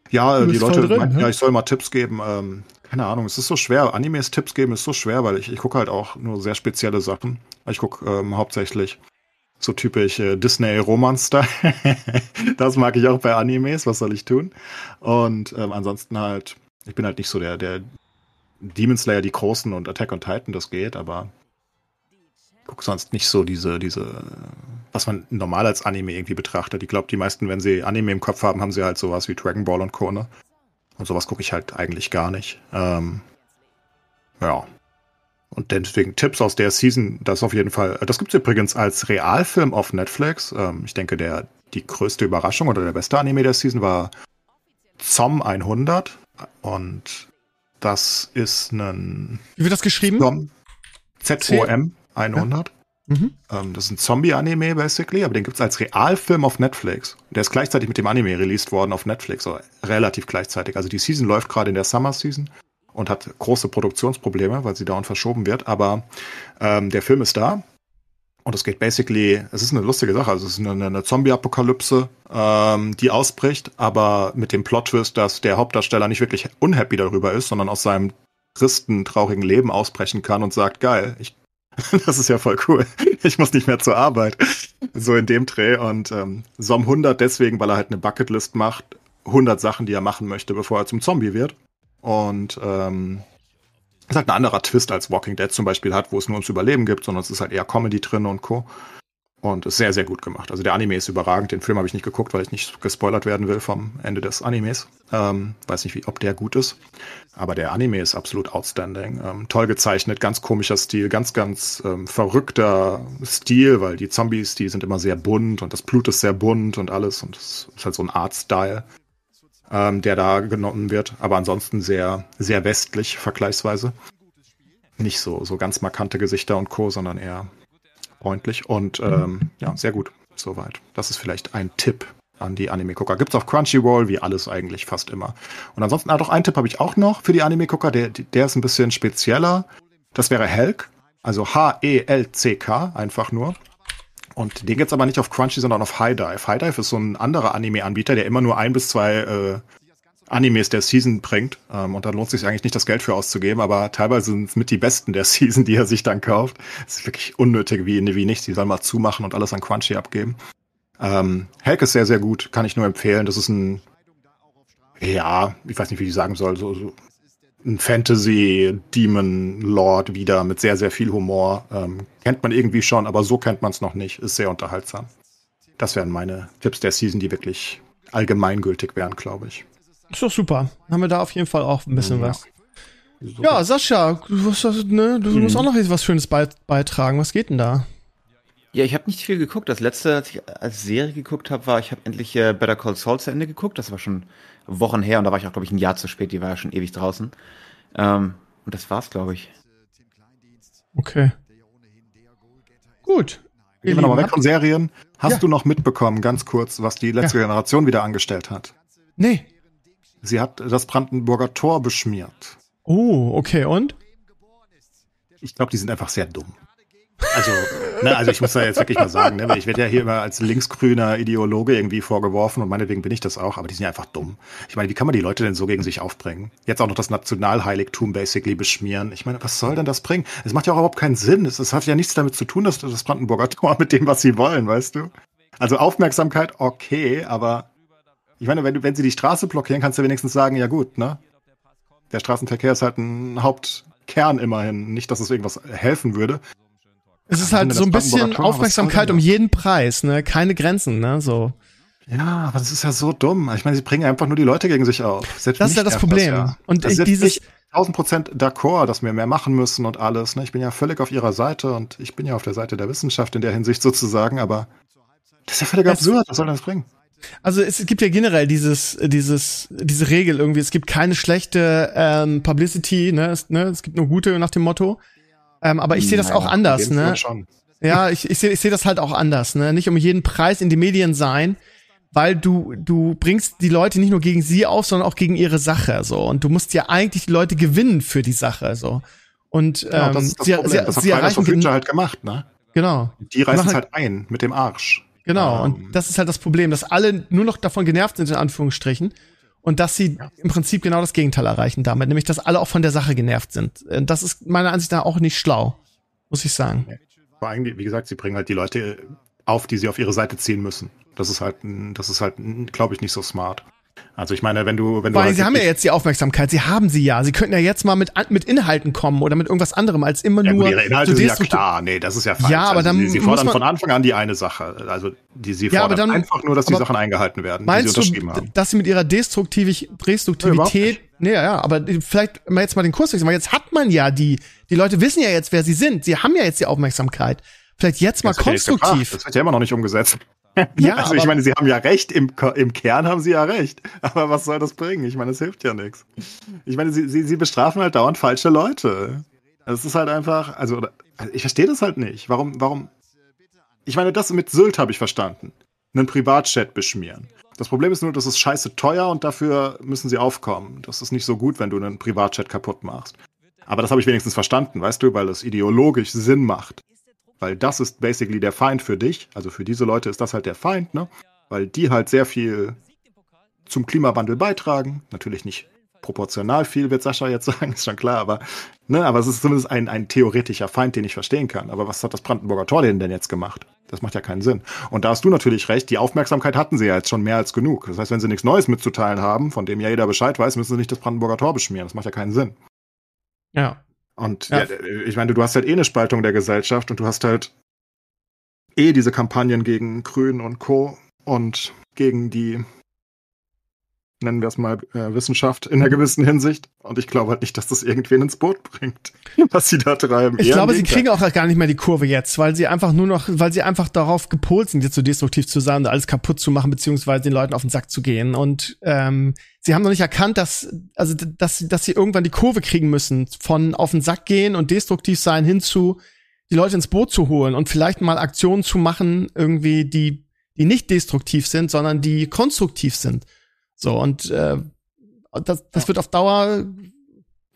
C: Ja, die Leute drin, meinten, ja, ich soll mal Tipps geben. Ähm, keine Ahnung, es ist so schwer. Animes Tipps geben ist so schwer, weil ich, ich gucke halt auch nur sehr spezielle Sachen. Ich gucke ähm, hauptsächlich so typisch äh, Disney Roman-Style. das mag ich auch bei Animes, was soll ich tun? Und ähm, ansonsten halt, ich bin halt nicht so der, der Demon Slayer, die großen und Attack on Titan, das geht, aber guck sonst nicht so diese, diese, was man normal als Anime irgendwie betrachtet. Ich glaube, die meisten, wenn sie Anime im Kopf haben, haben sie halt sowas wie Dragon Ball und Co. Und sowas gucke ich halt eigentlich gar nicht. Ähm, ja. Und deswegen Tipps aus der Season, das auf jeden Fall. Das gibt es übrigens als Realfilm auf Netflix. Ähm, ich denke, der die größte Überraschung oder der beste Anime der Season war Zom 100. Und das ist ein.
B: Wie wird das geschrieben?
C: Z-O-M 100. Ja. Mhm. Ähm, das ist ein Zombie-Anime, basically, aber den gibt es als Realfilm auf Netflix. Der ist gleichzeitig mit dem Anime released worden auf Netflix, so relativ gleichzeitig. Also die Season läuft gerade in der Summer Season und hat große Produktionsprobleme, weil sie dauernd verschoben wird. Aber ähm, der Film ist da und es geht basically, es ist eine lustige Sache, also es ist eine, eine Zombie-Apokalypse, ähm, die ausbricht, aber mit dem Plot-Twist, dass der Hauptdarsteller nicht wirklich unhappy darüber ist, sondern aus seinem tristen, traurigen Leben ausbrechen kann und sagt, geil, ich, das ist ja voll cool, ich muss nicht mehr zur Arbeit. So in dem Dreh und ähm, Som 100 deswegen, weil er halt eine Bucketlist macht, 100 Sachen, die er machen möchte, bevor er zum Zombie wird. Und ähm, ist halt ein anderer Twist als Walking Dead zum Beispiel hat, wo es nur ums Überleben gibt, sondern es ist halt eher Comedy drin und Co. Und ist sehr, sehr gut gemacht. Also der Anime ist überragend. Den Film habe ich nicht geguckt, weil ich nicht gespoilert werden will vom Ende des Animes. Ähm, weiß nicht, wie, ob der gut ist. Aber der Anime ist absolut outstanding. Ähm, toll gezeichnet, ganz komischer Stil, ganz, ganz ähm, verrückter Stil, weil die Zombies, die sind immer sehr bunt und das Blut ist sehr bunt und alles. Und es ist halt so ein Art-Style ähm, der da genommen wird. Aber ansonsten sehr, sehr westlich vergleichsweise. Nicht so, so ganz markante Gesichter und Co., sondern eher freundlich. Und ähm, ja, sehr gut. Soweit. Das ist vielleicht ein Tipp an die Anime-Gucker. Gibt's auf Crunchyroll, wie alles eigentlich fast immer. Und ansonsten, ah, doch, einen Tipp habe ich auch noch für die Anime-Gucker, der, der ist ein bisschen spezieller. Das wäre Helk, also H-E-L-C-K, einfach nur. Und den gibt's aber nicht auf Crunchy, sondern auf High Dive. High Dive ist so ein anderer Anime-Anbieter, der immer nur ein bis zwei äh, Animes der Season bringt. Ähm, und da lohnt sich eigentlich nicht, das Geld für auszugeben, aber teilweise sind es mit die besten der Season, die er sich dann kauft. Das ist wirklich unnötig, wie, wie nicht. Die sollen mal zumachen und alles an Crunchy abgeben. Ähm, Helk ist sehr, sehr gut, kann ich nur empfehlen. Das ist ein, ja, ich weiß nicht, wie ich sagen soll, so, so ein Fantasy-Demon-Lord wieder mit sehr, sehr viel Humor. Ähm, kennt man irgendwie schon, aber so kennt man es noch nicht. Ist sehr unterhaltsam. Das wären meine Tipps der Season, die wirklich allgemeingültig wären, glaube ich.
B: Ist doch super. Haben wir da auf jeden Fall auch ein bisschen ja. was. Super. Ja, Sascha, du, musst, ne, du mhm. musst auch noch was Schönes beitragen. Was geht denn da?
D: Ja, ich habe nicht viel geguckt. Das letzte, was ich als Serie geguckt habe, war, ich habe endlich äh, Better Call Saul zu Ende geguckt. Das war schon Wochen her und da war ich auch, glaube ich, ein Jahr zu spät. Die war ja schon ewig draußen. Ähm, und das war's, glaube ich.
B: Okay. Gut.
C: Gehen wir nochmal weg von Serien. Hast ja. du noch mitbekommen, ganz kurz, was die letzte ja. Generation wieder angestellt hat?
B: Nee.
C: Sie hat das Brandenburger Tor beschmiert.
B: Oh, okay, und?
C: Ich glaube, die sind einfach sehr dumm. Also, ne, also ich muss da jetzt wirklich mal sagen, ne, ich werde ja hier immer als linksgrüner Ideologe irgendwie vorgeworfen und meinetwegen bin ich das auch, aber die sind ja einfach dumm. Ich meine, wie kann man die Leute denn so gegen sich aufbringen? Jetzt auch noch das Nationalheiligtum basically beschmieren. Ich meine, was soll denn das bringen? Es macht ja auch überhaupt keinen Sinn. Es, es hat ja nichts damit zu tun, dass das Brandenburger Tor mit dem, was sie wollen, weißt du? Also Aufmerksamkeit, okay, aber ich meine, wenn, wenn sie die Straße blockieren, kannst du wenigstens sagen, ja gut, ne? Der Straßenverkehr ist halt ein Hauptkern immerhin. Nicht, dass es irgendwas helfen würde.
B: Es ist halt so ein bisschen Aufmerksamkeit um jeden Preis, ne? Keine Grenzen, ne? So.
C: Ja, aber das ist ja so dumm. Ich meine, sie bringen einfach nur die Leute gegen sich auf.
B: Selbst das ist ja das Problem. Das, ja. Und also dieses
C: ich 1000 Prozent d'accord, dass wir mehr machen müssen und alles. Ne? Ich bin ja völlig auf ihrer Seite und ich bin ja auf der Seite der Wissenschaft in der Hinsicht sozusagen, aber das ist ja völlig absurd. Was soll das bringen?
B: Also es gibt ja generell dieses, dieses, diese Regel irgendwie. Es gibt keine schlechte ähm, Publicity, ne? Es, ne? es gibt nur gute nach dem Motto. Ähm, aber ich sehe das naja, auch anders, ne? Ja, ich, ich sehe ich seh das halt auch anders, ne? Nicht um jeden Preis in die Medien sein, weil du, du bringst die Leute nicht nur gegen sie auf, sondern auch gegen ihre Sache, so. Und du musst ja eigentlich die Leute gewinnen für die Sache, so. Und, ähm, ja, das, das, sie, sie, das
C: hat sie erreichen Future halt gemacht, ne?
B: Genau.
C: Die reißen es halt ein mit dem Arsch.
B: Genau. Ähm. Und das ist halt das Problem, dass alle nur noch davon genervt sind, in Anführungsstrichen und dass sie ja. im Prinzip genau das Gegenteil erreichen damit, nämlich dass alle auch von der Sache genervt sind. Äh, das ist meiner Ansicht nach auch nicht schlau, muss ich sagen.
C: Vor allem, wie gesagt, sie bringen halt die Leute auf, die sie auf ihre Seite ziehen müssen. Das ist halt, das ist halt, glaube ich, nicht so smart. Also ich meine, wenn du, wenn
B: Weil
C: du halt
B: sie haben ja jetzt die Aufmerksamkeit, sie haben sie ja. Sie könnten ja jetzt mal mit, mit Inhalten kommen oder mit irgendwas anderem als immer ja, nur. Gut,
C: ihre Inhalte so sind ja klar, nee, das ist ja falsch.
B: Ja, aber also dann
C: sie, sie fordern von Anfang an die eine Sache. Also die sie ja, fordern dann, einfach nur, dass die Sachen eingehalten werden,
B: meinst die sie unterschrieben du, haben. Dass sie mit ihrer Destruktiv Destruktivität. Ja, nee, ja, aber vielleicht mal jetzt mal den Kurs wechseln, weil jetzt hat man ja die, die Leute wissen ja jetzt, wer sie sind. Sie haben ja jetzt die Aufmerksamkeit. Vielleicht jetzt mal das konstruktiv.
C: Das wird ja immer noch nicht umgesetzt. Ja, also ich meine, sie haben ja recht, im, im Kern haben sie ja recht. Aber was soll das bringen? Ich meine, es hilft ja nichts. Ich meine, sie, sie, sie bestrafen halt dauernd falsche Leute. Es ist halt einfach, also, also ich verstehe das halt nicht. Warum, warum? Ich meine, das mit Sylt habe ich verstanden. Einen Privatchat beschmieren. Das Problem ist nur, das ist scheiße teuer und dafür müssen sie aufkommen. Das ist nicht so gut, wenn du einen Privatchat kaputt machst. Aber das habe ich wenigstens verstanden, weißt du, weil es ideologisch Sinn macht. Weil das ist basically der Feind für dich. Also für diese Leute ist das halt der Feind, ne? Weil die halt sehr viel zum Klimawandel beitragen. Natürlich nicht proportional viel, wird Sascha jetzt sagen, ist schon klar, aber, ne, aber es ist zumindest ein, ein theoretischer Feind, den ich verstehen kann. Aber was hat das Brandenburger Tor denn denn jetzt gemacht? Das macht ja keinen Sinn. Und da hast du natürlich recht, die Aufmerksamkeit hatten sie ja jetzt schon mehr als genug. Das heißt, wenn sie nichts Neues mitzuteilen haben, von dem ja jeder Bescheid weiß, müssen sie nicht das Brandenburger Tor beschmieren. Das macht ja keinen Sinn.
B: Ja.
C: Und ja. Ja, ich meine, du hast halt eh eine Spaltung der Gesellschaft und du hast halt eh diese Kampagnen gegen Grün und Co. und gegen die nennen wir es mal, äh, Wissenschaft in einer gewissen Hinsicht. Und ich glaube halt nicht, dass das irgendwen ins Boot bringt, was sie da treiben.
B: Ich Eher glaube, sie kriegen auch gar nicht mehr die Kurve jetzt, weil sie einfach nur noch, weil sie einfach darauf gepolt sind, jetzt so destruktiv zu sein und alles kaputt zu machen, beziehungsweise den Leuten auf den Sack zu gehen. Und ähm, sie haben noch nicht erkannt, dass, also dass, dass sie irgendwann die Kurve kriegen müssen, von auf den Sack gehen und destruktiv sein hin zu die Leute ins Boot zu holen und vielleicht mal Aktionen zu machen, irgendwie, die, die nicht destruktiv sind, sondern die konstruktiv sind. So, und äh, das, das wird auf Dauer.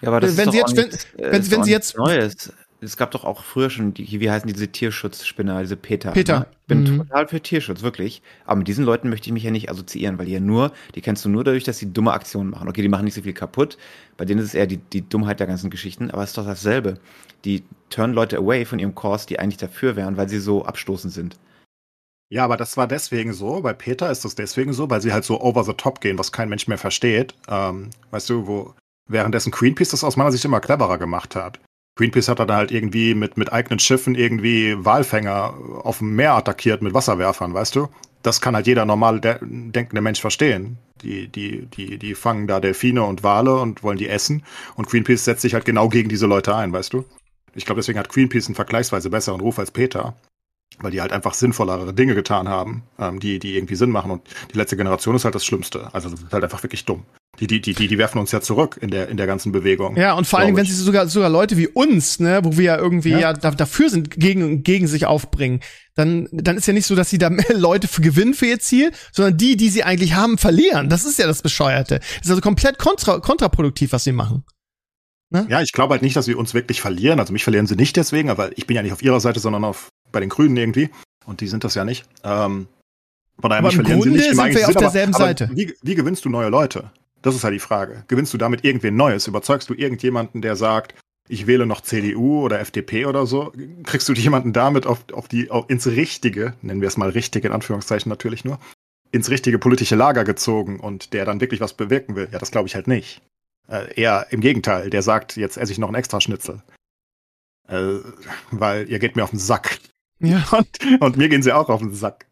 D: Ja, aber das
B: wenn
D: ist
B: sie jetzt,
D: nicht,
B: wenn, wenn, wenn sie jetzt.
D: Neues. Es gab doch auch früher schon, die, wie heißen diese Tierschutzspinner, diese Peter.
B: Peter.
D: Ne? Ich bin mhm. total für Tierschutz, wirklich. Aber mit diesen Leuten möchte ich mich ja nicht assoziieren, weil die ja nur, die kennst du nur dadurch, dass sie dumme Aktionen machen. Okay, die machen nicht so viel kaputt. Bei denen ist es eher die, die Dummheit der ganzen Geschichten, aber es ist doch dasselbe. Die turn Leute away von ihrem Kurs, die eigentlich dafür wären, weil sie so abstoßend sind.
C: Ja, aber das war deswegen so. Bei Peter ist das deswegen so, weil sie halt so over the top gehen, was kein Mensch mehr versteht. Ähm, weißt du, wo währenddessen Greenpeace das aus meiner Sicht immer cleverer gemacht hat. Greenpeace hat dann halt irgendwie mit, mit eigenen Schiffen irgendwie Walfänger auf dem Meer attackiert mit Wasserwerfern, weißt du? Das kann halt jeder normal de denkende Mensch verstehen. Die, die, die, die fangen da Delfine und Wale und wollen die essen. Und Greenpeace setzt sich halt genau gegen diese Leute ein, weißt du? Ich glaube, deswegen hat Greenpeace einen vergleichsweise besseren Ruf als Peter weil die halt einfach sinnvollere Dinge getan haben, ähm, die, die irgendwie Sinn machen. Und die letzte Generation ist halt das Schlimmste. Also das ist halt einfach wirklich dumm. Die, die, die, die, werfen uns ja zurück in der, in der ganzen Bewegung.
B: Ja, und vor allem, wenn sie sogar, sogar Leute wie uns, ne, wo wir ja irgendwie ja, ja dafür sind, gegen, gegen sich aufbringen, dann, dann ist ja nicht so, dass sie da mehr Leute für gewinnen für ihr Ziel, sondern die, die sie eigentlich haben, verlieren. Das ist ja das Bescheuerte. Das ist also komplett kontra, kontraproduktiv, was sie machen.
C: Ne? Ja, ich glaube halt nicht, dass sie uns wirklich verlieren. Also mich verlieren sie nicht deswegen, aber ich bin ja nicht auf ihrer Seite, sondern auf bei den Grünen irgendwie. Und die sind das ja nicht. Ähm,
B: von daher, aber mich verlieren Grunde sie nicht. Sind wir auf derselben aber, Seite.
C: Aber wie, wie gewinnst du neue Leute? Das ist halt die Frage. Gewinnst du damit irgendwen Neues? Überzeugst du irgendjemanden, der sagt, ich wähle noch CDU oder FDP oder so? Kriegst du jemanden damit auf, auf die, auf, ins richtige, nennen wir es mal richtig, in Anführungszeichen natürlich nur, ins richtige politische Lager gezogen und der dann wirklich was bewirken will? Ja, das glaube ich halt nicht. Äh, eher im Gegenteil, der sagt, jetzt esse ich noch einen Extraschnitzel. Äh, weil ihr geht mir auf den Sack. Ja. Und, und, mir gehen sie auch auf den Sack.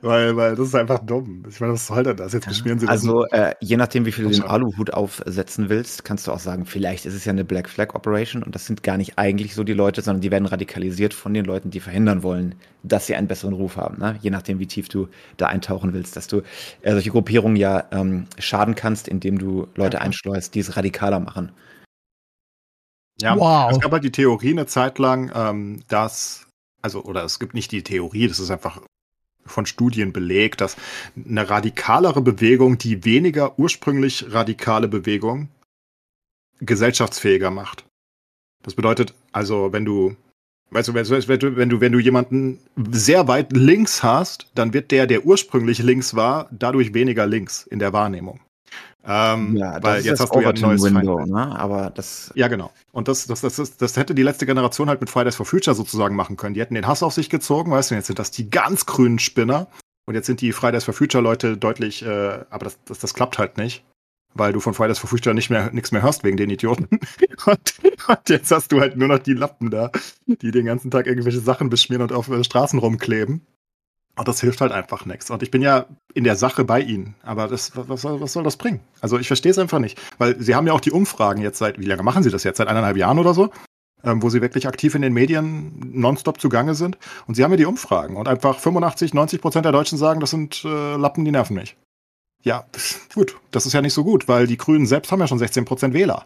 C: Weil, weil das ist einfach dumm. Ich meine, was soll denn das? Jetzt beschmieren sie
D: Also, äh, je nachdem, wie viel du den Aluhut aufsetzen willst, kannst du auch sagen, vielleicht ist es ja eine Black Flag Operation und das sind gar nicht eigentlich so die Leute, sondern die werden radikalisiert von den Leuten, die verhindern wollen, dass sie einen besseren Ruf haben. Ne? Je nachdem, wie tief du da eintauchen willst, dass du äh, solche Gruppierungen ja ähm, schaden kannst, indem du Leute einschleust, die es radikaler machen.
C: Ja, wow. es gab halt die Theorie eine Zeit lang, ähm, dass also, oder es gibt nicht die Theorie, das ist einfach von Studien belegt, dass eine radikalere Bewegung die weniger ursprünglich radikale Bewegung gesellschaftsfähiger macht. Das bedeutet also, wenn du, weißt du, wenn du, wenn du, wenn du jemanden sehr weit links hast, dann wird der, der ursprünglich links war, dadurch weniger links in der Wahrnehmung.
D: Ähm, ja, weil jetzt hast du ja ein neues Window, ne? Aber das.
C: Ja, genau. Und das, das, das, ist, das hätte die letzte Generation halt mit Fridays for Future sozusagen machen können. Die hätten den Hass auf sich gezogen, weißt du, jetzt sind das die ganz grünen Spinner. Und jetzt sind die Fridays for Future Leute deutlich, äh, aber das, das, das klappt halt nicht. Weil du von Fridays for Future nicht mehr nichts mehr hörst wegen den Idioten. Und, und, jetzt hast du halt nur noch die Lappen da, die den ganzen Tag irgendwelche Sachen beschmieren und auf äh, Straßen rumkleben. Und das hilft halt einfach nichts. Und ich bin ja in der Sache bei ihnen. Aber das, was, soll, was soll das bringen? Also ich verstehe es einfach nicht. Weil sie haben ja auch die Umfragen jetzt seit, wie lange machen sie das jetzt? Seit eineinhalb Jahren oder so? Ähm, wo sie wirklich aktiv in den Medien nonstop zugange sind. Und sie haben ja die Umfragen. Und einfach 85, 90 Prozent der Deutschen sagen, das sind äh, Lappen, die nerven mich. Ja, gut. Das ist ja nicht so gut, weil die Grünen selbst haben ja schon 16 Prozent Wähler.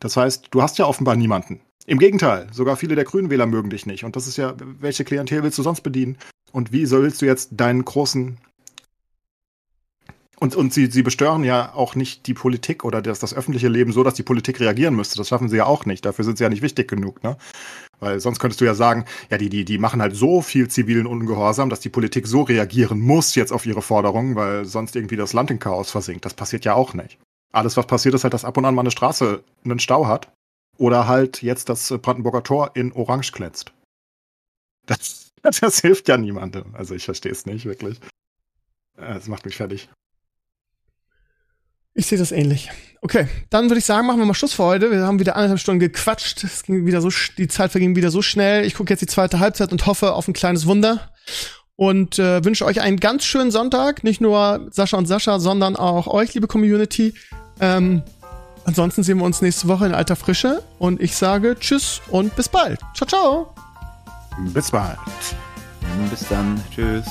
C: Das heißt, du hast ja offenbar niemanden. Im Gegenteil, sogar viele der Grünen Wähler mögen dich nicht. Und das ist ja, welche Klientel willst du sonst bedienen? Und wie sollst du jetzt deinen großen und, und sie, sie bestören ja auch nicht die Politik oder das, das öffentliche Leben so, dass die Politik reagieren müsste. Das schaffen sie ja auch nicht. Dafür sind sie ja nicht wichtig genug, ne? Weil sonst könntest du ja sagen, ja, die, die, die machen halt so viel zivilen Ungehorsam, dass die Politik so reagieren muss jetzt auf ihre Forderungen, weil sonst irgendwie das Land in Chaos versinkt. Das passiert ja auch nicht. Alles, was passiert, ist halt, dass ab und an mal eine Straße einen Stau hat. Oder halt jetzt das Brandenburger Tor in Orange glänzt. Das, das hilft ja niemandem. Also ich verstehe es nicht wirklich. Es macht mich fertig.
B: Ich sehe das ähnlich. Okay, dann würde ich sagen, machen wir mal Schluss für heute. Wir haben wieder anderthalb Stunden gequatscht. Es ging wieder so, die Zeit verging wieder so schnell. Ich gucke jetzt die zweite Halbzeit und hoffe auf ein kleines Wunder. Und äh, wünsche euch einen ganz schönen Sonntag. Nicht nur Sascha und Sascha, sondern auch euch, liebe Community. Ähm, ansonsten sehen wir uns nächste Woche in alter Frische. Und ich sage Tschüss und bis bald. Ciao, ciao.
C: Bis bald.
D: Bis dann. Tschüss.